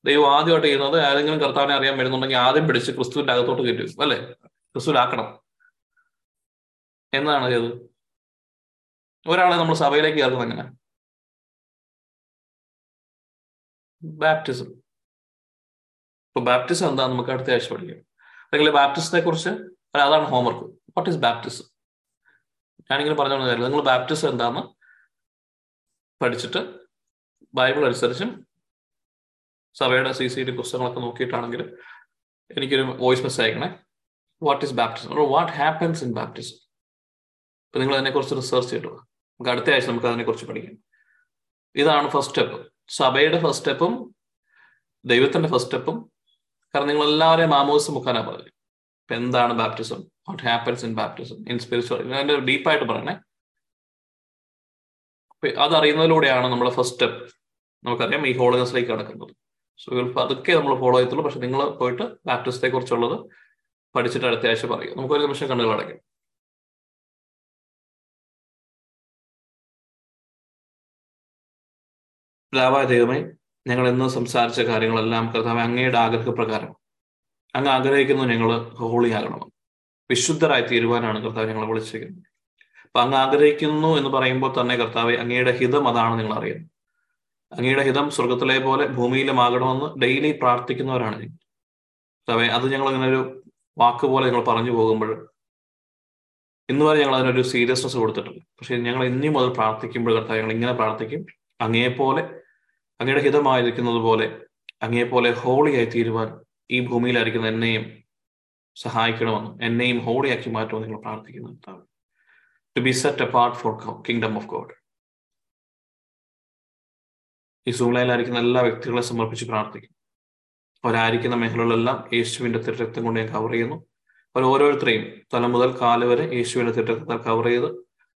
ദൈവം ആദ്യമായിട്ട് ചെയ്യുന്നത് ഏതെങ്കിലും കർത്താവിനെ അറിയാൻ വരുന്നുണ്ടെങ്കിൽ ആദ്യം പിടിച്ച് ക്രിസ്തുവിന്റെ അകത്തോട്ട് കയറ്റും അല്ലെ? ക്രിസ്തുവിലാക്കണം. എന്നാണ് ചെയ്തത്? ഒരാളെ നമ്മൾ സഭയിലേക്ക് ചേർക്കുന്നത് എങ്ങനെ? ബാപ്റ്റിസം ഇപ്പൊ ബാപ്റ്റിസം എന്താ നമുക്ക് അടുത്ത ആഴ്ച പഠിക്കാം. അല്ലെങ്കിൽ ബാപ്റ്റിസത്തെ കുറിച്ച് അതാണ് ഹോംവർക്ക് വാട്ട് ഈസ് ബാപ്റ്റിസം ഞാനിങ്ങനെ പറഞ്ഞോണ്ട് കാര്യം നിങ്ങൾ ബാപ്റ്റിസം എന്താന്ന് പഠിച്ചിട്ട് ബൈബിൾ അനുസരിച്ചും സഭയുടെ സി സി ഡി പുസ്തകങ്ങളൊക്കെ നോക്കിയിട്ടാണെങ്കിൽ എനിക്കൊരു voice message അയക്കണേ. What is baptism what happens in baptism ഇപ്പൊ നിങ്ങൾ അതിനെക്കുറിച്ച് റിസർച്ച് ചെയ്തിട്ട് നമുക്ക് അടുത്ത ആഴ്ച നമുക്ക് അതിനെക്കുറിച്ച് പഠിക്കാം. ഇതാണ് ഫസ്റ്റ് സ്റ്റെപ്പ് സഭയുടെ ഫസ്റ്റ് സ്റ്റെപ്പും ദൈവത്തിന്റെ ഫസ്റ്റ് സ്റ്റെപ്പും കാരണം നിങ്ങൾ എല്ലാവരെയും മാമോസ് മുഖാന പറഞ്ഞു. ഇപ്പൊ എന്താണ് baptism what happens in baptism in spiritual അതിന്റെ ഡീപ്പായിട്ട് പറയണേ. അതറിയുന്നതിലൂടെയാണ് നമ്മുടെ ഫസ്റ്റ് സ്റ്റെപ്പ് നമുക്കറിയാം ഈ ഹോളിനെസ്സിലേക്ക് കടക്കുന്നത്. സോ അതൊക്കെ നമ്മൾ ഫോളോ ചെയ്യത്തുള്ളൂ. പക്ഷെ നിങ്ങൾ പോയിട്ട് ബാപ്റ്റിസത്തെ കുറിച്ചുള്ളത് പഠിച്ചിട്ട് അടുത്ത ആഴ്ച പറയും നമുക്കൊരു നിമിഷം കണ്ണുകൾ പിതാവായ ദൈവമേ ഞങ്ങൾ ഇന്ന് സംസാരിച്ച കാര്യങ്ങളെല്ലാം കർത്താവ് അങ്ങയുടെ ആഗ്രഹപ്രകാരം അങ്ങ് ആഗ്രഹിക്കുന്നു ഞങ്ങൾ ഹോളി ആകണമെന്ന് വിശുദ്ധരായി തീരുവാനാണ് കർത്താവ് ഞങ്ങളെ വിളിച്ചിരിക്കുന്നത്. അപ്പൊ അങ്ങ് ആഗ്രഹിക്കുന്നു എന്ന് പറയുമ്പോൾ തന്നെ കർത്താവ് അങ്ങയുടെ ഹിതം അതാണ് നിങ്ങൾ അറിയുന്നത്. അങ്ങയുടെ ഹിതം സ്വർഗത്തിലെ പോലെ ഭൂമിയിലും ആകണമെന്ന് ഡെയിലി പ്രാർത്ഥിക്കുന്നവരാണ് കർത്താവെ അത് ഞങ്ങൾ ഇങ്ങനെ ഒരു വാക്ക് പോലെ ഞങ്ങൾ പറഞ്ഞു പോകുമ്പോൾ ഇന്ന് വരെ ഞങ്ങൾ അതിനൊരു സീരിയസ്നെസ് കൊടുത്തിട്ടുണ്ട് പക്ഷെ ഞങ്ങൾ ഇനി മുതൽ പ്രാർത്ഥിക്കുമ്പോൾ കർത്താവ് ഞങ്ങൾ ഇങ്ങനെ പ്രാർത്ഥിക്കും അങ്ങേപോലെ അങ്ങയുടെ ഹിതമായിരിക്കുന്നത് പോലെ അങ്ങേപ്പോലെ ഹോളിയായി തീരുവാൻ ഈ ഭൂമിയിലായിരിക്കുന്ന എന്നെയും സഹായിക്കണമെന്നും എന്നെയും ഹോളിയാക്കി മാറ്റുമെന്ന് നിങ്ങൾ പ്രാർത്ഥിക്കുന്നു to be set apart for kingdom of God ഈ സൂളയിലായിരിക്കുന്ന എല്ലാ വ്യക്തികളെ സമർപ്പിച്ച് പ്രാർത്ഥിക്കുന്നു അവരായിരിക്കുന്ന മേഖലകളിലെല്ലാം യേശുവിന്റെ തിരക്തം കൊണ്ട് ഞാൻ കവർ ചെയ്യുന്നു. അവർ ഓരോരുത്തരെയും തല മുതൽ കാൽ വരെ യേശുവിന്റെ തിരക്തത്താൽ കവർ ചെയ്ത്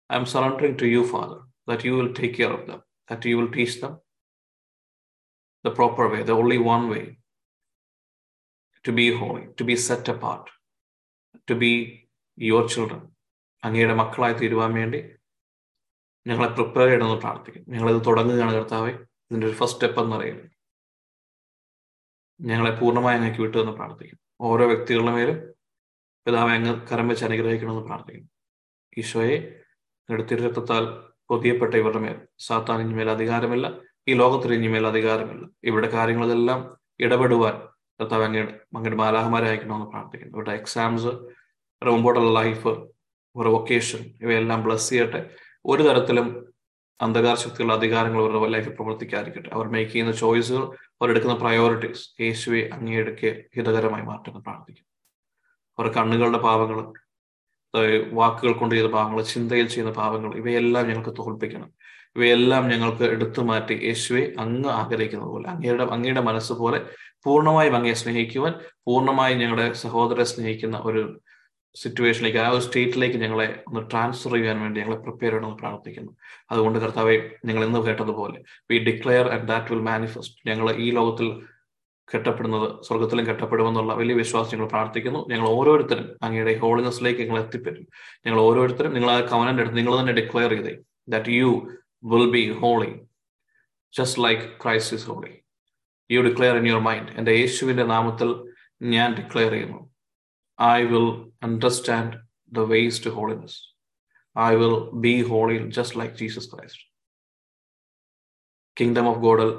I am surrendering to you Father that you will take care of them that you will teach them the proper way, the only one way to be holy, to be set apart, to be your children. അങ്ങയുടെ മക്കളായി തീരുവാൻ വേണ്ടി ഞങ്ങളെ prepare ചെയ്യണമെന്ന് പ്രാർത്ഥിക്കും ഞങ്ങളിത് തുടങ്ങുകയാണ് കർത്താവെ. ഇതിന്റെ ഒരു ഫസ്റ്റ് സ്റ്റെപ്പ് എന്നറിയുന്നത് ഞങ്ങളെ പൂർണമായി അങ്ങേക്ക് വിട്ടുവെന്ന് പ്രാർത്ഥിക്കും ഓരോ വ്യക്തികളുടെ മേലും പിതാവെ അങ്ങ് കരം വെച്ച് അനുഗ്രഹിക്കണമെന്ന് പ്രാർത്ഥിക്കും ഈശോയെ എടുത്തിരത്താൽ പൊതിയപ്പെട്ട ഇവരുടെ മേൽ സാത്താൻ ഇനിമേൽ അധികാരമില്ല ഈ ലോകത്തിൽ ഇനിമേൽ അധികാരമില്ല. ഇവിടെ കാര്യങ്ങളെല്ലാം ഇടപെടുവാൻ കർത്താവ് അങ്ങയുടെ അങ്ങയുടെ മാലാഹമാരെ അയക്കണമെന്ന് പ്രാർത്ഥിക്കുന്നു. ഇവരുടെ എക്സാംസ് ഇവരുടെ മുമ്പോട്ടുള്ള ലൈഫ് ഇവരുടെ വൊക്കേഷൻ ഇവയെല്ലാം ബ്ലസ് ചെയ്യട്ടെ. ഒരു തരത്തിലും അന്ധകാര ശക്തികളുടെ അധികാരങ്ങൾ അവരുടെ ലൈഫിൽ പ്രവർത്തിക്കാതിരിക്കട്ടെ. അവർ മേക്ക് ചെയ്യുന്ന ചോയ്സുകൾ അവരെടുക്കുന്ന പ്രയോറിറ്റീസ് യേശുവെ അങ്ങേടുക്ക് ഹിതകരമായി മാറ്റുമെന്ന് പ്രാർത്ഥിക്കുന്നു. അവരുടെ കണ്ണുകളുടെ പാപങ്ങൾ വാക്കുകൾ കൊണ്ട് ചെയ്ത പാപങ്ങൾ ചിന്തയിൽ ചെയ്യുന്ന പാപങ്ങൾ ഇവയെല്ലാം ഞങ്ങൾക്ക് തോൽപ്പിക്കണം. ഇവയെല്ലാം ഞങ്ങൾക്ക് എടുത്തു മാറ്റി യേശുവെ അങ്ങ് ആഗ്രഹിക്കുന്നത് പോലെ അങ്ങയുടെ അങ്ങയുടെ മനസ്സ് പോലെ പൂർണമായും അങ്ങയെ സ്നേഹിക്കുവാൻ പൂർണമായും ഞങ്ങളുടെ സഹോദരെ സ്നേഹിക്കുന്ന ഒരു സിറ്റുവേഷനിലേക്ക് ആ ഒരു സ്റ്റേറ്റിലേക്ക് ഞങ്ങളെ ഒന്ന് ട്രാൻസ്ഫർ ചെയ്യാൻ വേണ്ടി ഞങ്ങളെ പ്രിപ്പയർ ചെയ്യണമെന്ന് പ്രാർത്ഥിക്കുന്നു. അതുകൊണ്ട് കർത്താവെ ഞങ്ങൾ ഇന്ന് കേട്ടതുപോലെ we declare and that will manifest ഞങ്ങൾ ഈ ലോകത്തിൽ കെട്ടപ്പെടുന്നത് സ്വർഗത്തിലും കെട്ടപ്പെടുമെന്നുള്ള വലിയ വിശ്വാസം ഞങ്ങൾ പ്രാർത്ഥിക്കുന്നു. ഞങ്ങൾ ഓരോരുത്തരും അങ്ങയുടെ ഹോളിനെസ്സിലേക്ക് ഞങ്ങൾ എത്തിപ്പറ്റും ഞങ്ങൾ ഓരോരുത്തരും നിങ്ങൾ ആ കവനന്റെ എടുത്ത് നിങ്ങൾ തന്നെ ഡിക്ലെയർ ചെയ്തേ that you will be holy just like Christ holy you declare in your mind എന്റെ യേശുവിന്റെ നാമത്തിൽ ഞാൻ ഡിക്ലെയർ ചെയ്യുന്നു. I will understand the ways to holiness I will be holy just like Jesus Christ kingdom of ഗോഡൽ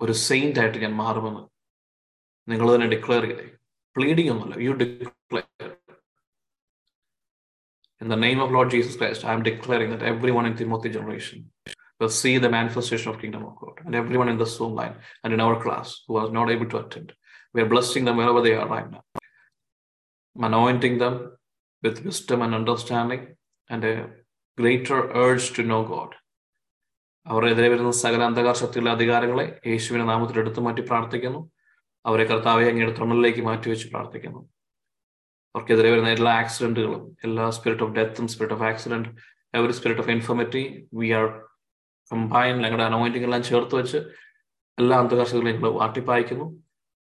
ഒരു saint ആയിട്ട് ഞാൻ മാറുമെന്ന് നിങ്ങൾ തന്നെ ഡിക്ലെയർ ചെയ്തേ. പ്ലീഡിങ് ഒന്നുമല്ല. You declare in the name of Lord Jesus Christ I am declaring that everyone in the മൊത്തി generation see the manifestation of kingdom of God and everyone in the zone line and in our class who was not able to attend we are blessing them whatever they are right now anointing them with wisdom and understanding and a greater urge to know God അവരെതിരെ വരുന്ന സകല അന്ധകാര ശക്തിയുള്ള അധികാരങ്ങളെ യേശുവിനെ നാമത്തിൽ എടുത്തു മാറ്റി പ്രാർത്ഥിക്കുന്നു. അവരെ കർത്താവെ അങ്ങയുടെ തൊണ്ണലിലേക്ക് മാറ്റിവെച്ച് പ്രാർത്ഥിക്കുന്നു. അവർക്കെതിരെ വരുന്ന എല്ലാ ആക്സിഡന്റുകളും എല്ലാ spirit of ഡെത്തും spirit of accident every spirit of infirmity we are combine ഞങ്ങളുടെ അനോയിന്റിംഗ് എല്ലാം ചേർത്ത് വെച്ച് എല്ലാ അന്തകാശകളെയും ഞങ്ങൾ വാട്ടിപ്പായിക്കുന്നു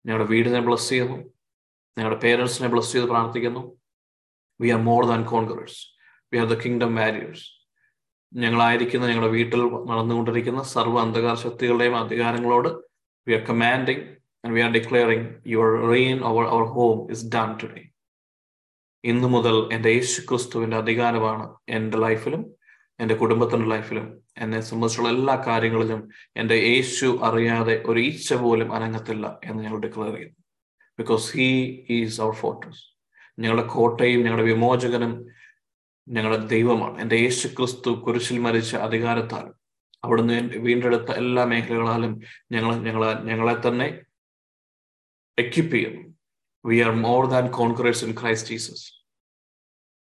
ഞങ്ങളുടെ വീടിനെ ബ്ലസ് ചെയ്യുന്നു. ഞങ്ങളുടെ പേരൻസിനെ ബ്ലസ് ചെയ്ത് പ്രാർത്ഥിക്കുന്നു. We are more than conquerors we are the kingdom warriors ഞങ്ങളായിരിക്കുന്ന ഞങ്ങളുടെ വീട്ടിൽ നടന്നുകൊണ്ടിരിക്കുന്ന സർവ അന്ധകാര ശക്തികളുടെയും അധികാരങ്ങളോട് we are commanding and we are declaring your reign over our home is done today. ഇന്നു മുതൽ എന്റെ യേശു ക്രിസ്തുവിന്റെ അധികാരമാണ് എന്റെ ലൈഫിലും എന്റെ കുടുംബത്തിന്റെ ലൈഫിലും എന്നെ സംബന്ധിച്ചുള്ള എല്ലാ കാര്യങ്ങളിലും എന്റെ യേശു അറിയാതെ ഒരു ഈച്ച പോലും അനങ്ങത്തില്ല എന്ന് ഞങ്ങൾ ഡിക്ലെയർ ചെയ്യുന്നു. Because he is our fortress ഞങ്ങളുടെ കോട്ടയും ഞങ്ങളുടെ വിമോചകനും ഞങ്ങളുടെ ദൈവമാണ്. എന്റെ യേശു ക്രിസ്തു കുരിശിൽ മരിച്ച അധികാരത്താലും അവിടുന്ന് വീണ്ടെടുത്ത എല്ലാ മേഖലകളാലും ഞങ്ങൾ ഞങ്ങളെ ഞങ്ങളെ തന്നെ എക്യുപ്പ് ചെയ്യുന്നു we are more than conquerors in Christ Jesus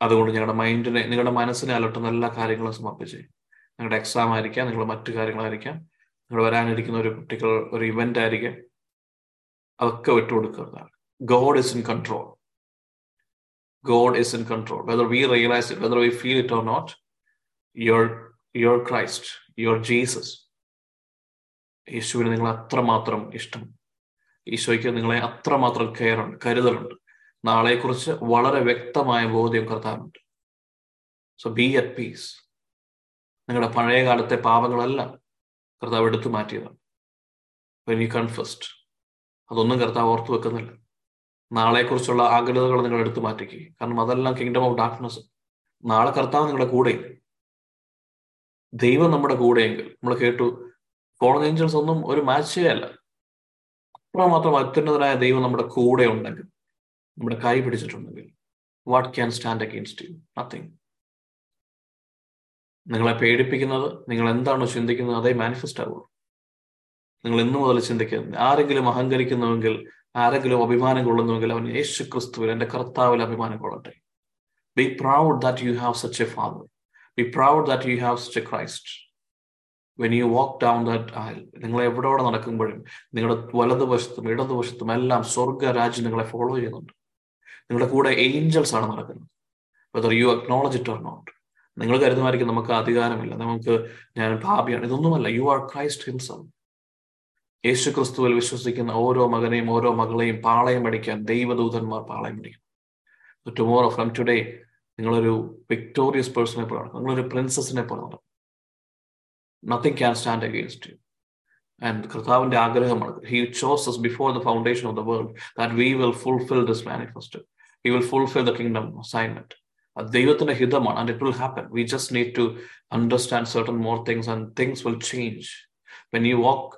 അതുകൊണ്ട് ഞങ്ങളുടെ മൈൻഡിനെ നിങ്ങളുടെ മനസ്സിനെ അലട്ടുന്ന എല്ലാ കാര്യങ്ങളും സമർപ്പിച്ച് നിങ്ങളുടെ എക്സാം ആയിരിക്കാം നിങ്ങളുടെ മറ്റു കാര്യങ്ങളായിരിക്കാം നിങ്ങൾ വരാനിരിക്കുന്ന ഒരു പർട്ടിക്കുലർ ഒരു ഇവന്റ് ആയിരിക്കാം. അതൊക്കെ വിട്ടുകൊടുക്കുന്നതാണ് God is in control God is in control whether we realise it whether we feel it or not your your Christ your Jesus യേശുവിന് നിങ്ങൾ അത്രമാത്രം ഇഷ്ടം. ഈശോയ്ക്ക് നിങ്ങളെ അത്രമാത്രം കെയർ കരുതലുണ്ട്. നാളെക്കുറിച്ച് വളരെ വ്യക്തമായ ബോധ്യം കർത്താനുണ്ട് സോ ബി അറ്റ് പീസ് നിങ്ങളുടെ പഴയ കാലത്തെ പാപങ്ങളെല്ലാം കർത്താവ് എടുത്തു മാറ്റിയതാണ്. വെൻ യു കൺഫസ്റ്റ് അതൊന്നും കർത്താവ് ഓർത്തു വെക്കുന്നില്ല. നാളെക്കുറിച്ചുള്ള ആകുലതകൾ നിങ്ങൾ എടുത്തു മാറ്റിക്കുക കാരണം അതെല്ലാം കിങ്ഡം ഓഫ് ഡാർക്ക്നെസ് നാളെ കർത്താവ് നിങ്ങളുടെ കൂടെ ദൈവം നമ്മുടെ കൂടെയെങ്കിൽ. നമ്മൾ കേട്ടു ഫോൺ ഏഞ്ചൽസ് ഒന്നും ഒരു മാച്ചേ അല്ല അത്രമാത്രം അത്യുന്നതനായ ദൈവം നമ്മുടെ കൂടെ ഉണ്ടെങ്കിൽ നമ്മുടെ കൈ പിടിച്ചിട്ടുണ്ടെങ്കിൽ what can stand against you nothing നിങ്ങളെ പേടിപ്പിക്കുന്നത് നിങ്ങൾ എന്താണോ ചിന്തിക്കുന്നത് അതേ മാനിഫെസ്റ്റ് ആവുള്ളൂ. നിങ്ങൾ ഇന്നു മുതൽ ചിന്തിക്കുന്നത് ആരെങ്കിലും അഹങ്കരിക്കുന്നുവെങ്കിൽ ആരെങ്കിലും അഭിമാനം കൊള്ളുന്നുവെങ്കിൽ അവൻ യേശു ക്രിസ്തുവിൽ എന്റെ കർത്താവിൽ അഭിമാനം കൊള്ളട്ടെ. Be proud that you have such a father be proud that you have such a Christ when you walk down that aisle നിങ്ങൾ എവിടെയോടെ നടക്കുമ്പോഴും നിങ്ങളുടെ വലതുവശത്തും ഇടതുവശത്തും എല്ലാം സ്വർഗ രാജ്യം നിങ്ങളെ ഫോളോ ചെയ്യുന്നുണ്ട്. നിങ്ങളുടെ കൂടെ ഏഞ്ചൽസ് ആണ് നടക്കുന്നത്. Whether you acknowledge it or not നിങ്ങൾ കരുതുമായിരിക്കും നമുക്ക് അധികാരമില്ല. നമുക്ക് ഞാൻ ഭാവിയാണ് ഇതൊന്നുമല്ല. യു ആർ ക്രൈസ്റ്റ് ഹിംസം യേശു ക്രിസ്തുവിൽ വിശ്വസിക്കുന്ന ഓരോ മകനെയും ഓരോ മകളെയും പാളയം അടിക്കാൻ ദൈവദൂതന്മാർ പാളയം അടിക്കും. ടുമോറോ ഫ്രം ടുഡേ നിങ്ങളൊരു വിക്ടോറിയസ് പേഴ്സണെ പോലെ നിങ്ങളൊരു പ്രിൻസസിനെ പോലെ നടക്കും. Nothing can stand against you and കർത്താവിന്റെ ആഗ്രഹമാണ് he chose us before the foundation of the world that we will fulfil this manifest he will fulfil the kingdom assignment അത് ദൈവത്തിന്റെ ഹിതമാണ് and it will happen we just need to understand certain more things and things will change when you walk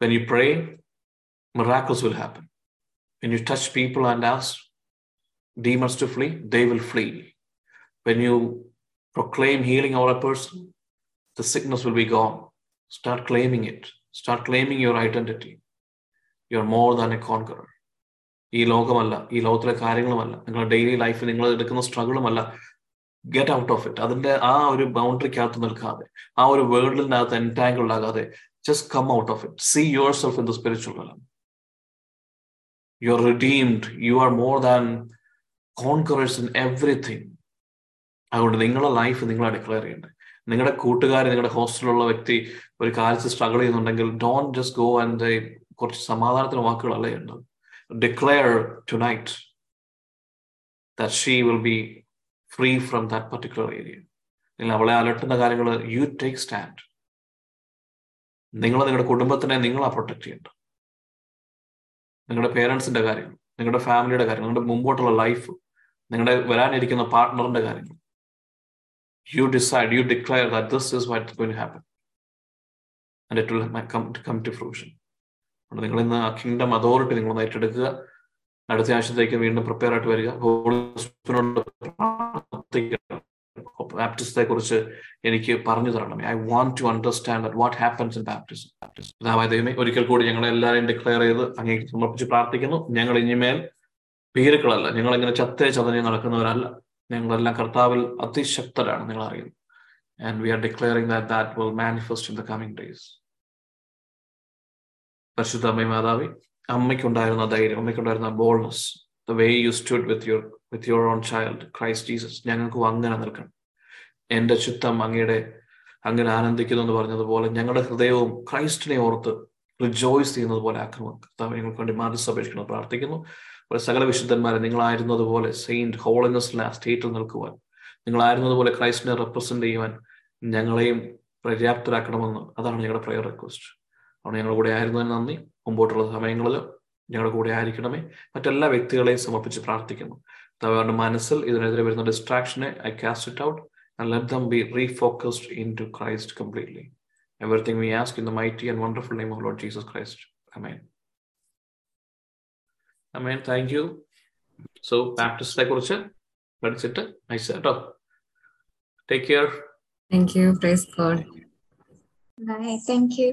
when you pray miracles will happen. When you touch people and ask demons to flee they will flee. When you proclaim healing over a person the sickness will be gone. Start claiming it. Start claiming your identity. You're more than a conqueror. ഈ ലോകമല്ല ഈ ലോകത്തിലെ കാര്യങ്ങളുമല്ല നിങ്ങളുടെ daily ലൈഫിൽ നിങ്ങൾ എടുക്കുന്ന സ്ട്രഗിളുമല്ല get out of it അതിന്റെ ആ ഒരു ബൗണ്ടറിക്കകത്ത് നിൽക്കാതെ ആ ഒരു വേൾഡിനകത്ത് എന്റാങ്കിൾഡ് ആകാതെ just come out of it see yourself in the spiritual realm. You are redeemed you are more than conquerors in everything അതുകൊണ്ട് നിങ്ങളുടെ ലൈഫ് നിങ്ങളെ ഡിക്ലെയർ ചെയ്യേണ്ടത്. നിങ്ങളുടെ കൂട്ടുകാർ നിങ്ങളുടെ ഹോസ്റ്റലിലുള്ള വ്യക്തി ഒരു കാര്യത്തിൽ സ്ട്രഗിൾ ചെയ്യുന്നുണ്ടെങ്കിൽ ഡോൺ ജസ്റ്റ് ഗോ ആൻഡ് കുറച്ച് സമാധാനത്തിന് വാക്കുകളല്ലേ ഉണ്ട് declare tonight that she will be free from that particular area നിങ്ങൾ അവളെ അലട്ടുന്ന കാര്യങ്ങൾ യു ടേക്ക് സ്റ്റാൻഡ് നിങ്ങൾ നിങ്ങളുടെ കുടുംബത്തിനെ നിങ്ങളാ പ്രൊട്ടക്ട് ചെയ്യേണ്ടത്. നിങ്ങളുടെ പേരൻസിന്റെ കാര്യങ്ങൾ നിങ്ങളുടെ ഫാമിലിയുടെ കാര്യങ്ങൾ നിങ്ങളുടെ മുമ്പോട്ടുള്ള ലൈഫ് നിങ്ങളുടെ വരാനിരിക്കുന്ന പാർട്ട്ണറിന്റെ കാര്യങ്ങൾ. You decide, you declare that this is what's going to happen. And it will come to come to fruition. നിങ്ങൾ ഇന്ന് ആ കിങ്ഡം അതോറിറ്റി നിങ്ങൾ ഏറ്റെടുക്കുക. അടുത്ത ആഴ്ചത്തേക്ക് വീണ്ടും പ്രിപ്പയർ ആയിട്ട് വരിക. ബാപ്റ്റിസത്തെ കുറിച്ച് എനിക്ക് പറഞ്ഞു തരണം. I want to understand what happens in baptism പിതാവായ ദൈവമേ ഒരിക്കൽ കൂടി ഞങ്ങൾ എല്ലാവരെയും ഡിക്ലെയർ ചെയ്ത് അങ്ങേക്ക് സമർപ്പിച്ച് പ്രാർത്ഥിക്കുന്നു. ഞങ്ങൾ ഇനിമേൽ പീരുക്കളല്ല ഞങ്ങൾ ഇങ്ങനെ ചത്തേ ചതഞ്ഞ് നടക്കുന്നവരല്ല. ഞങ്ങളെല്ലാം കർത്താവിൽ അതിശക്തരാണ് നിങ്ങൾ അറിയുന്നത് and we are declaring that that will manifest in the coming days പരിശുദ്ധ അമ്മ മാതാവി അമ്മയ്ക്കുണ്ടായിരുന്ന ധൈര്യം അമ്മയ്ക്കുണ്ടായിരുന്ന boldness the way you stood with your with your own child Christ Jesus ഞങ്ങൾക്കും അങ്ങനെ നിൽക്കണം. എന്റെ ചിത്തം അങ്ങയുടെ അങ്ങനെ ആനന്ദിക്കുന്നു എന്ന് പറഞ്ഞതുപോലെ ഞങ്ങളുടെ ഹൃദയവും ക്രൈസ്റ്റിനെ ഓർത്ത് റിജോയ്സ് ചെയ്യുന്നത് പോലെ ആക്കണം കർത്താവ് ഞങ്ങൾക്ക് വേണ്ടി മാനസപേക്ഷിക്കണം പ്രാർത്ഥിക്കുന്നു. ഒരു സകല വിശുദ്ധന്മാരെ നിങ്ങളായിരുന്നതുപോലെ സെയിന്റ് ഹോളിനെസ്സിലെ ആ സ്റ്റേറ്റിൽ നിൽക്കുവാൻ നിങ്ങളായിരുന്നതുപോലെ ക്രൈസ്റ്റിനെ റെപ്രസെന്റ് ചെയ്യുവാൻ ഞങ്ങളെയും പര്യാപ്തരാക്കണമെന്ന് അതാണ് ഞങ്ങളുടെ പ്രയർ റിക്വസ്റ്റ് അവിടെ ഞങ്ങളുടെ കൂടെ ആയിരുന്നതിന് നന്ദി. മുമ്പോട്ടുള്ള സമയങ്ങളിൽ ഞങ്ങളുടെ കൂടെ ആയിരിക്കണമേ. മറ്റെല്ലാ വ്യക്തികളെയും സമർപ്പിച്ച് പ്രാർത്ഥിക്കുന്നു. അവരുടെ മനസ്സിൽ ഇതിനെതിരെ വരുന്ന ഡിസ്ട്രാക്ഷനെ I cast it out and let them be refocused into Christ completely everything we ask in the mighty and wonderful name of Lord Jesus Christ amen amen thank you so ബാപ്റ്റിസ്റ്റിനെ കുറിച്ച് പഠിച്ചിട്ട് നൈസ് കേട്ടോ take care Thank you. Praise God. Bye. Thank you.